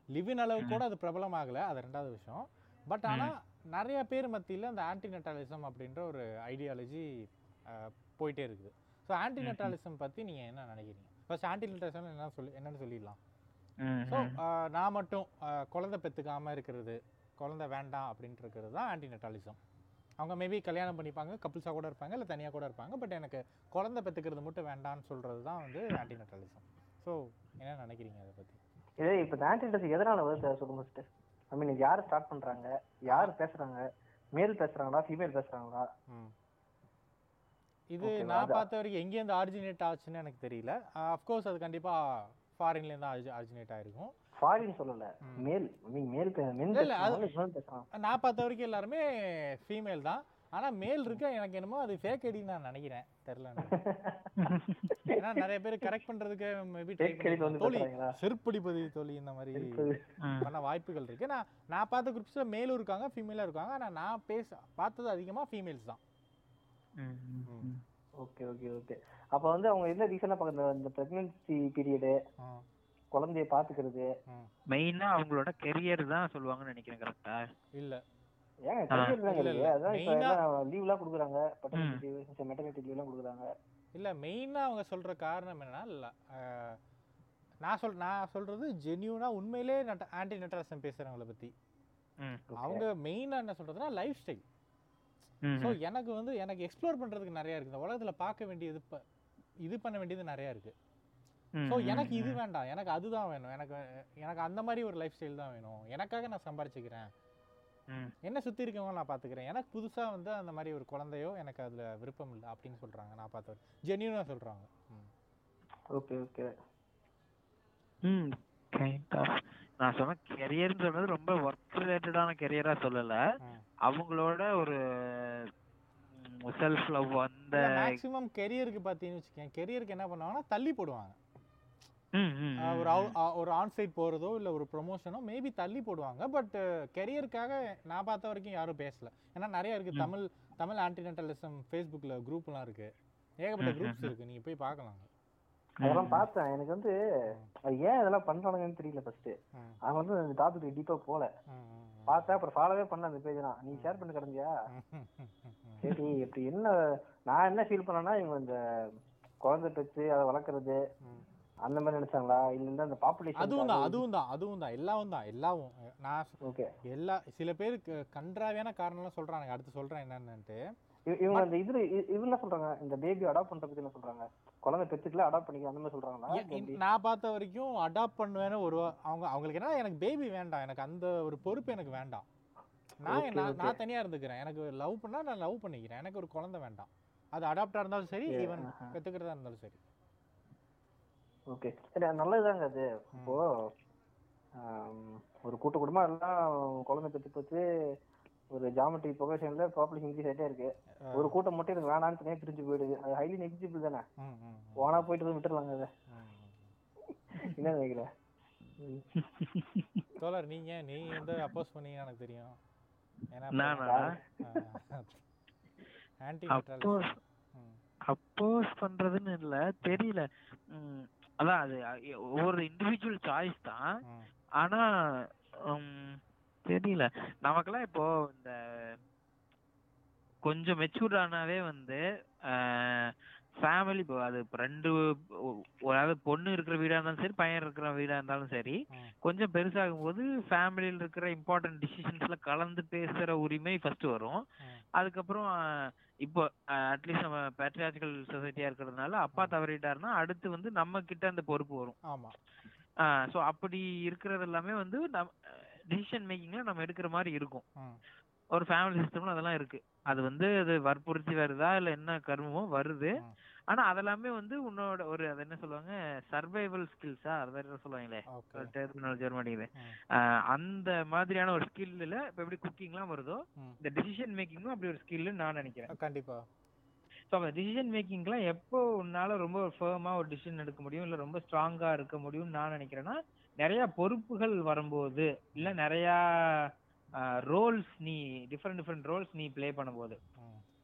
லிவின் அளவு கூட அது பிரபலம் ஆகல அது ரெண்டாவது விஷயம். பட் ஆனா நிறைய பேர் மத்தியில அந்த ஆன்டி நட்டாலிசம் அப்படின்ற ஒரு ஐடியாலஜி போயிட்டே இருக்குது. ஸோ ஆன்டி நட்டாலிசம் பத்தி நீங்க என்ன நினைக்கிறீங்க? ஃபர்ஸ்ட் ஆன்டி நட்டாலிசம் என்ன சொல்லி என்னன்னு சொல்லிடலாம். ஸோ. நான் மட்டும் குழந்தை பெற்றுக்காம இருக்கிறது குழந்தை வேண்டாம் அப்படின்ட்டு இருக்கிறது தான் ஆன்டி நட்டாலிசம் அவங்க மேபி கல்யாணம் பண்ணிப்பாங்க கப்புள்ஸாக கூட இருப்பாங்க இல்லை தனியாக கூட இருப்பாங்க. பட் எனக்கு குழந்தை பெற்றுக்கிறது மட்டும் வேண்டாம்னு சொல்கிறது தான் வந்து ஆன்டி நட்டாலிசம் ஸோ என்ன நினைக்கிறீங்க அதை பற்றி இதே இப்ப ஆன்டிடஸ் எதனால வருது சொல்லுங்க ஃபர்ஸ்ட் ஐ மீன் இது யாரு ஸ்டார்ட் பண்றாங்க? யாரு பேசுறாங்க? மேல் பேசுறாங்களா? ஃபீமேல் பேசுறாங்களா? ம். இது நான். பார்த்த வரைக்கும் எங்கேருந்து ஆரிஜினேட் ஆச்சுன்னு எனக்கு தெரியல. அஃப்கோர்ஸ் அது கண்டிப்பாக ஃபாரின்லேருந்து ஆரிஜினேட் ஆயிருக்கும். ஃபாரின் சொல்லல. ம். மேல் மீன் மேல் நான் பார்த்த வரைக்கும் எல்லாருமே ஃபீமேல் தான். ஆனால் மேல் இருக்க எனக்கு என்னமோ அது ஃபேக் ஐடின்னு நான் நினைக்கிறேன். தெரில ஏன்னா நிறைய பேர் கரெக்ட் பண்ணுறதுக்கு மேபி ID வந்து தோழி? செருப்படிப்பதி தோழி இந்த மாதிரி பண்ண வாய்ப்புகள் இருக்கு. நான் நான் பார்த்த குரூப்ஸில் மேலும் இருக்காங்க ஃபீமேலும் இருக்காங்க. ஆனால் நான் பேச பார்த்தது அதிகமாக ஃபீமேல்ஸ் தான். ஓகே ஓகே ஓகே அப்ப வந்து அவங்க என்ன ரீசனா பாக்க இந்த பிரெக்னன்சி பீரியடு குழந்தைய பாத்துக்கிறது. மெயினா அவங்களோட கெரியர் தான் சொல்லுவாங்கன்னு நினைக்கிறேன் கரெக்டா இல்ல. தாங்க இல்ல. அதான் இப்ப Main ஆ- எல்லாம் லீவ் எல்லாம் கொடுக்குறாங்க. பட்டர்னிட்டி லீவ் மெட்டர்னிட்டி லீவ் எல்லாம் கொடுக்குறாங்க. இல்ல மெயினாக அவங்க சொல்ற காரணம் என்னன்னா இல்ல நான் சொல் நான் சொல்றது ஜென்யூனா உண்மையிலே ஆன்டி நெட்ராசன் பேசுறவங்கள பத்தி. அவங்க மெயினாக என்ன சொல்றதுன்னா லைஃப் ஸ்டைல் ஸோ எனக்கு வந்து எனக்கு எக்ஸ்ப்ளோர் பண்றதுக்கு நிறைய இருக்கு. இந்த உலகத்துல பார்க்க வேண்டியது இது பண்ண வேண்டியது நிறைய இருக்கு. ஸோ எனக்கு இது. வேண்டாம். எனக்கு அதுதான் வேணும். எனக்கு எனக்கு அந்த மாதிரி ஒரு லைஃப் ஸ்டைல் தான் வேணும். எனக்காக நான் சம்பாரிச்சுக்கிறேன். ம். என்ன சுற்றி இருக்கவங்க நான் பார்த்துக்கிறேன். எனக்கு புதுசாக வந்து அந்த மாதிரி ஒரு குழந்தையோ எனக்கு அதில் விருப்பம் இல்லை அப்படின்னு சொல்கிறாங்க நான் பார்த்தவர் ஜென்யூனாக சொல்கிறாங்க okay okay hmm kind of நான் சொன்ன கெரியர்னு சொன்னது ரொம்ப ஒர்க் ரிலேட்டடான கெரியரா சொல்லல. அவங்களோட ஒரு செல்ஃப் லவ் அந்த மேக்ஸிமம் கெரியருக்கு பார்த்தீங்கன்னு வச்சுக்கேன் கெரியருக்கு என்ன பண்ணுவாங்கன்னா தள்ளி போடுவாங்க. ஒரு ஒரு ஆன்சைட் போகிறதோ இல்லை ஒரு ப்ரொமோஷனோ மேபி தள்ளி போடுவாங்க. பட் கெரியருக்காக நான் பார்த்த வரைக்கும் யாரும் பேசல. ஏன்னா நிறைய இருக்குது ம். தமிழ் தமிழ் ஆன்டினென்டலிசம் ஃபேஸ்புக்கில் குரூப்லாம் இருக்குது ஏகப்பட்ட குரூப்ஸ் ம். இருக்குது நீங்கள் போய் பார்க்கலாம். அதெல்லாம் பார்த்தேன். எனக்கு வந்து ஏன் இதெல்லாம் பண்றானுங்கன்னு தெரியல ஃபர்ஸ்ட் அவங்க வந்து அந்த டாபிக் டீப்பா போல ம், ம், ம். பார்த்தா அப்புறம் ஃபாலோவே பண்ணல அந்த பேஜ் தான் நீ ஷேர் பண்ணி கிடந்தியா. சரி இப்படி என்ன நான் என்ன ஃபீல் பண்ணேன்னா இவங்க இந்த குழந்தை பெற்று அதை வளர்க்கறது. அந்த மாதிரி நினைச்சாங்களா? இல்ல அந்த பாப்புலேஷன் அதுவும் தான்? அதுவும் தான் அதுவும் தான் எல்லாவும் தான் எல்லாவும். நான் ஓகே. எல்லா சில பேர் க- கன்றாவியான காரணம்லாம் சொல்றானுங்க. அடுத்து சொல்றேன் என்னன்னுட்டு இவங்க அந்த இதுல இவங்க சொல்றாங்க? இந்த பேபி அடாப்ட் பண்ற பத்தி என்ன சொல்றாங்க? குழந்தை பெற்றுக்கல அடாப்ட் பண்ணிக்க அந்த மாதிரி சொல்றாங்களா? நான் பார்த்த வரைக்கும் அடாப்ட் பண்ணுவேன்னு ஒரு அவங்க அவங்களுக்கு என்ன எனக்கு பேபி வேண்டாம். எனக்கு அந்த ஒரு பொறுப்பு எனக்கு வேண்டாம். நான் நான் தனியா இருந்துக்கிறேன். எனக்கு லவ் பண்ணா நான் லவ் பண்ணிக்கிறேன். எனக்கு ஒரு குழந்தை வேண்டாம். அது அடாப்டா இருந்தாலும் சரி ஈவன் ஆஹா. பெத்துக்கிறதா இருந்தாலும் சரி. ஓகே. சரி நல்லதுதாங்க அது. இப்போ ஒரு கூட்டு குடும்பம் எல்லாம் குழந்தை பெற்று பெற்று ஒரு ஜாமெட்ரி ப்ரொஃபஷன்ல பாப்புலேஷன் இன்க்ரீஸ் ஆயிட்டே இருக்கு. ஒரு கூட்டம் மட்டும் எனக்கு வேணாம்னு தனியா பிரிஞ்சு போயிடுது. அது ஹைலி நெகிஜிபிள் தானே? ஓனா போயிட்டு போய் விட்டுறலாங்க அதை. என்ன நினைக்கிறேன் தோழர் நீங்க நீ வந்து அப்போஸ் பண்ணீங்கன்னு எனக்கு தெரியும். ஏன்னா அப்போஸ் அப்போஸ் பண்றதுன்னு இல்ல தெரியல. அதான் அது ஒவ்வொரு இண்டிவிஜுவல் சாய்ஸ் தான் ஆனா தெரியல நமக்கெல்லாம் இப்போ இந்த கொஞ்சம் மெச்சூர்ட் ஆனாவே வந்து ஃபேமிலி இப்போ அது இப்போ ரெண்டு அதாவது பொண்ணு இருக்கிற வீடா இருந்தாலும் சரி பையன் இருக்கிற வீடா இருந்தாலும் சரி. கொஞ்சம் பெருசாகும் போது ஃபேமிலியில் இருக்கிற இம்பார்ட்டன்ட் டிசிஷன்ஸ்ல கலந்து பேசுற உரிமை ஃபர்ஸ்ட் வரும். அதுக்கப்புறம் இப்போ அட்லீஸ்ட் நம்ம பேட்ரியாட்டிக்கல் சொசைட்டியா இருக்கிறதுனால அப்பா தவறிட்டாருன்னா அடுத்து வந்து நம்ம கிட்ட அந்த பொறுப்பு வரும். ஆமா. ஸோ அப்படி இருக்கிறது எல்லாமே வந்து நம் டிசிஷன் மேக்கிங்ல நம்ம எடுக்கிற மாதிரி இருக்கும். ஒரு ஃபேமிலி சிஸ்டம்ல அதெல்லாம் இருக்கு. அது வந்து அது வற்புறுத்தி வருதா இல்ல என்ன கர்மமோ வருது. ஆனா அதெல்லாமே வந்து உன்னோட ஒரு அது என்ன சொல்லுவாங்க? சர்வைவல் ஸ்கில்ஸா அது என்ன சொல்லுவாங்களே. ஆஹ் அந்த மாதிரியான ஒரு ஸ்கில்ல இப்ப எப்படி குக்கிங்லாம் வருதோ ம். இந்த டிசிஷன் மேக்கிங்கும் அப்படி ஒரு ஸ்கில்னு நான் நினைக்கிறேன். கண்டிப்பா. ஸோ அந்த டிசிஷன் மேக்கிங்லாம் எப்போ உன்னால ரொம்ப ஃபேமா ஒரு டிசிஷன் எடுக்க முடியும்? இல்ல ரொம்ப ஸ்ட்ராங்கா இருக்க முடியும்னு நான் நினைக்கிறேன்னா நிறைய பொறுப்புகள் வரும்போது இல்ல நிறைய ரோல்ஸ் நீ டிஃப்ரெண்ட் டிஃப்ரெண்ட் ரோல்ஸ் நீ ப்ளே பண்ணும்போது.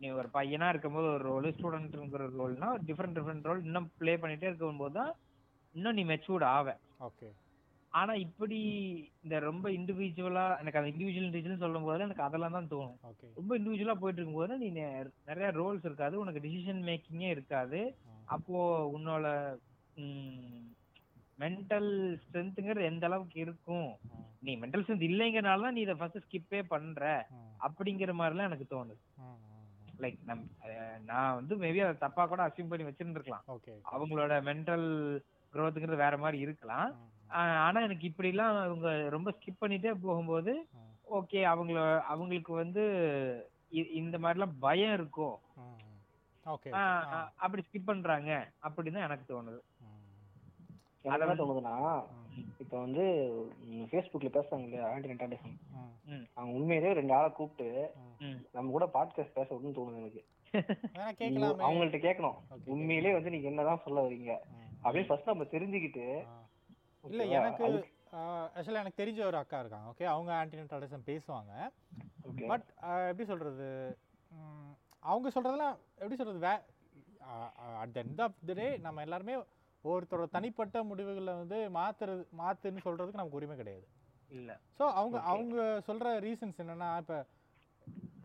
நீ ஒரு பையனா இருக்கும்போது ஒரு ரோல் ஸ்டூடெண்ட்ங்கிற ரோல்னா டிஃப்ரெண்ட் டிஃப்ரெண்ட் ரோல் இன்னும் ப்ளே பண்ணிட்டே இருக்கும்போது தான் இன்னும் நீ மெச்சூர்ட் ஆவ ஓகே ஆனா இப்படி இந்த ரொம்ப இண்டிவிஜுவலா எனக்கு அந்த இண்டிவிஜுவல் இண்டிவிஜுவல் சொல்லும் போது எனக்கு அதெல்லாம் தான் தோணும் ரொம்ப இண்டிவிஜுவலா போயிட்டு இருக்கும்போது நீ நிறைய ரோல்ஸ் இருக்காது உனக்கு டிசிஷன் மேக்கிங்கே இருக்காது. அப்போ உன்னோட மென்டல் ஸ்ட்ரென்த்துங்கிறது எந்த அளவுக்கு இருக்கும். நீ மென்டல் ஸ்ட்ரென்த் இல்லைங்கிறனால நீ இதை ஃபர்ஸ்ட் ஸ்கிப்பே பண்ற. அப்படிங்கிற மாதிரிலாம் எனக்கு தோணுது. லைக் நம் நான் வந்து மேபி அதை தப்பா கூட அசியூம் பண்ணி வச்சிருந்துருக்கலாம். ஓகே அவங்களோட மென்டல் growthங்கிறது வேற மாதிரி இருக்கலாம். ஆனா எனக்கு இப்படிலாம் அவங்க ரொம்ப ஸ்கிப் பண்ணிட்டே போகும்போது. ஓகே அவங்கள அவங்களுக்கு வந்து இந்த மாதிரிலாம் பயம் இருக்கும் அப்படி ஸ்கிப் பண்றாங்க. அப்படின்னு எனக்கு தோணுது. வந்து- தோணுதுன்னா இப்ப வந்து ஃபேஸ்புக்ல பேசுறாங்க இல்லையா ஆன்டி. அவங்க உண்மையிலேயே ரெண்டு ஆளை கூப்பிட்டு. நம்ம கூட பாட்காஸ்ட் பேச விடணும்னு தோணுது எனக்கு. அவங்கள்ட்ட கேட்கணும். உண்மையிலேயே வந்து நீங்க என்னதான் சொல்ல வரீங்க. அப்படின்னு ஃபர்ஸ்ட் நம்ம தெரிஞ்சுக்கிட்டு. இல்ல? எனக்கு ஆக்சுவலாக எனக்கு தெரிஞ்ச ஒரு அக்கா இருக்காங்க ஓகே அவங்க ஆன்டினென்டாலிசம் பேசுவாங்க. பட் எப்படி சொல்றது? ம், அவங்க சொல்றதெல்லாம் எப்படி சொல்றது? Way at the end of the day நம்ம எல்லாருமே ஒருத்தரோட தனிப்பட்ட முடிவுகளை வந்து மாத்துறது மாத்துன்னு சொல்றதுக்கு நமக்கு உரிமை கிடையாது. இல்ல. ஸோ அவங்க. அவங்க சொல்ற ரீசன்ஸ் என்னன்னா இப்போ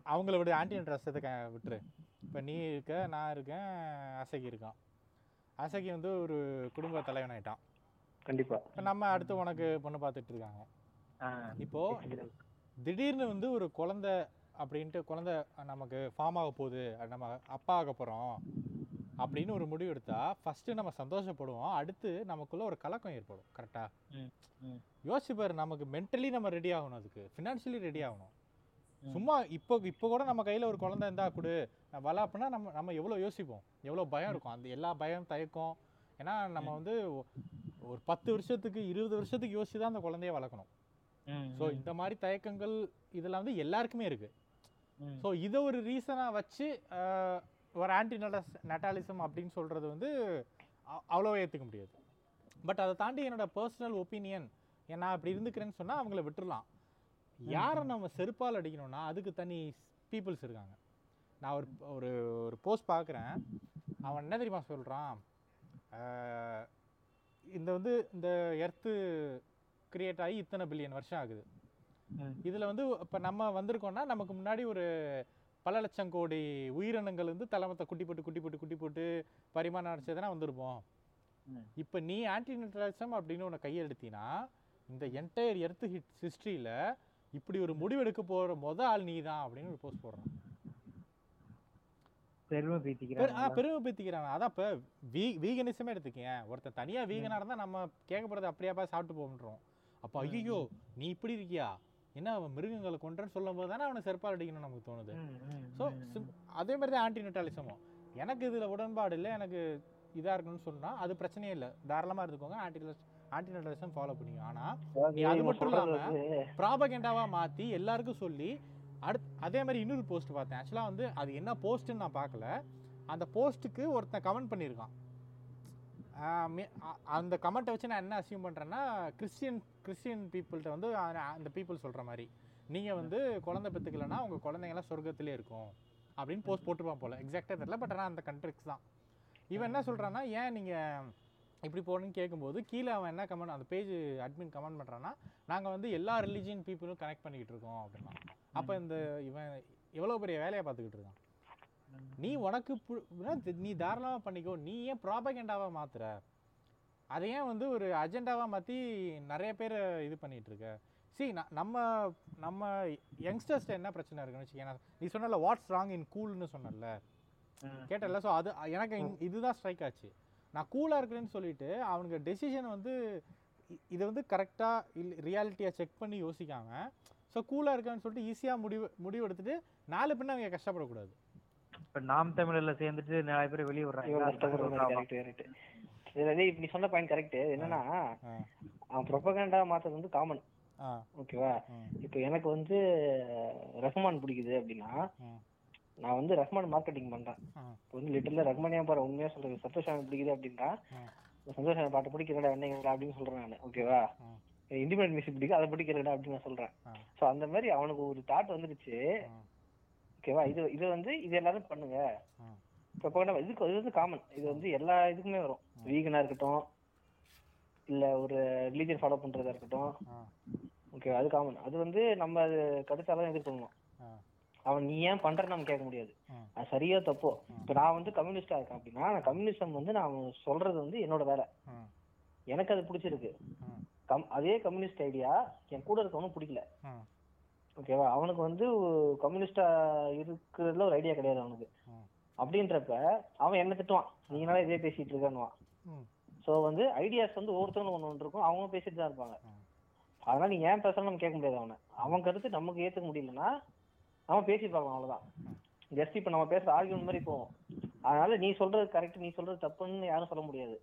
அவங்கள விட ஆன்டி இன்ட்ரெஸ்ட்டை விட்டுரு. இப்போ நீ இருக்க நான் இருக்கேன் அசகி இருக்கான். அசகி வந்து ஒரு குடும்ப தலைவன் ஆயிட்டான் கண்டிப்பா. இப்போ நம்ம அடுத்து உனக்கு பொண்ணு பார்த்துட்டு இருக்காங்க. இப்போ திடீர்னு வந்து ஒரு குழந்தை அப்படின்ட்டு குழந்தை நமக்கு ஃபார்ம் ஆக போகுது நம்ம அப்பா ஆக போகிறோம் அப்படின்னு ஒரு முடிவு எடுத்தா ஃபர்ஸ்ட் நம்ம சந்தோஷப்படுவோம் அடுத்து நமக்குள்ள ஒரு கலக்கம் ஏற்படும் கரெக்டா ம், ம். யோசிச்சு பாரு நமக்கு மென்டலி நம்ம ரெடி ஆகணும் அதுக்கு ஃபினான்ஷியலி ரெடி ஆகணும். சும்மா இப்போ இப்போ கூட நம்ம கையில் ஒரு குழந்தை இருந்தா கொடு. வள அப்படின்னா நம்ம நம்ம எவ்வளோ யோசிப்போம்? எவ்வளோ பயம் இருக்கும்? அந்த எல்லா பயம் தயக்கம். ஏன்னா நம்ம வந்து ஒரு பத்து வருஷத்துக்கு இருபது வருஷத்துக்கு யோசிச்சு தான் அந்த குழந்தைய வளர்க்கணும். ஸோ இந்த மாதிரி தயக்கங்கள் இதெல்லாம் வந்து எல்லாருக்குமே இருக்கு. ஸோ இதை ஒரு ரீசனாக வச்சு ஒரு ஆன்டி நட்டஸ் நட்டாலிசம் அப்படின்னு சொல்கிறது வந்து அவ்வளோ ஏற்றுக்க முடியாது. பட் அதை தாண்டி என்னோட பர்சனல் ஒப்பீனியன் நான் அப்படி இருந்துக்கிறேன்னு சொன்னால் அவங்கள விட்டுறலாம். யாரை நம்ம செருப்பால் அடிக்கணும்னா அதுக்கு தனி பீப்புள்ஸ் இருக்காங்க. நான் ஒரு ஒரு ஒரு போஸ்ட் பார்க்குறேன். அவன் என்ன தெரியுமா சொல்கிறான் இந்த வந்து இந்த எர்த்து கிரியேட் ஆகி இத்தனை பில்லியன் வருஷம் ஆகுது. இதில் வந்து இப்போ நம்ம வந்திருக்கோம்னா நமக்கு முன்னாடி ஒரு பல லட்சம் கோடி உயிரினங்கள் வந்து தலைமத்தை குட்டி போட்டு குட்டி போட்டு குட்டி போட்டு பரிமாணம் அடிச்சு தானே வந்திருப்போம். இப்போ நீ ஆன்டி நியூட்ரலிசம் அப்படின்னு உன்னை கையெழுத்தினா இந்த என்டையர் எர்த் ஹிட் ஹிஸ்ட்ரியில் இப்படி ஒரு முடிவெடுக்க போகிற முத ஆள் நீ தான் அப்படின்னு ஒரு போஸ்ட் போடுறான். பெருமை பீத்திக்கிறான் அதான் இப்போ வீ வீகனிசமே எடுத்துக்கேன் ஒருத்தன் தனியாக வீகனாக இருந்தால் நம்ம கேட்க போகிறது அப்படியாப்பா சாப்பிட்டு போகன்றோம் அப்போ ஐயோ நீ இப்படி இருக்கியா? என்ன அவன் மிருகங்களை கொன்றன்னு சொல்லும் போது தானே அவனை செருப்பால் அடிக்கணும்னு நமக்கு தோணுது. ஸோ அதே மாதிரி தான் ஆன்டி நெட்டாலிசமும் எனக்கு இதில் உடன்பாடு இல்லை எனக்கு இதாக இருக்கணும்னு சொன்னால் அது பிரச்சனையே இல்லை. தாராளமாக இருந்துக்கோங்க ஆன்டி ஆன்டி நெட்டாலிசம் ஃபாலோ பண்ணிக்கோ ஆனால் நீ அது மட்டும் சொல்றது இல்லாம வந்து ப்ராபகெண்டாவாக மாற்றி எல்லாருக்கும் சொல்லி அடுத் அதே மாதிரி இன்னொரு போஸ்ட் பார்த்தேன். ஆக்சுவலாக வந்து அது என்ன போஸ்ட்டுன்னு நான் பார்க்கல. அந்த போஸ்ட்டுக்கு ஒருத்தன் கமெண்ட் பண்ணியிருக்கான். அந்த கமெண்ட்டை வச்சு நான் என்ன அசியூம் பண்ணுறேன்னா கிறிஸ்டியன் கிறிஸ்டியன் பீப்புள்கிட்ட வந்து அந்த- அந்த பீப்புள் சொல்கிற மாதிரி நீங்கள் வந்து குழந்தை பெற்றுக்கலன்னா உங்கள் குழந்தைங்களாம் சொர்க்கத்திலே இருக்கும். அப்படின்னு போஸ்ட் போட்டுருப்பான் போல். எக்ஸாக்டாக தெரியல பட் ஆனால் அந்த கண்ட்ரிக்ஸ் தான். இவன் என்ன சொல்கிறான்னா ஏன் நீங்கள் இப்படி போகணுன்னு கேட்கும்போது கீழே அவன் என்ன கமெண்ட் அந்த பேஜ் அட்மின் கமெண்ட் பண்ணுறான்னா நாங்கள் வந்து எல்லா ரிலீஜியன் பீப்புளும் கனெக்ட் பண்ணிக்கிட்டு இருக்கோம் அப்படின்னா. அப்போ இந்த இவன் எவ்வளோ பெரிய வேலையை பார்த்துக்கிட்டு இருக்கான்? நீ உனக்கு நீ தாராளமாக பண்ணிக்கோ நீ ஏன் ப்ராபகெண்டாவாக மாத்துற? அதை ஏன் வந்து ஒரு அஜெண்டாவாக மாற்றி நிறைய பேர் இது பண்ணிட்டு இருக்க? சி நம்ம நம்ம யங்ஸ்டர்ஸ்ட்ட என்ன பிரச்சனை இருக்குன்னு வச்சுக்கேன் நீ சொன்னல வாட்ஸ் ராங் இன் கூல்னு சொன்னல கேட்டல ஸோ அது எனக்கு இதுதான் ஸ்ட்ரைக் ஆச்சு. நான் கூலாக இருக்கிறேன்னு சொல்லிட்டு அவனுக்கு டெசிஷன் வந்து இதை வந்து கரெக்டாக இல்லை ரியாலிட்டியை செக் பண்ணி யோசிக்காம ஸோ கூலாக இருக்கேன்னு சொல்லிட்டு ஈஸியாக முடிவு முடிவு எடுத்துட்டு நாலு பின்ன அவங்க கஷ்டப்படக்கூடாது. இப்ப நாம் தமிழர்ல சேர்ந்துட்டு நிறைய பேர் வெளியே விடுறாங்க நீ சொன்ன பாயிண்ட் கரெக்ட் என்னன்னா அவன் ப்ரொபகண்டா மாத்துறது வந்து காமன் ஓகேவா? இப்போ எனக்கு வந்து ரஹ்மான் பிடிக்குது அப்படின்னா நான் வந்து ரஹ்மான் மார்க்கெட்டிங் பண்றேன். இப்போ வந்து லிட்டர்ல ரஹ்மானியா பாரு உண்மையா சொல்றது? சந்தோஷம் பிடிக்குது அப்படின்னா சந்தோஷம் பாட்டு பிடிக்கிறடா என்னங்கடா அப்படின்னு சொல்றேன் நான் ஓகேவா இண்டிபெண்ட் மியூசிக் பிடிக்கும் அதை பிடிக்கிறடா அப்படின்னு நான் சொல்றேன். ஸோ அந்த மாதிரி அவனுக்கு ஒரு தாட் வந்துருச்சு. ஓகேவா இது இது வந்து இது எல்லாரும் பண்ணுங்க. இப்போ இதுக்கு இது வந்து காமன் இது வந்து எல்லா இதுக்குமே வரும். வீகனா இருக்கட்டும் இல்ல ஒரு ரிலீஜன் ஃபாலோ பண்றதா இருக்கட்டும். ஓகே அது காமன் அது வந்து நம்ம அது கடுத்தாலும் எதிர்க்கணும் ஆ, அவன் நீ ஏன் பண்றன்னு நம்ம கேட்க முடியாது. அது சரியா தப்போ? இப்போ நான் வந்து கம்யூனிஸ்டா இருக்கேன் அப்படின்னா நான் கம்யூனிசம் வந்து நான் சொல்றது வந்து என்னோட வேலை. எனக்கு அது பிடிச்சிருக்கு. கம் அதே கம்யூனிஸ்ட் ஐடியா என் கூட இருக்கவனும் பிடிக்கல. ஓகேவா அவனுக்கு வந்து கம்யூனிஸ்டா இருக்கிறதுல ஒரு ஐடியா கிடையாது அவனுக்கு. அப்படின்றப்ப அவன் என்ன திட்டுவான். நீங்களால இதே பேசிட்டு இருக்கன்னுவான். ம். ஸோ வந்து ஐடியாஸ் வந்து ஒவ்வொருத்தவங்களும் ஒன்று ஒன்று இருக்கும். அவங்க பேசிட்டு தான் இருப்பாங்க. அதனால நீ ஏன் பேசணும் நம்ம கேட்க முடியாது அவனை. அவன் கருத்து நமக்கு ஏற்றுக்க முடியலன்னா நம்ம பேசி பார்க்கலாம் அவ்வளோதான் ஜஸ்ட் இப்போ நம்ம பேசுற ஆர்கியூமெண்ட் மாதிரி போவோம் அதனால நீ சொல்றது கரெக்ட் நீ சொல்றது தப்புன்னு யாரும் சொல்ல முடியாது.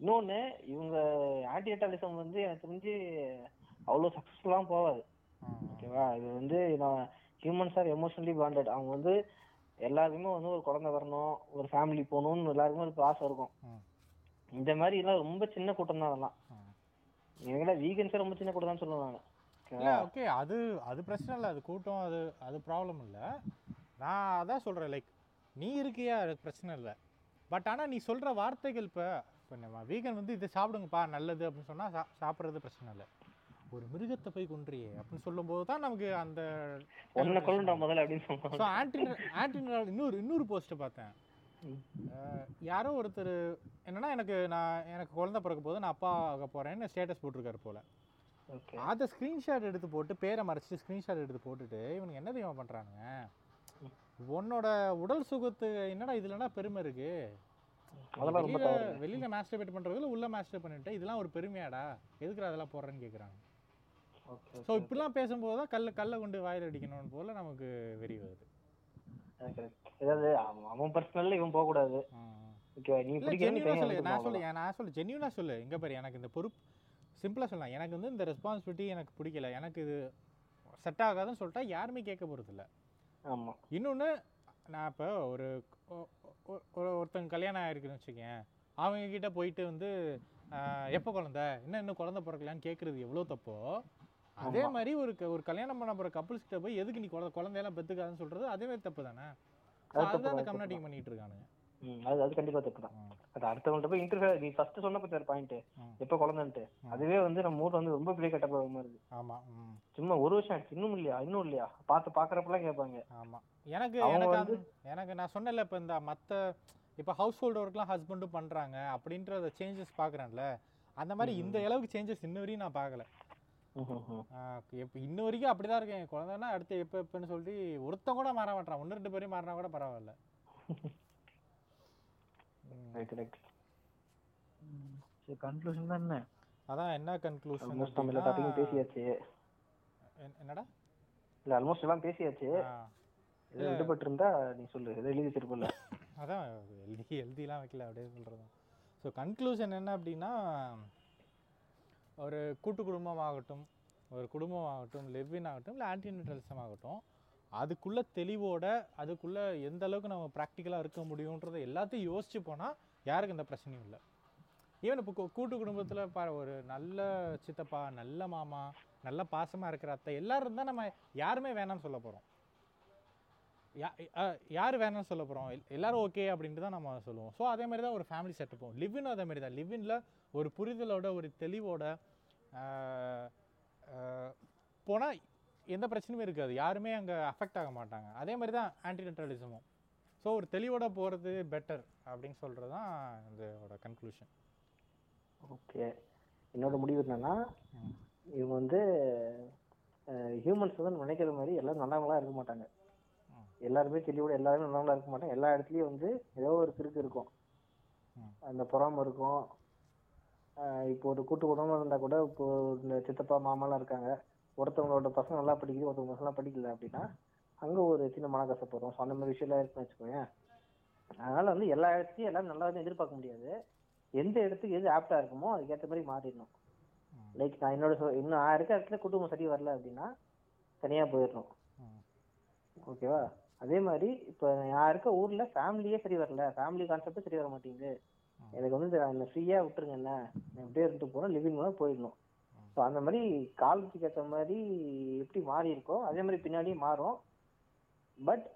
இன்னொன்னு இவங்க ஆன்டிநெட்டாலிசம் வந்து எனக்கு தெரிஞ்சு அவ்வளோ சக்ஸஸ்ஃபுல்லாக போகாது. ஓகேவா இது வந்து நான் ஹியூமன்ஸ் ஆர் எமோஷனலி பாண்டட் அவங்க வந்து எல்லாருக்குமே வந்து ஒரு குழந்தை வரணும் ஒரு ஃபேமிலி போகணும்னு எல்லாருக்குமே ஒரு ஆசை இருக்கும். இந்த மாதிரி எல்லாம் ரொம்ப சின்ன கூட்டம் தான் அதெல்லாம். இவங்களாம் வீகன்ஸே ரொம்ப சின்ன கூட்டம் தான் சொல்லுவேன் நான் இல்ல ஓகே அது அது பிரச்சனை இல்லை அது கூட்டம் அது அது ப்ராப்ளம் இல்லை. நான் அதான் சொல்கிறேன் லைக் நீ இருக்கியா அது பிரச்சனை இல்லை. பட் ஆனால் நீ சொல்கிற வார்த்தைகள் இப்போ இப்போ நம்ம வீகன் வந்து இதை சாப்பிடுங்கப்பா நல்லது அப்படின்னு சொன்னால் சா சாப்பிட்றது பிரச்சனை இல்லை. ஒரு மிருகத்தை போய் கொன்றியே அப்படின்னு சொல்லும்போது தான் நமக்கு அந்த முதல்ல அப்படின்னு ஸோ சொல்லுவாங்க ஆன்டி ஆன்டி இன்னொரு இன்னொரு போஸ்ட்டை பார்த்தேன். யாரோ ஒருத்தர் என்னன்னா எனக்கு நான் எனக்கு குழந்தை பிறக்க போது நான் அப்பா ஆக போகிறேன்னு ஸ்டேட்டஸ் போட்டிருக்காரு போல. அதை ஸ்க்ரீன்ஷாட் எடுத்து போட்டு பேரை மறைச்சிட்டு ஸ்க்ரீன்ஷாட் எடுத்து போட்டுட்டு இவனுக்கு என்ன தெரியுமா பண்ணுறானுங்க உன்னோட உடல் சுகத்து என்னடா இதுலனா பெருமை இருக்கு? அதெல்லாம் ரொம்ப வெளியில வெளியில மாஸ்டர்பேட் பண்றதுல உள்ள மாஸ்டர் பண்ணிட்டு இதெல்லாம் ஒரு பெருமையாடா? எதுக்குடா அதெல்லாம் போடுறேன்னு கேக்குறாங்க. ஓகே ஸோ இப்படிலாம் பேசும்போது தான் கல்ல கல்லை கொண்டு வாயில் அடிக்கணும் போல நமக்கு வெறி வருது. ஏதாவது அவன் பர்சனல்ல இவன் போக கூடாது நான் சொல்லு. நான் சொல்லு. ஜென்யூனா சொல்லு. இங்க பாரு எனக்கு இந்த பொறுப்பு சிம்பிளா சொல்லலாம். எனக்கு வந்து இந்த ரெஸ்பான்சிபிலிட்டி எனக்கு பிடிக்கல. எனக்கு இது செட் ஆகாதுன்னு சொல்லிட்டா யாருமே கேட்க போறது இல்ல ஆமா. இன்னொன்று நான் இப்போ ஒரு ஒரு ஒருத்தங்க கல்யாணம் ஆயிருக்குன்னு வச்சுக்கேன் அவங்க கிட்ட போயிட்டு வந்து எப்போ குழந்தை? என்ன இன்னும் குழந்தை பிறக்கலான்னு கேட்குறது எவ்வளோ தப்போ? அதே. மாதிரி ஒரு ஒரு கல்யாணம் பண்ண போகிற கப்புள்ஸ் கிட்ட போய் எதுக்கு நீ குழந்தை குழந்தையெல்லாம் பெற்றுக்காதுன்னு சொல்கிறது அதே மாதிரி தப்பு தானே? அதுதான் தான், அந்த அது கம்யூனிட்டி தப்பு பண்ணிட்டு இருக்கானுங்க. அது அது கண்டிப்பா தப்பு தான். அது அடுத்தவங்கள்ட்ட போய் இன்டர்ஃபியர் நீ ஃபர்ஸ்ட் சொன்ன பத்தி பாயிண்ட். எப்ப குழந்தைன்ட்டு. அதுவே வந்து நம்ம ஊர்ல வந்து ரொம்ப பெரிய கெட்ட பழக்கமா இருக்கு. ஆமாம் ம். சும்மா ஒரு வருஷம் ஆச்சு இன்னும் இல்லையா இன்னும் இல்லையா? பார்த்து பாக்குறப்பெல்லாம் கேட்பாங்க. ஆமாம் எனக்கு எனக்கு எனக்கு நான் சொன்னேன்ல இப்போ இந்த மற்ற இப்போ ஹவுஸ் ஹோல்டு ஒர்க்லாம் ஹஸ்பண்டும் பண்ணுறாங்க அப்படின்ற சேஞ்சஸ் பார்க்குறேன்ல. அந்த மாதிரி இந்த அளவுக்கு சேஞ்சஸ் இன்ன வரையும் நான் பார்க்கல. இன்ன வரைக்கும் அப்படி தான் இருக்கேன் குழந்தைன்னா அடுத்து எப்போ எப்போன்னு சொல்லிட்டு ஒருத்தன் கூட மாற மாட்டான் ஒன்று ரெண்டு பேரும் மாறினா கூட பரவாயில்ல. ரைட் ரைட் சரி கன்க்ளூஷன் தான் என்ன? அதான் என்ன கன்க்ளூஷன் ஆல்மோஸ்ட் நம்ம எல்லா டாபிக்கும் பேசியாச்சு. என்னடா? இல்ல ஆல்மோஸ்ட் எல்லாம் பேசியாச்சு. எதுவும் விடுபட்டு இருந்தா நீ சொல்லு எதை எழுதி வச்சிருப்பல அதான் எழுதி எழுதிலாம் வைக்கல அப்படியே சொல்கிறது ஸோ கன்க்ளூஷன் என்ன அப்படின்னா ஒரு கூட்டு குடும்பம் ஆகட்டும் ஒரு குடும்பம் ஆகட்டும் லெவ்வின் ஆகட்டும் இல்லை ஆன்டிநெட்டலிசம் ஆகட்டும் அதுக்குள்ளே தெளிவோட அதுக்குள்ளே எந்த அளவுக்கு நம்ம ப்ராக்டிக்கலாக இருக்க முடியுன்றதை எல்லாத்தையும் யோசிச்சு போனால் யாருக்கும் எந்த பிரச்சனையும் இல்லை. ஈவன் இப்போ கூட்டு குடும்பத்தில் பா ஒரு நல்ல சித்தப்பா நல்ல மாமா நல்ல பாசமாக இருக்கிற அத்தை எல்லோரும் இருந்தால் நம்ம யாருமே வேணாம்னு சொல்ல போகிறோம் யா யார் வேணாம்னு சொல்ல போகிறோம் எல்லாரும் ஓகே அப்படின்ட்டு தான் நம்ம சொல்லுவோம். ஸோ அதே மாதிரி தான் ஒரு ஃபேமிலி செட்டப்பும் லிவின் அதே மாதிரி தான். லிவினில் ஒரு புரிதலோட ஒரு தெளிவோட போனால் எந்த பிரச்சனையும் இருக்காது. யாருமே அங்கே அஃபெக்ட் ஆக மாட்டாங்க. அதே மாதிரி தான் ஆன்டிநெட்ரலிசமும் ஸோ ஒரு தெளிவோட போகிறது பெட்டர் அப்படின்னு சொல்கிறது தான் இதோட கன்க்ளூஷன் ஓகே என்னோட முடிவு என்னன்னா இவங்க வந்து ஹியூமன்ஸ் வந்து நினைக்கிற மாதிரி எல்லாரும் நல்லவங்களா இருக்க மாட்டாங்க. எல்லாருமே தெளிவோட எல்லாருமே நல்லவங்களா இருக்க மாட்டாங்க. எல்லா இடத்துலயும் வந்து ஏதோ ஒரு கிறுக்கு இருக்கும். அந்த பொறாமை இருக்கும். இப்போ ஒரு கூட்டு குடும்பம் இருந்தா கூட இப்போ இந்த சித்தப்பா மாமாலாம் இருக்காங்க. ஒருத்தவங்களோட பசங்க நல்லா படிக்குது ஒருத்தவங்க பசங்க படிக்கல அப்படின்னா அங்க ஒரு சின்ன மனக்கசப்பு வரும் ஸோ அந்த மாதிரி விஷயம்லாம் இருக்குன்னு வச்சுக்கோங்க அதனால வந்து எல்லா இடத்துலயும் எல்லாரும் நல்லா வந்து எதிர்பார்க்க முடியாது. எந்த இடத்துக்கு எது ஆப்டா இருக்குமோ அதுக்கேற்ற மாதிரி மாறிடணும். லைக் நான் என்னோட இன்னும் நான் இருக்க இடத்துல குடும்பம் சரி வரல அப்படின்னா தனியா போயிடணும். ஓகேவா அதே மாதிரி இப்போ நான் இருக்க ஊர்ல ஃபேமிலியே சரி வரல. ஃபேமிலி கான்செப்டும் சரி வர மாட்டேங்குது. எனக்கு வந்து இந்த- என்ன ஃப்ரீயா விட்டுருங்க என்ன? நான் இப்படியே இருந்துட்டு போறோம் லிவிங் மூலம் போயிடணும். ஸோ அந்த மாதிரி காலத்துக்கு ஏற்ற மாதிரி எப்படி மாறி இருக்கோ அதே மாதிரி பின்னாடியும் மாறும் பட்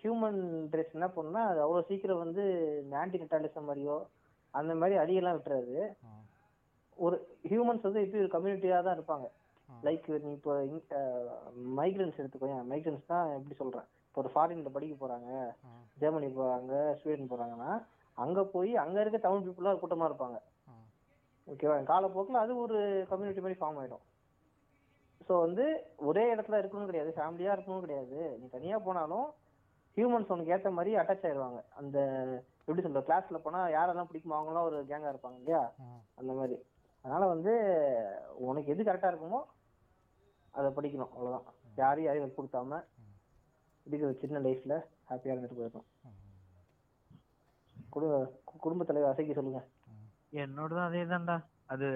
ஹியூமன் ட்ரெஸ் என்ன பண்ணுன்னா அது அவ்வளோ சீக்கிரம் வந்து ஆன்டி நெட்டாலிசம் மாதிரியோ அந்த மாதிரி அடியெல்லாம் விட்டுறாது. ஒரு ஹியூமன்ஸ் வந்து எப்படி ஒரு கம்யூனிட்டியாக தான் இருப்பாங்க. லைக் நீ இப்போ மைக்ரன்ஸ் எடுத்துக்கோ மைக்ரன்ஸ் தான் எப்படி சொல்றேன் இப்போ ஒரு ஃபாரின்ல படிக்க போறாங்க. ஜெர்மனி போறாங்க ஸ்வீடன் போறாங்கன்னா அங்க போய் அங்க இருக்க தமிழ் பீப்புளாக கூட்டமா இருப்பாங்க. ஓகேவா காலப்போக்கில் அது ஒரு கம்யூனிட்டி மாதிரி ஃபார்ம் ஆயிடும். ஸோ வந்து ஒரே இடத்துல இருக்கணும் கிடையாது ஃபேமிலியாக இருக்கணும் கிடையாது. நீ தனியாக போனாலும் ஹியூமன்ஸ் உனக்கு ஏற்ற மாதிரி அட்டாச் ஆயிடுவாங்க அந்த எப்படி சொல்ற கிளாஸ்ல போனா யாரெல்லாம் பிடிக்குமோ அவங்களாம் ஒரு கேங்கா இருப்பாங்க இல்லையா? அந்த மாதிரி. அதனால வந்து உனக்கு எது கரெக்டா இருக்குமோ அதை படிக்கணும் அவ்வளவுதான். யாரையும் யாரையும் வற்புறுத்தாம இருக்கிற சின்ன லைஃப்ல ஹாப்பியா இருந்துட்டு போயிடணும். குடும்ப குடும்ப தலைவர் அசைக்க சொல்லுங்க. என்னோடதும் அதே தான்டா அது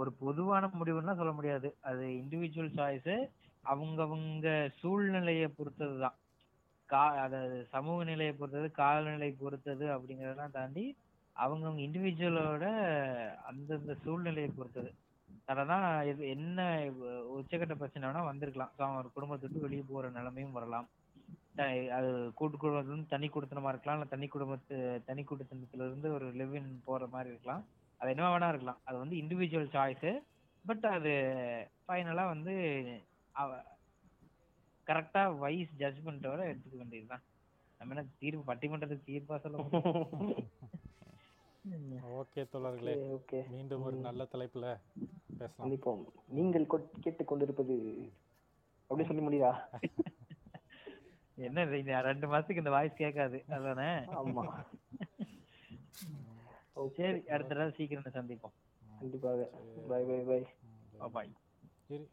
ஒரு பொதுவான முடிவுன்னா சொல்ல முடியாது. அது இண்டிவிஜுவல் சாய்ஸ் அவங்கவங்க சூழ்நிலையை பொறுத்தது தான் கா அதாவது சமூக நிலையை பொறுத்தது காலநிலை பொறுத்தது அப்படிங்கறதெல்லாம் தாண்டி அவங்கவுங்க இண்டிவிஜுவலோட அந்தந்த சூழ்நிலையை பொறுத்தது. அததான் இது என்ன உச்சக்கட்ட பிரச்சனை வேணா வந்திருக்கலாம். ஸோ அவன் ஒரு குடும்பத்தை விட்டு வெளியே போற நிலைமையும் வரலாம். அது கூட்டு குடும்பத்துல இருந்து தனி குடுத்தனமா இருக்கலாம். இல்ல தனி குடும்பத்து தனி குடுத்தனத்துல இருந்து ஒரு இன் போற மாதிரி இருக்கலாம். அது என்ன வேணா இருக்கலாம். அது வந்து இண்டிவிஜுவல் சாய்ஸ் பட் அது ஃபைனலா வந்து அவ கரெக்டா வைஸ் ஜட்ஜ்மெண்ட்டோட எடுத்துக்க வேண்டியதுதான். நம்ம என்ன தீர்ப்பு பட்டிமன்றத்துக்கு தீர்ப்பா சொல்ல? ஓகே தோழர்களே. ஓகே மீண்டும் ஒரு நல்ல தலைப்புல பேசலாம். சந்திப்போம் நீங்கள் கொட்- கேட்டுக் கொண்டிருப்பது அப்படி சொல்லி முடியா என்ன ரெண்டு மாசத்துக்கு இந்த வாய்ஸ் கேட்காது. அதானே? ஆமா. சரி அடுத்த தடவை சீக்கிரம் சந்திப்போம். கண்டிப்பாக. By by bye bye